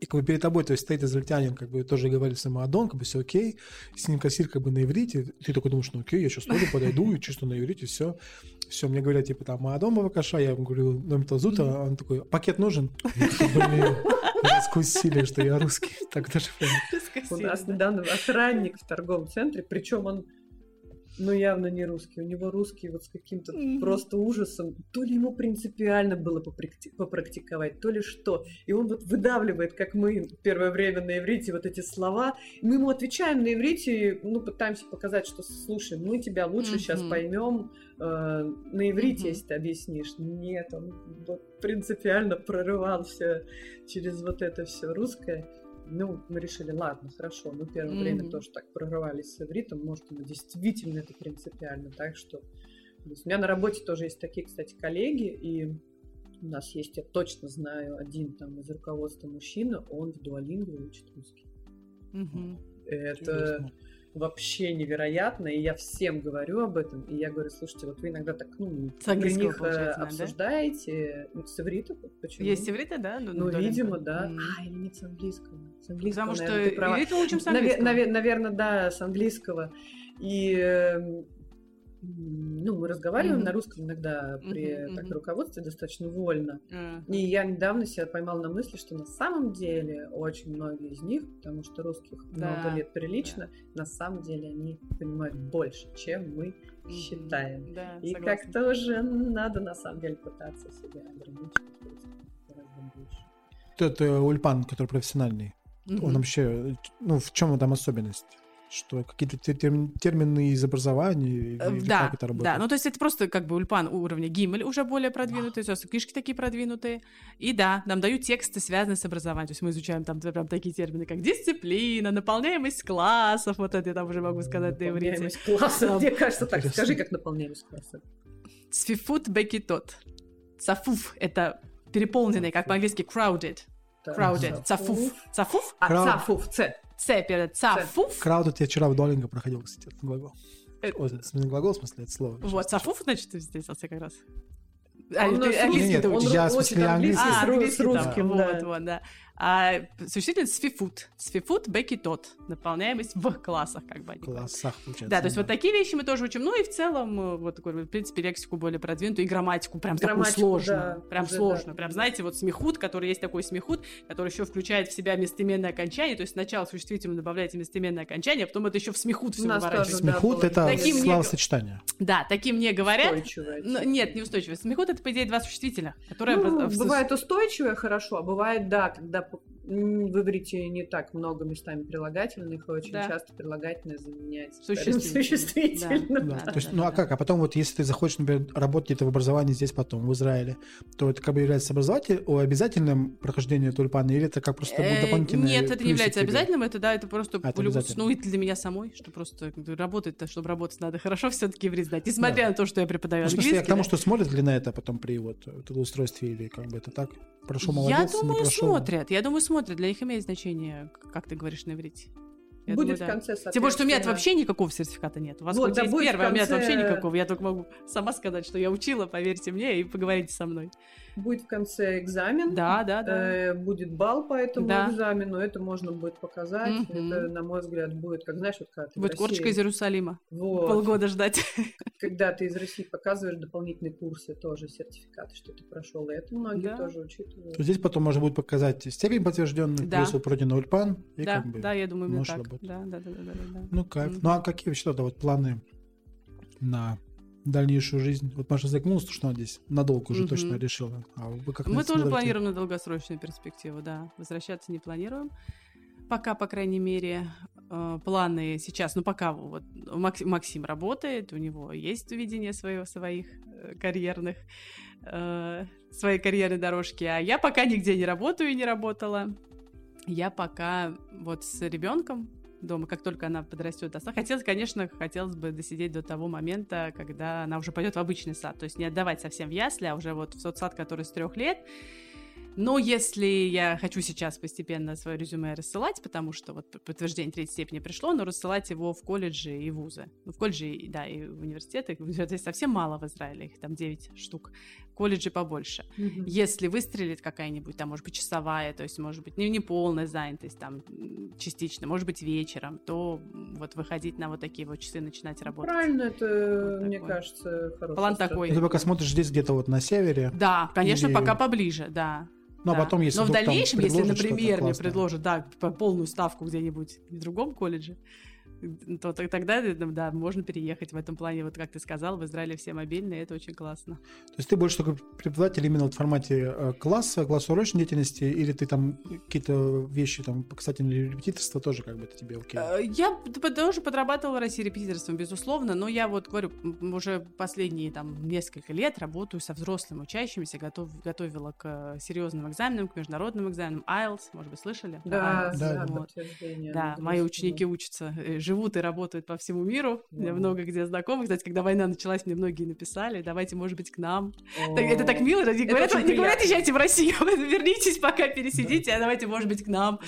и как бы перед тобой, то есть стоит израильтянин, как бы тоже говорит самоадон, как бы все окей, с ним кассир как бы на иврите, ты такой думаешь, ну окей, я сейчас тоже подойду и чисто на иврите, все. Все, мне говорят, типа, там, Маадон Мавакаша, я ему говорю, номер Тазута, mm-hmm. он такой, пакет нужен? Блин, раскусили, что я русский. Так даже У нас недавно охранник в торговом центре, причем он Ну, явно не русский. У него русский вот с каким-то mm-hmm. просто ужасом. То ли ему принципиально было попракти- попрактиковать, то ли что. И он вот выдавливает, как мы первое время на иврите, вот эти слова. И мы ему отвечаем на иврите, ну, пытаемся показать, что, слушай, мы тебя лучше mm-hmm. сейчас поймем э, на иврите, mm-hmm. если ты объяснишь. Нет, он вот принципиально прорывался через вот это все русское. Ну, мы решили, ладно, хорошо, мы первое mm-hmm. время тоже так прорывались с ивритом, может, ему действительно это принципиально, так что... У меня на работе тоже есть такие, кстати, коллеги, и у нас есть, я точно знаю, один там из руководства мужчина, он в дуалингве учит русский. Mm-hmm. Это... Интересно вообще невероятно, и я всем говорю об этом, и я говорю, слушайте, вот вы иногда так, ну, при них э, обсуждаете, да? ну, с иврита, почему? Есть иврита, да? Ну, ну видимо, да. Mm. А, или нет, с английского. С английского, Потому наверное, что иврит мы учим с английского. Навер- наверное, да, с английского. И эм, ну, мы разговариваем mm-hmm. на русском иногда при mm-hmm. так, руководстве достаточно вольно. Mm-hmm. И я недавно себя поймал на мысли, что на самом деле очень многие из них, потому что русских да. много лет прилично, да. на самом деле они понимают больше, чем мы mm-hmm. считаем. Да, И как-то уже надо на самом деле пытаться себя ограничить гораздо больше. Это ульпан, который профессиональный. Mm-hmm. Он вообще, ну, в чем там особенность? Что какие-то термины из образования э, или да, как это работает? Да, ну то есть это просто как бы ульпан уровня Гимель уже более продвинутый, то есть книжки такие продвинутые. И да, нам дают тексты, связанные с образованием. То есть мы изучаем там прям такие термины, как дисциплина, наполняемость классов, вот это я там уже могу сказать на иврите. Наполняемость классов, мне кажется так. Скажи, как наполняемость классов. Сфифут бекитот. Цафуф — это переполненный, как по-английски crowded. Crowded. Цафуф. Цафуф? А, цафуф, ц. Ц перед цафуф. Крауд, я вчера в Дуолинго проходил, кстати, этот глагол. Э... Ой, глагол, в смысле, это слово. Вот, цафуф, значит, ты встретился как раз. А, он ты английский нет, он я, в смысле, английский, а, английский с русским, да. Вот, вот, да. А существительное свифут. Свифут беки тот. Наполняемость в классах, как бы. В классах, получается. Да, то есть да. вот такие вещи мы тоже учим. Ну и в целом, э, вот такой, в принципе, лексику более продвинутую и грамматику прям грамматику, такую сложную. Да, прям уже, сложную. Да. Прям, знаете, вот смехут, который есть такой смехут, который еще включает в себя местоименное окончание. То есть сначала существительным добавляете местоименное окончание, а потом это еще в смехут все выворачивается. Смехут да, это таким словосочетание. Не... Да, таким не говорят. Но, нет, не устойчивое. Смехут это, по идее, два существительных, которые... Ну, бывает устойчивое хорошо, а бывает, да, когда в иврите не так много местами прилагательных, и очень да. часто прилагательное заменяется существительным. существительным. Да. Да. Да. То есть, ну а как? А потом вот если ты захочешь, например, работать где-то в образовании здесь потом, в Израиле, то это как бы является образователь, о, обязательным прохождением тульпана, или это как просто будет э, дополнительное Нет, это не является обязательным, это да, это просто а, это ну и для меня самой, что просто работать-то, чтобы работать надо хорошо все-таки иврит знать, несмотря да. на то, что я преподаю ну, английский. я к тому, что смотрят ли на это потом при вот устройстве или как бы это так? Прошел молодец, Я думаю, прошел. смотрят. Я думаю, смотрят. Для них имеет значение, как ты говоришь на иврите. Я будет думаю, в конце, да. Тем более, что у меня вообще никакого сертификата нет. У вас вот, да, есть первый, конце... у меня вообще никакого. Я только могу сама сказать, что я учила, поверьте мне, и поговорите со мной. Будет в конце экзамен. Да, да, да. Э, будет балл по этому да. экзамену. Это можно будет показать. Mm-hmm. Это, на мой взгляд, будет, как знаешь, вот как Будет корочка из Иерусалима. Вот. Полгода ждать. Когда ты из России показываешь дополнительные курсы, тоже сертификаты, что ты прошел. И это многие да. тоже учитывают. То здесь потом можно будет показать степень подтвержденную, да. плюс пройден Ульпан. И да, как бы да, я думаю, именно так. Да, да, да, да, да, Ну, кайф. Mm-hmm. Ну, а какие тогда вот планы на дальнейшую жизнь? Вот Маша загнулась, что она здесь надолго уже угу. точно решила. А вы как Мы тоже смотрите? планируем на долгосрочную перспективу, да. Возвращаться не планируем. Пока, по крайней мере, э, планы сейчас, ну пока вот Максим работает, у него есть видение своего, своих э, карьерных, э, своей карьерной дорожки, а я пока нигде не работаю и не работала. Я пока вот с ребенком дома, как только она подрастет до Хотелось, конечно, хотелось бы досидеть до того момента, когда она уже пойдет в обычный сад. То есть не отдавать совсем в ясли, а уже вот в тот сад, который с трех лет. Но если я хочу сейчас постепенно свое резюме рассылать, потому что вот подтверждение третьей степени пришло, но рассылать его в колледжи и вузы. Ну, в колледжи, да, и в университеты. Университеты совсем мало в Израиле, их там 9 штук. Колледжи побольше. Mm-hmm. Если выстрелит какая-нибудь, там, может быть, часовая, то есть, может быть, не, не полная занятость, там, частично, может быть, вечером, то вот выходить на вот такие вот часы, начинать работать. Правильно, это, вот мне такой. кажется, хороший План такой. Ты пока смотришь здесь где-то вот на севере. Да, конечно, или... пока поближе, да. Ну, а да. а потом, если Но в дальнейшем, если, например, мне предложат, да, полную ставку где-нибудь в другом колледже, то тогда, да, можно переехать в этом плане. Вот как ты сказал, в Израиле все мобильные, это очень классно. То есть ты больше такой преподаватель именно в формате э, класса, классоурочной деятельности, или ты там какие-то вещи, там, кстати, репетиторство тоже как бы это тебе окей? Э, я тоже подрабатывала в России репетиторством, безусловно, но я вот говорю, уже последние там несколько лет работаю со взрослыми учащимися, готов, готовила к серьезным экзаменам, к международным экзаменам, IELTS, может быть, слышали? Да, IELTS, да, вот. да, мои ученики учатся, э, живут и работают по всему миру, у меня много где знакомых, кстати, когда война началась, мне многие написали, давайте, может быть, к нам. Это так мило, не говорят, не говорят, езжайте в Россию, вернитесь, пока пересидите, а давайте, может быть, к нам.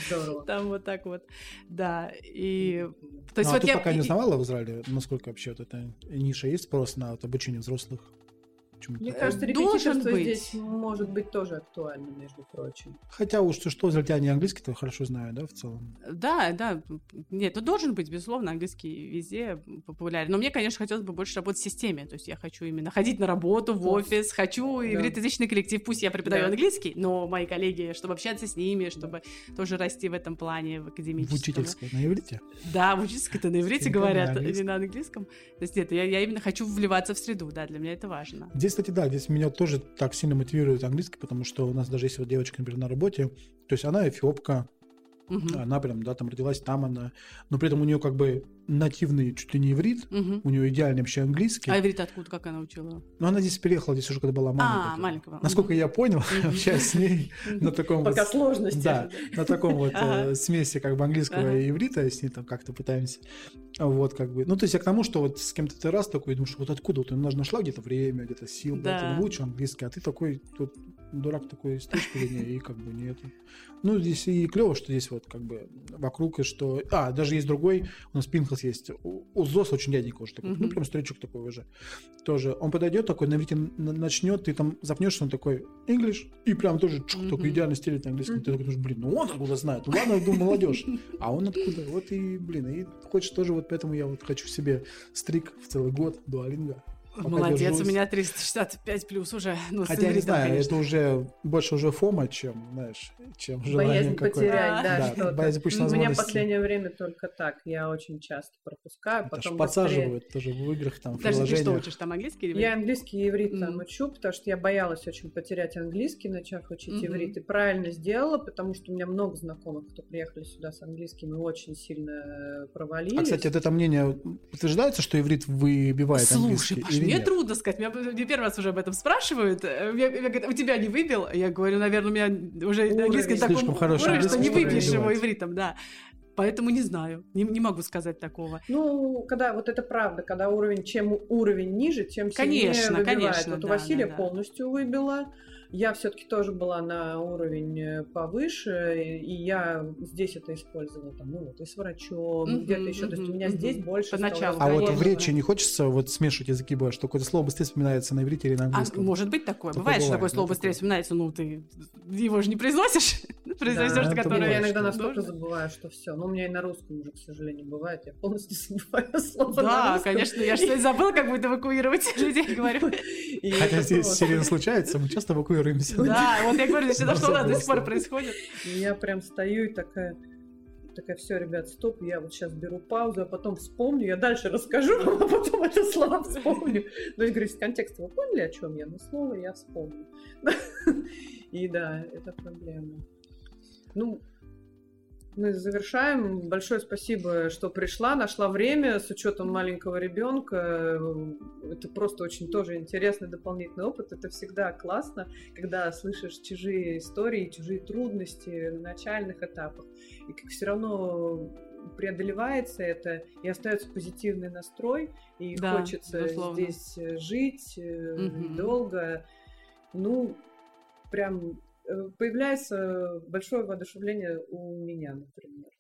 Там вот так вот, да, и... То есть ну, а вот ты я... пока не узнавала в Израиле, насколько вообще вот эта ниша есть спрос на обучение взрослых? Почему-то. Мне кажется, репетиторство здесь может быть тоже актуально, между прочим. Хотя уж что, что израильтяне английский-то хорошо знают, да, в целом? Да, да. Нет, это должен быть, безусловно, английский везде популярен. Но мне, конечно, хотелось бы больше работать в системе. То есть я хочу именно ходить на работу, в офис, хочу да. ивритоязычный коллектив. Пусть я преподаю да. английский, но мои коллеги, чтобы общаться с ними, чтобы да. тоже расти в этом плане, в академическом. В учительской на иврите? Да, в учительской-то на иврите говорят, не на английском. То есть нет, я, я именно хочу вливаться в среду, да, для меня это важно. Здесь кстати, да, здесь меня тоже так сильно мотивирует английский, потому что у нас даже есть вот девочка, например, на работе, то есть она эфиопка, Угу. Она прям, да, там родилась, там она. Но при этом у нее как бы нативный чуть ли не иврит, угу. у нее идеальный вообще английский. А иврит откуда, как она учила? Ну, она здесь переехала, здесь уже когда была маленькая. А, маленькая. Насколько я понял, общаясь с ней на таком Пока сложности. Да, на таком вот э, смеси как бы английского и иврита, с ней там как-то пытаемся. Вот как бы. Ну, то есть я к тому, что вот с кем-то ты раз такой думаешь, вот откуда? Вот она нашла где-то время, где-то сил, да, ты выучил английский, а ты такой, тут дурак такой стоишь перед ней, и как бы нет. Ну, здесь и клево, что здесь вот как бы вокруг, и что... А, даже есть другой, у нас Пинклс есть, у, у Зос очень дяденька уже такой, mm-hmm. ну, прям старичок такой уже. Тоже. Он подойдет такой, на иврите начнет, ты там запнешься, он такой, English, и прям тоже чух, mm-hmm. такой идеально стелит на английском. Mm-hmm. Ты такой думаешь, блин, ну он откуда знает? Ну ладно, я думаю, молодежь. А он откуда? Вот и, блин, и хочешь тоже, вот поэтому я вот хочу себе стрик в целый год дуалинга. Молодец, держусь. у меня 365 плюс уже. Ну, Хотя я не знаю, конечно. это уже больше уже фома, чем, знаешь, чем желание Боязнь потерять, да, да что-то. Боязнь У меня в последнее время только так. Я очень часто пропускаю, это потом подсаживают тоже в играх, там, в Даже ты что учишь, там английский или Я английский и иврит mm. там учу, потому что я боялась очень потерять английский, начав учить mm-hmm. иврит. И правильно сделала, потому что у меня много знакомых, кто приехали сюда с английским и очень сильно провалились. А, кстати, это мнение подтверждается, что иврит выбивает Слушай, английский? Паш, мне нет? трудно сказать. Меня, мне первый раз уже об этом спрашивают. Э, меня, меня говорят, у тебя не выбил? Я говорю, наверное, у меня уже уровень. английский такой уровень, что не выбьешь его ивритом, да. Поэтому не знаю, не, не могу сказать такого. Ну, когда вот это правда, когда уровень, чем уровень ниже, тем сильнее конечно, выбивает. Конечно, вот да, Василия да, да. полностью выбила. Я все-таки тоже была на уровень э, повыше, и я здесь это использовала, там, ну вот и с врачом, mm-hmm, где-то еще. Mm-hmm, то есть у меня mm-hmm. здесь больше. Поначалу. А вот в речи не хочется вот смешивать языки бывает, что какое-то слово быстрее вспоминается на иврите или на а английском? А, может быть такое. такое бывает, что такое слово быстрее вспоминается, ну ты его же не произносишь. Произносишь, да, которое... Я иногда настолько забываю, что все. Но у меня и на русском уже, к сожалению, бывает. Я полностью забываю слово Да, конечно. Я что забыла, как будет эвакуировать людей, говорю. Хотя здесь сильно случается, мы часто эвакуируемся. Да, вот я говорю, что что до сих пор происходит. Я прям стою и такая такая, все, ребят, стоп, я вот сейчас беру паузу, а потом вспомню, я дальше расскажу, а потом это слово вспомню. Ну, я говорю, из контекста вы поняли, о чем я? Но слово я вспомню. И да, это проблема. Ну, мы завершаем. Большое спасибо, что пришла, нашла время с учетом маленького ребенка. Это просто очень тоже интересный дополнительный опыт. Это всегда классно, когда слышишь чужие истории, чужие трудности на начальных этапах. И как все равно преодолевается это, и остается позитивный настрой, и да, хочется безусловно. здесь жить угу. долго. Ну, прям Э, появляется большое воодушевление у меня, например.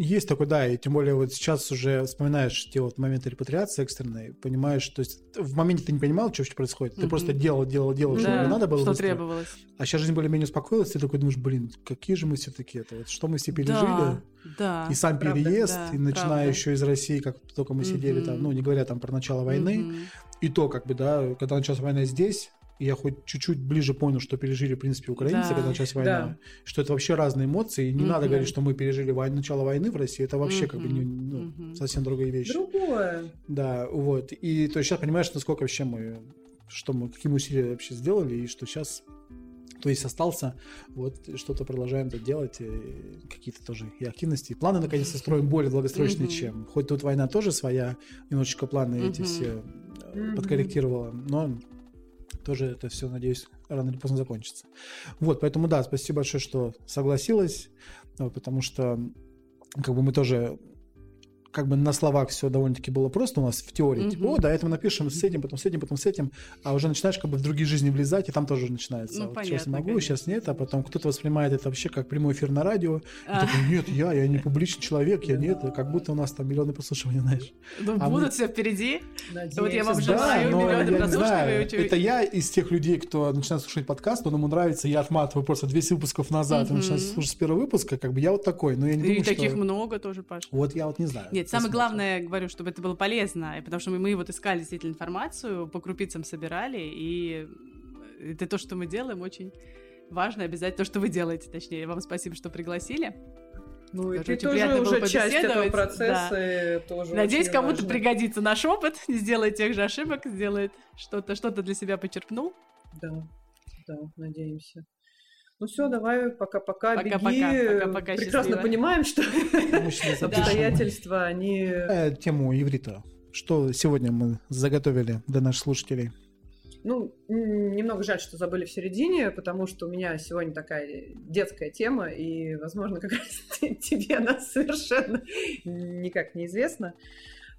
Есть такой, да, и тем более вот сейчас уже вспоминаешь те вот моменты репатриации экстренной, понимаешь, то есть в моменте ты не понимал, что вообще происходит, ты mm-hmm. просто делал, делал, делал, да, что тебе надо было. Что быстро. требовалось. А сейчас жизнь более-менее успокоилась, ты такой думаешь, блин, какие же мы все-таки это, вот что мы все пережили, да, да, и сам правда, переезд, да, и начиная правда. еще из России, как только мы mm-hmm. сидели там, ну не говоря там про начало войны, mm-hmm. и то как бы, да, когда началась война здесь, я хоть чуть-чуть ближе понял, что пережили, в принципе, украинцы, Да. когда началась война, Да. что это вообще разные эмоции, и не надо Мгм. говорить, что мы пережили войну, начало войны в России, это вообще как бы не- ну, Мгм. совсем другая вещь. Другое. Да, вот. И то есть сейчас понимаешь, насколько вообще мы, что мы, какие мы усилия вообще сделали, и что сейчас, то есть остался, вот что-то продолжаем это делать, и какие-то тоже и активности. Планы наконец-то строим более долгосрочные, Мгм. чем. Хоть тут война тоже своя, немножечко планы эти Мгм. все э, Мгм. подкорректировала, но тоже это все, надеюсь, рано или поздно закончится. Вот, поэтому да, спасибо большое, что согласилась, потому что как бы мы тоже как бы на словах все довольно-таки было просто у нас в теории. Типа, Мгм. о, да, это мы напишем с этим, потом с этим, потом с этим. А уже начинаешь как бы в другие жизни влезать, и там тоже начинается. Ну, вот сейчас понятно, могу, конечно. сейчас нет. А потом кто-то воспринимает это вообще как прямой эфир на радио. И А. такой, нет, я, я не публичный человек, я нет. Как будто у нас там миллионы прослушиваний, знаешь. Ну, А будут мы- все впереди. Вот я вам да. желаю но миллионы прослушиваний, Это я из тех людей, кто начинает слушать подкаст, он ему нравится, я отматываю просто 200 выпусков назад, и Мгм. начинаю слушать с первого выпуска, как бы я вот такой, но я не И думаю, таких что... много тоже, Паш. Вот я вот не знаю. Нет, самое главное, говорю, чтобы это было полезно, потому что мы, мы вот искали действительно информацию, по крупицам собирали, и это то, что мы делаем, очень важно, обязательно то, что вы делаете, точнее. Вам спасибо, что пригласили. Ну, и ты тоже уже часть этого процесса. да. тоже Надеюсь, кому-то пригодится наш опыт, не сделает тех же ошибок, сделает что-то, что-то для себя почерпнул. Да, да, надеемся. Ну все, давай, пока-пока, беги. пока-пока, Прекрасно счастливо. понимаем, что обстоятельства, они... э, тему иврита. Что сегодня мы заготовили для наших слушателей? Ну, немного жаль, что забыли в середине, потому что у меня сегодня такая детская тема, и, возможно, как раз те- тебе она совершенно никак неизвестна.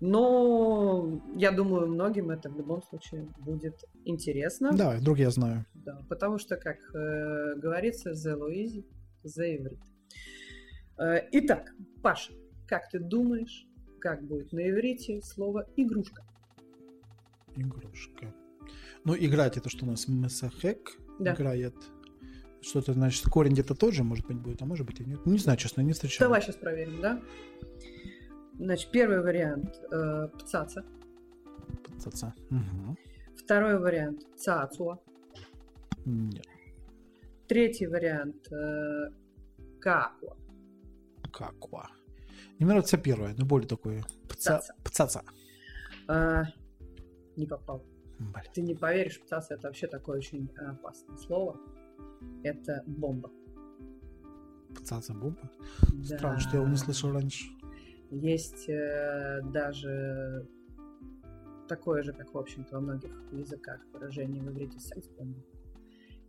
Но я думаю, многим это в любом случае будет интересно. Давай, вдруг я знаю. Да, потому что, как э, говорится, the Louise, the иврит. Э, итак, Паша, как ты думаешь, как будет на иврите слово «игрушка»? Игрушка. Ну, играть это что у нас? Месахек Да. играет. Что-то, значит, корень где-то тоже, может быть, будет, а может быть и нет. Не знаю, честно, не встречал. Давай сейчас проверим, да? Значит, первый вариант э, «пцаца», Пацаца. Мгм. второй вариант «цацуа», Нет. третий вариант э, «какуа», Каква. Не мне нравится первое, но более такое. Пца... Пцаца. Пцаца. Э, не попал. Блин. Ты не поверишь, «пцаца» — это вообще такое очень опасное слово. Это бомба. Пцаца бомба. Да. Странно, что я его не слышал раньше. Есть э, даже такое же, как, в общем-то, во многих языках выражение в иврите секс-бомба.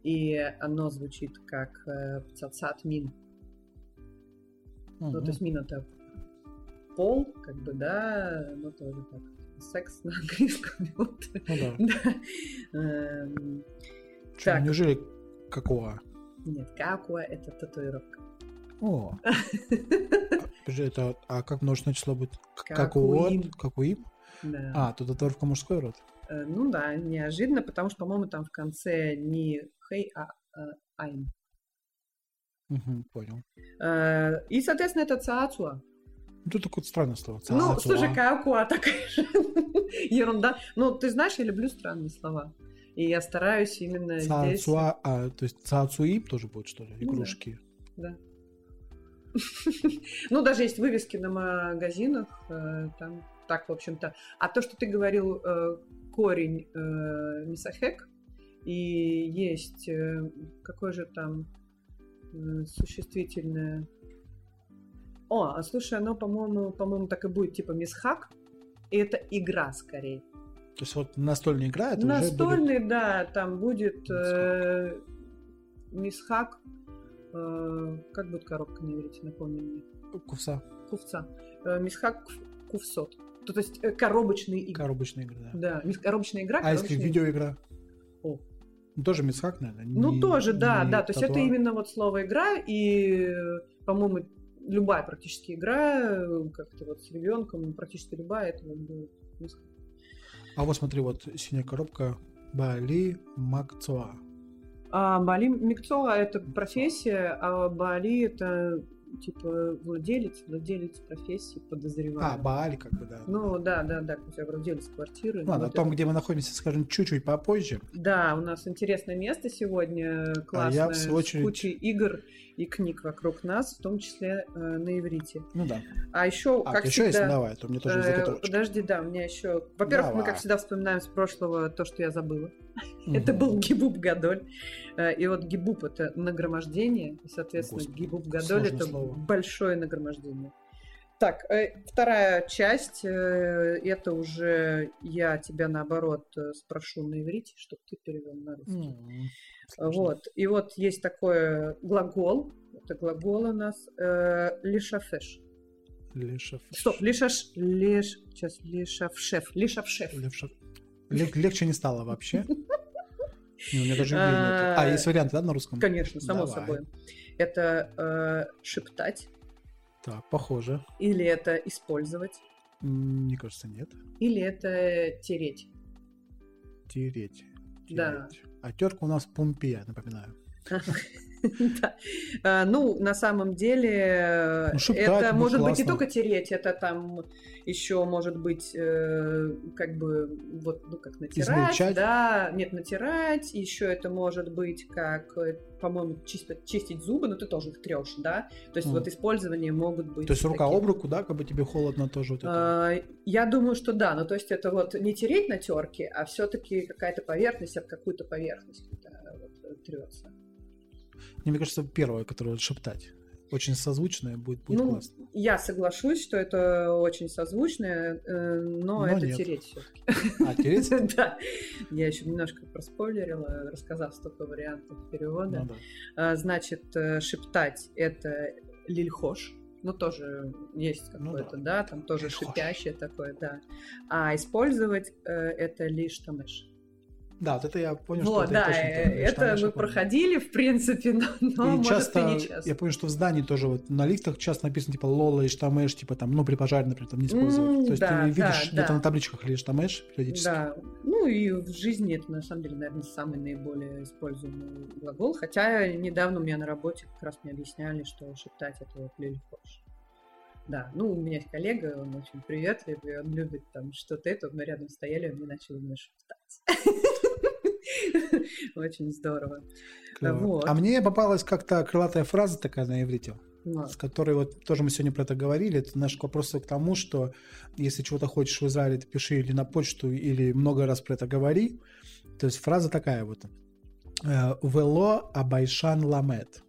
И оно звучит как э, пцацат мин. Ну, Мгм. то есть мин это пол, как бы, да, но тоже так. Секс на английском. вот. Ну да. Да. Эм, Так. неужели какого? Нет, какуа это татуировка. О. Это, а как множественное число будет? К- Какуим. Какуот? Какуим? Да. А, тут татуировка мужской род. Э, Ну да, неожиданно, потому что, по-моему, там в конце не хей, а э, айн. Мгм, понял. Э, И, соответственно, это цаацуа. Ну, тут такое странное слово. Ну, Цаацуа. слушай, какуа такая же ерунда. Ну, ты знаешь, я люблю странные слова. И я стараюсь именно здесь... Цаацуа, а, то есть цаацуим тоже будет, что ли, Ну да. игрушки? Да. Ну, даже есть вывески на магазинах, э, там так, в общем-то. А то, что ты говорил, э, корень э, мисахек, и есть, какое же там существительное... О, а слушай, оно, по-моему, по-моему, так и будет, типа мисхак, и это игра скорее. То есть вот настольная игра, это уже Настольный, да, там будет э, мисхак. Э, как будет коробка на иврите, напомни мне. кувса, Кувца. Э, мисхак кув- кувсот. То, то есть э, коробочные игры. коробочная игра, да. Да, коробочная игра. А если видеоигра? О. Ну, тоже мисхак, наверное? Ну, не- тоже, да, да. То есть это именно вот слово игра, и, по-моему, любая практически игра, как-то вот с ребенком, практически любая, это вот будет мисхак. А вот смотри, вот синяя коробка Бали Макцоа. А Бали Микцоа это профессия, а Бали это типа владелец, владелец профессии, подозреваю. А, Баали как бы, да. Ну, да, да, да, у тебя владелец квартиры. Ладно, вот о том, это- где мы находимся, скажем, чуть-чуть попозже. Да, у нас интересное место сегодня, классное, А я, в свою с очередь- кучей игр и книг вокруг нас, в том числе э, на иврите. Ну да. А еще, А, как еще есть? всегда... Давай, а то мне тоже э, подожди, да, у меня еще... Во-первых, мы, как всегда, вспоминаем с прошлого то, что я забыла. Это был Гибуб Гадоль. Э, И вот Гибуб это нагромождение, и, соответственно, Господи, Гибуб Гадоль это слово. большое нагромождение. Так, э, вторая часть, э, это уже я тебя наоборот э, спрошу на иврите, чтобы ты перевел на русский. Сложно. Вот. И вот есть такой глагол, это глагол у нас э, лишафеш. Лешев. Стоп, лишаш, лиш, сейчас лишавшеф, лишавшеф. Левша- Лег- Легче не стало вообще. Не, У меня даже. А, есть варианты, да, на русском? Конечно, само собой. Это шептать, Так, похоже. или это использовать, Мне кажется, нет. или это тереть. Тереть. Да. Тереть. А терка у нас Помпея, напоминаю. А, Ну, на самом деле, Ну, шептать это может быть не только тереть, это там еще может быть э, как бы вот, ну, как натирать, да, нет, натирать, еще это может быть как, э, по-моему, чисто чистить зубы, но ты тоже их трешь, да, то есть Мгм. вот использование могут быть То есть рука такие. об руку, да, как бы тебе холодно тоже вот это. А, Я думаю, что да. Ну, то есть это вот не тереть на терке, а все-таки какая-то поверхность об какую-то поверхность вот, трется. Мне кажется, первое, которое шептать. Очень созвучное будет, будет ну, классно. я соглашусь, что это очень созвучно, э, но, Но это нет. тереть все-таки. А, тереть? Да. Я еще немножко проспойлерила, рассказав столько вариантов перевода. Ну да. А, Значит, э, шептать это лильхош. Ну, тоже есть Ну какое-то, да. да. там тоже Лильхош. шипящее такое, да. А использовать э, это лишь тамеш. Да, вот это я понял, Вот, что да, это э, источник, это мы понял. проходили, в принципе, но, но и может часто, и не часто. я помню, что в здании тоже вот на лифтах часто написано типа лола и штамеш, типа там, ну при пожаре, например, там не использовать. М, То есть да, ты видишь да, где-то да. на табличках или штамеш периодически. Да, ну и в жизни это на самом деле, наверное, самый наиболее используемый глагол. Хотя недавно у меня на работе как раз мне объясняли, что шептать это вот лильхош. Да, ну у меня есть коллега, он очень приветливый, он любит там что-то это, мы рядом стояли, он мне начал мне шептать. Очень здорово. А мне попалась как-то крылатая фраза такая на иврите, Вот. с которой вот тоже мы сегодня про это говорили. Это наш к вопросу к тому, что если чего-то хочешь в Израиле, ты пиши или на почту, или много раз про это говори. То есть фраза такая вот. э, Вело абайшан ламет.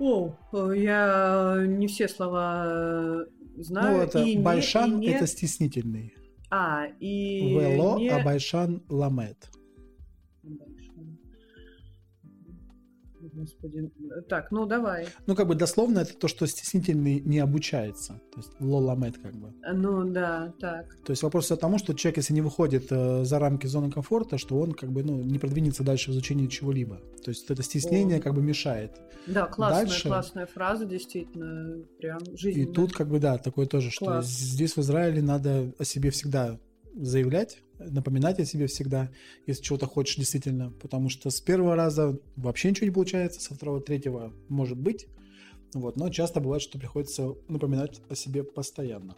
О, э, я не все слова э, знаю. Ну, это и не- байшан, и не- это стеснительный. А, и Вело не- абайшан ламет. Господи. Так, ну давай. Ну, как бы дословно это то, что стеснительный не обучается. То есть лоламет как бы. Ну да, так. То есть вопрос о тому, что человек, если не выходит э, за рамки зоны комфорта, что он как бы ну, не продвинется дальше в изучении чего-либо. То есть это стеснение О. как бы мешает. Да, классная, Дальше. классная фраза, действительно, прям И жизненная. тут как бы да, такое тоже, что Класс. здесь в Израиле надо о себе всегда заявлять, напоминать о себе всегда, если чего-то хочешь действительно, потому что с первого раза вообще ничего не получается, со второго, третьего может быть, вот, но часто бывает, что приходится напоминать о себе постоянно.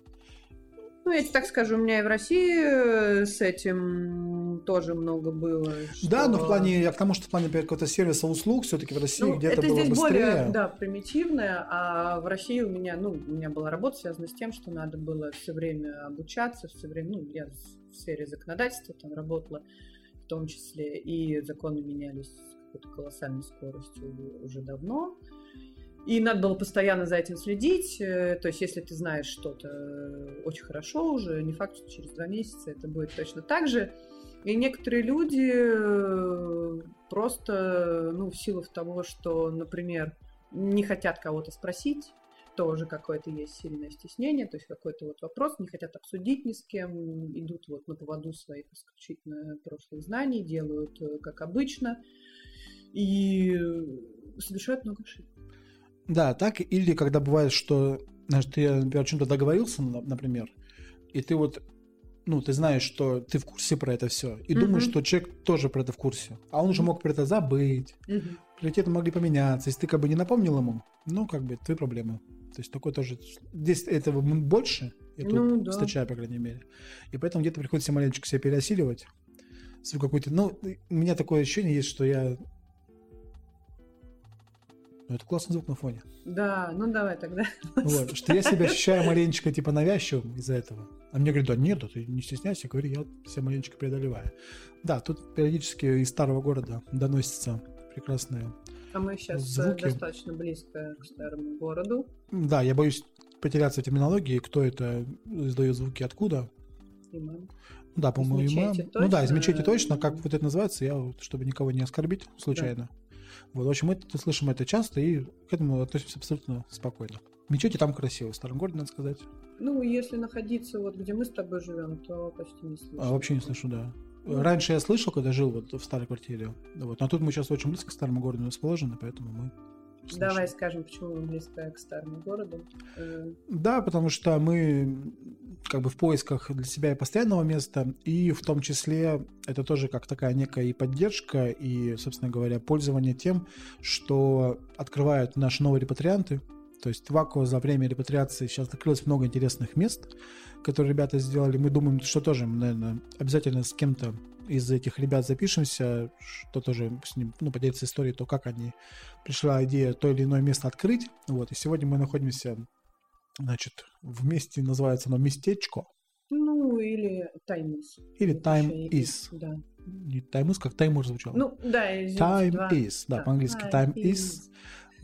Ну, я тебе так скажу, у меня и в России э, с этим тоже много было. Да, но в что- плане, я к тому, что в плане например, какого-то сервиса услуг все-таки в России Ну, где-то это было здесь быстрее. более, да, примитивное, а в России у меня, ну, у меня была работа связана с тем, что надо было все время обучаться, все время, ну, я в сфере законодательства там работала, в том числе, и законы менялись с какой-то колоссальной скоростью уже давно. И надо было постоянно за этим следить. э, То есть, если ты знаешь что-то э, очень хорошо уже, не факт, что через два месяца это будет точно так же. И некоторые люди э, просто, ну, в силу того, что, например, не хотят кого-то спросить, тоже какое-то есть сильное стеснение, то есть какой-то вот вопрос, не хотят обсудить ни с кем, идут вот на поводу своих исключительно прошлых знаний, делают э, как обычно и совершают много ошибок. Да, так или когда бывает, что знаешь, ты, например, о чем-то договорился, на- например, и ты вот, ну, ты знаешь, что ты в курсе про это все, и Мгм. думаешь, что человек тоже про это в курсе, а он уже мог про это забыть, приоритеты могли поменяться. Если ты как бы не напомнил ему, ну, как бы, твои проблемы. То есть такое тоже... Здесь этого больше, и тут ну, да. встречаю, по крайней мере. И поэтому где-то приходится маленечко себя переосиливать. Свою какую-то... Ну, у меня такое ощущение есть, что я... Ну, это классный звук на фоне. Да, ну давай тогда. Вот, что я себя ощущаю маленечко типа навязчивым из-за этого. А мне говорят, да нет, да ты не стесняйся, говори, я себя маленечко преодолеваю. Да, тут периодически из старого города доносится прекрасные А мы сейчас э, звуки. достаточно близко к старому городу. Да, я боюсь потеряться в терминологии, кто это издает звуки, откуда. Имам. Да, по-моему, имам. Ну да, из мечети точно, как вот это называется, я, чтобы никого не оскорбить случайно. Да. Вот, в общем, мы это, слышим это часто и к этому относимся абсолютно спокойно. Мечети там красиво, в старом городе, надо сказать. Ну, если находиться вот где мы с тобой живем, то почти не слышу. А вообще не слышу, да. Раньше я слышал, когда жил вот в старой квартире. Вот. Но тут мы сейчас очень близко к старому городу расположены, поэтому мы Слушай. Давай скажем, почему мы близко к старому городу. Э, да, потому что мы как бы в поисках для себя и постоянного места, и в том числе это тоже как такая некая и поддержка, и, собственно говоря, пользование тем, что открывают наши новые репатрианты. То есть в Аку за время репатриации сейчас открылось много интересных мест, которые ребята сделали. Мы думаем, что тоже, наверное, обязательно с кем-то из этих ребят запишемся, что тоже с ним, ну, поделиться историей, то, как они пришла идея то или иное место открыть. Вот, и сегодня мы находимся, значит, в месте, называется оно местечко. Ну, или Time is. Или Time is. Да. Не Time is, как Таймур звучал. Ну, да, Time два. is, да, да по-английски Time, time is. is.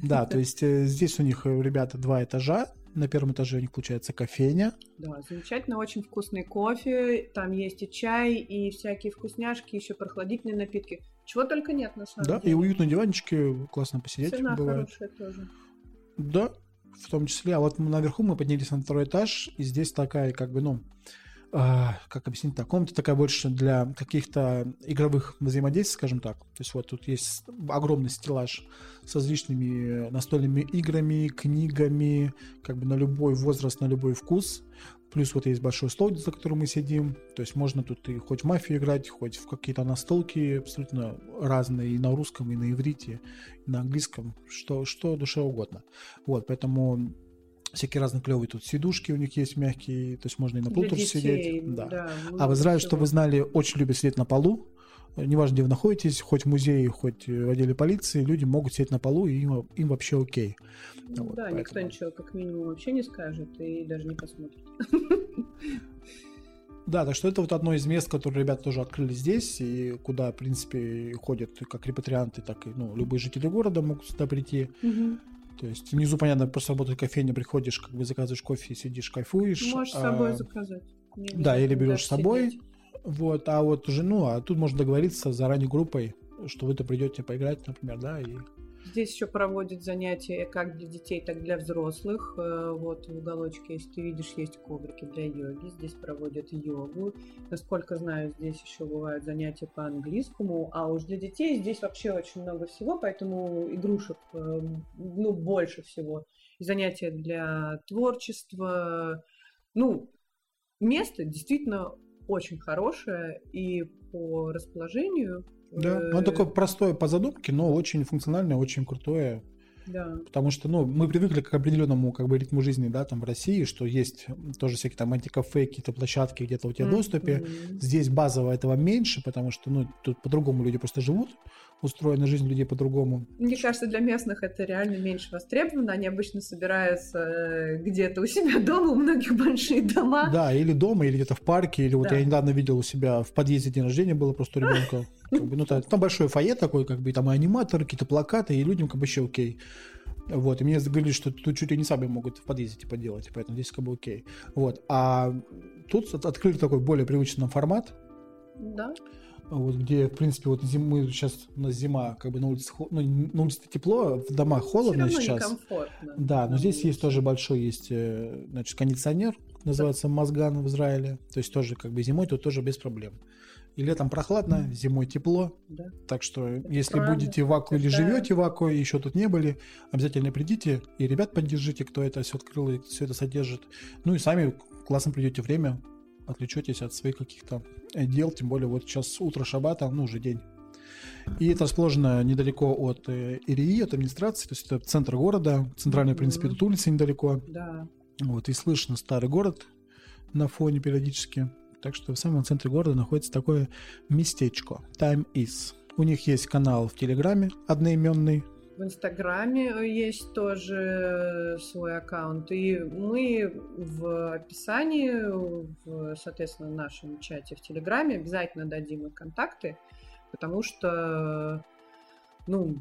Да, то есть э, здесь у них, э, ребята, два этажа, на первом этаже у них получается кофейня. Да, замечательно, очень вкусный кофе. Там есть и чай, и всякие вкусняшки, еще прохладительные напитки. Чего только нет, на самом да, деле. Да, и уютные диванчики, классно посидеть Цена бывает. хорошая тоже. Да, в том числе. А вот наверху мы поднялись на второй этаж, и здесь такая, как бы, ну, как объяснить так, комната такая больше для каких-то игровых взаимодействий, скажем так. То есть вот тут есть огромный стеллаж с различными настольными играми, книгами, как бы на любой возраст, на любой вкус. Плюс вот есть большой стол, за которым мы сидим. То есть можно тут и хоть в мафию играть, хоть в какие-то настолки абсолютно разные и на русском, и на иврите, и на английском, что, что душе угодно. Вот, поэтому всякие разные клевые тут сидушки у них есть мягкие, то есть можно и на полу тоже сидеть. Да. Да, а в Израиле, что вы знали, очень любят сидеть на полу. Неважно, где вы находитесь, хоть в музее, хоть в отделе полиции, люди могут сидеть на полу, и им, им вообще окей. Ну, вот, да, поэтому... никто ничего как минимум вообще не скажет и даже не посмотрит. Да, так что это вот одно из мест, которые ребята тоже открыли здесь, и куда, в принципе, ходят как репатрианты, так и ну, любые жители города могут сюда прийти. Угу. То есть внизу, понятно, просто работает кофейня, приходишь, как бы заказываешь кофе, сидишь, кайфуешь. Можешь а... с собой заказать. да, или берешь с собой. Сидеть. Вот, а вот уже, ну, а тут можно договориться заранее группой, что вы-то придете поиграть, например, да, и Здесь еще проводят занятия как для детей, так и для взрослых. Э, вот в уголочке, если ты видишь, есть коврики для йоги. Здесь проводят йогу. Насколько знаю, здесь еще бывают занятия по английскому. А уж для детей здесь вообще очень много всего, поэтому игрушек э, ну, больше всего. Занятия для творчества. Ну, место действительно очень хорошее и по расположению да, он такое простое по задумке, но очень функциональное, очень крутое. Да. Потому что, ну, мы привыкли к определенному как бы ритму жизни, да, там в России, что есть тоже всякие там антикафе, какие-то площадки где-то у тебя mm-hmm. доступе. Здесь базово этого меньше, потому что, ну, тут по-другому люди просто живут устроена жизнь людей по-другому. Мне кажется, для местных это реально меньше востребовано. Они обычно собираются э, где-то у себя дома, у многих большие дома. Да, или дома, или где-то в парке, или вот да. я недавно видел у себя в подъезде день рождения было просто ребенка. Как бы, ну, там, там большое фойе такое, как бы, и там и аниматоры, какие-то плакаты, и людям как бы еще окей. Вот, и мне говорили, что тут чуть ли не сами могут в подъезде типа делать, поэтому здесь как бы окей. Вот, а тут открыли такой более привычный нам формат. Да вот где, в принципе, вот зимы сейчас у нас зима, как бы на улице, ну, на улице тепло, в домах холодно Все сейчас. Да, но здесь есть тоже большой есть, э, значит, кондиционер, называется Мазган в Израиле, то есть тоже как бы зимой тут тоже без проблем. И летом прохладно, зимой тепло. Да. Так что, если правда. будете в Аку или живете в Аку, еще тут не были, обязательно придите и ребят поддержите, кто это все открыл и все это содержит. Ну и сами классно придете время, отвлечетесь от своих каких-то э, дел, тем более вот сейчас утро шабата, ну уже день. И это расположено недалеко от э, ИРИ, от администрации, то есть это центр города, центральная, в принципе, тут улица недалеко. Да. Вот, и слышно старый город на фоне периодически. Так что в самом центре города находится такое местечко. Time is. У них есть канал в Телеграме одноименный, в Инстаграме есть тоже свой аккаунт. И мы в описании, в, соответственно, нашем чате в Телеграме обязательно дадим их контакты, потому что, ну,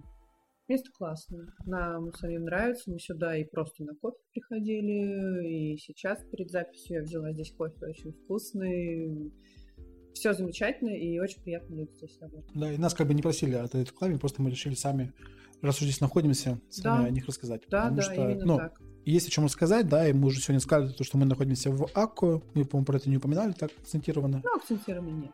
место классное. Нам самим нравится. Мы сюда и просто на кофе приходили, и сейчас перед записью я взяла здесь кофе очень вкусный все замечательно и очень приятно люди здесь работать. Да, и нас как бы не просили от этой рекламы, просто мы решили сами раз уж здесь находимся, сами да. о них рассказать. Да, потому да, что, именно ну, так. Есть о чем рассказать, да, и мы уже сегодня сказали, то, что мы находимся в Акко, мы, по-моему, про это не упоминали так акцентированно. Ну, акцентированно нет.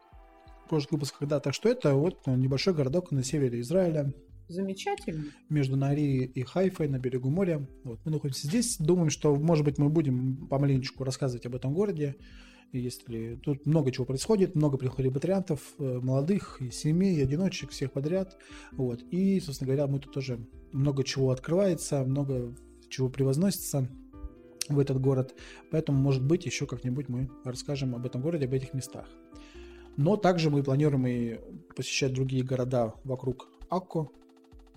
Прошлых выпусках, да, так что это вот небольшой городок на севере Израиля. Замечательно. Между Нари и Хайфой на берегу моря. Вот, мы находимся здесь, думаем, что, может быть, мы будем помаленечку рассказывать об этом городе, если тут много чего происходит, много приходит батариантов, э, молодых, и семей, и одиночек, всех подряд. Вот. И, собственно говоря, мы тут тоже много чего открывается, много чего превозносится в этот город. Поэтому, может быть, еще как-нибудь мы расскажем об этом городе, об этих местах. Но также мы планируем и посещать другие города вокруг Акко,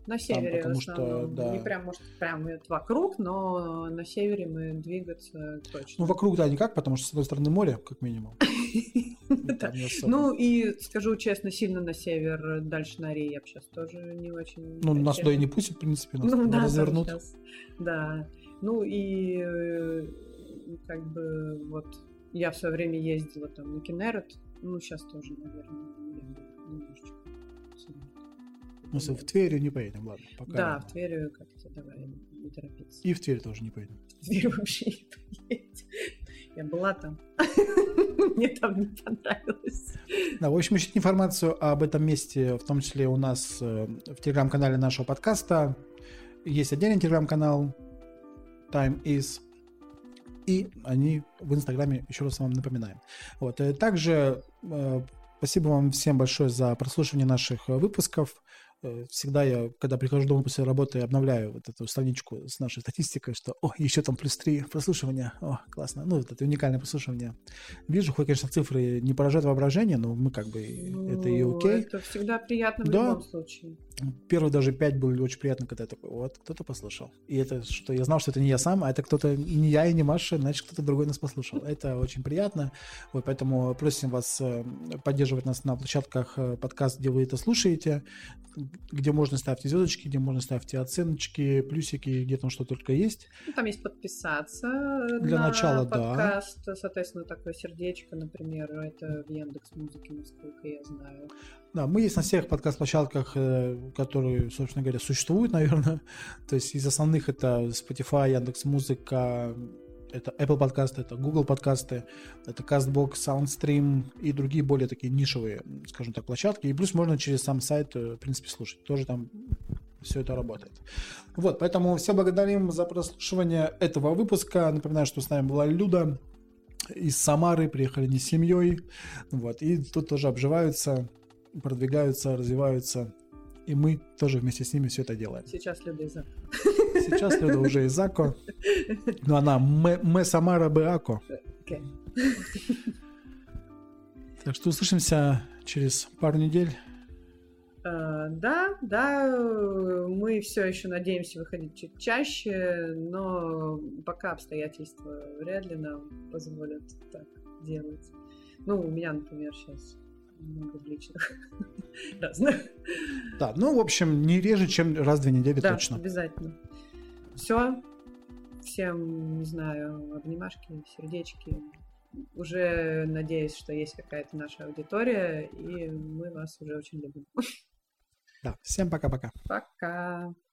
на севере, там, потому что да. не прям, может, прям вокруг, но на севере мы двигаться точно. Ну, вокруг, да, никак, потому что, с одной стороны, море, как минимум. Ну, и, скажу честно, сильно на север, дальше на Рей я сейчас тоже не очень... Ну, нас туда и не пустят, в принципе, нас ну развернут. Да, ну и э, как бы вот я в свое время ездила там на Кенерет, ну, сейчас тоже, наверное, немножечко ну, в Тверь не поедем, ладно. Пока. Да, в Тверь как-то давай не торопиться. И в Тверь тоже не поедем. В Тверь вообще не поедем. Я была там. Мне там не понравилось. Да, в общем, ищите информацию об этом месте, в том числе у нас э, в телеграм-канале нашего подкаста. Есть отдельный телеграм-канал Time is и они в Инстаграме, еще раз вам напоминаем. Вот. Э, также э, спасибо вам всем большое за прослушивание наших выпусков. Э, всегда я, когда прихожу домой после работы, обновляю вот эту страничку с нашей статистикой, что, о, еще там плюс три прослушивания, о, классно. Ну, вот это уникальное прослушивание. Вижу, хоть, конечно, цифры не поражают воображение, но мы как бы, ну, это и окей. Это всегда приятно в да. любом случае. Первые даже пять были очень приятно, когда я такой, вот, кто-то послушал. И это, что я знал, что это не я сам, а это кто-то, не я и не Маша, значит, кто-то другой нас послушал. Это очень приятно. Вот, поэтому просим вас э, поддерживать нас на площадках э, подкаст, где вы это слушаете где можно ставить звездочки, где можно ставить оценочки, плюсики, где там что только есть. Ну, там есть подписаться Для на начала, подкаст, да. соответственно, такое сердечко, например, это в Яндекс Музыке, насколько я знаю. Да, мы есть на всех подкаст-площадках, э, которые, собственно говоря, существуют, наверное. То есть из основных это Spotify, Яндекс Музыка, это Apple подкасты, это Google подкасты, это CastBox, SoundStream и другие более такие нишевые, скажем так, площадки. И плюс можно через сам сайт, э, в принципе, слушать. Тоже там все это работает. Вот, поэтому все благодарим за прослушивание этого выпуска. Напоминаю, что с нами была Люда из Самары, приехали не с семьей. Вот, и тут тоже обживаются, продвигаются, развиваются. И мы тоже вместе с ними все это делаем. Сейчас Люда из Ако. Сейчас Люда уже из Ако. Но она мы Самара Беако. Okay. Так что услышимся через пару недель. Uh, да, да, мы все еще надеемся выходить чуть чаще, но пока обстоятельства вряд ли нам позволят так делать. Ну, у меня, например, сейчас много личных разных. Да, ну, в общем, не реже, чем раз в две недели да, точно. обязательно. Все. Всем, не знаю, обнимашки, сердечки. Уже надеюсь, что есть какая-то наша аудитория, и мы вас уже очень любим. Да, всем пока-пока. Пока. -пока. пока.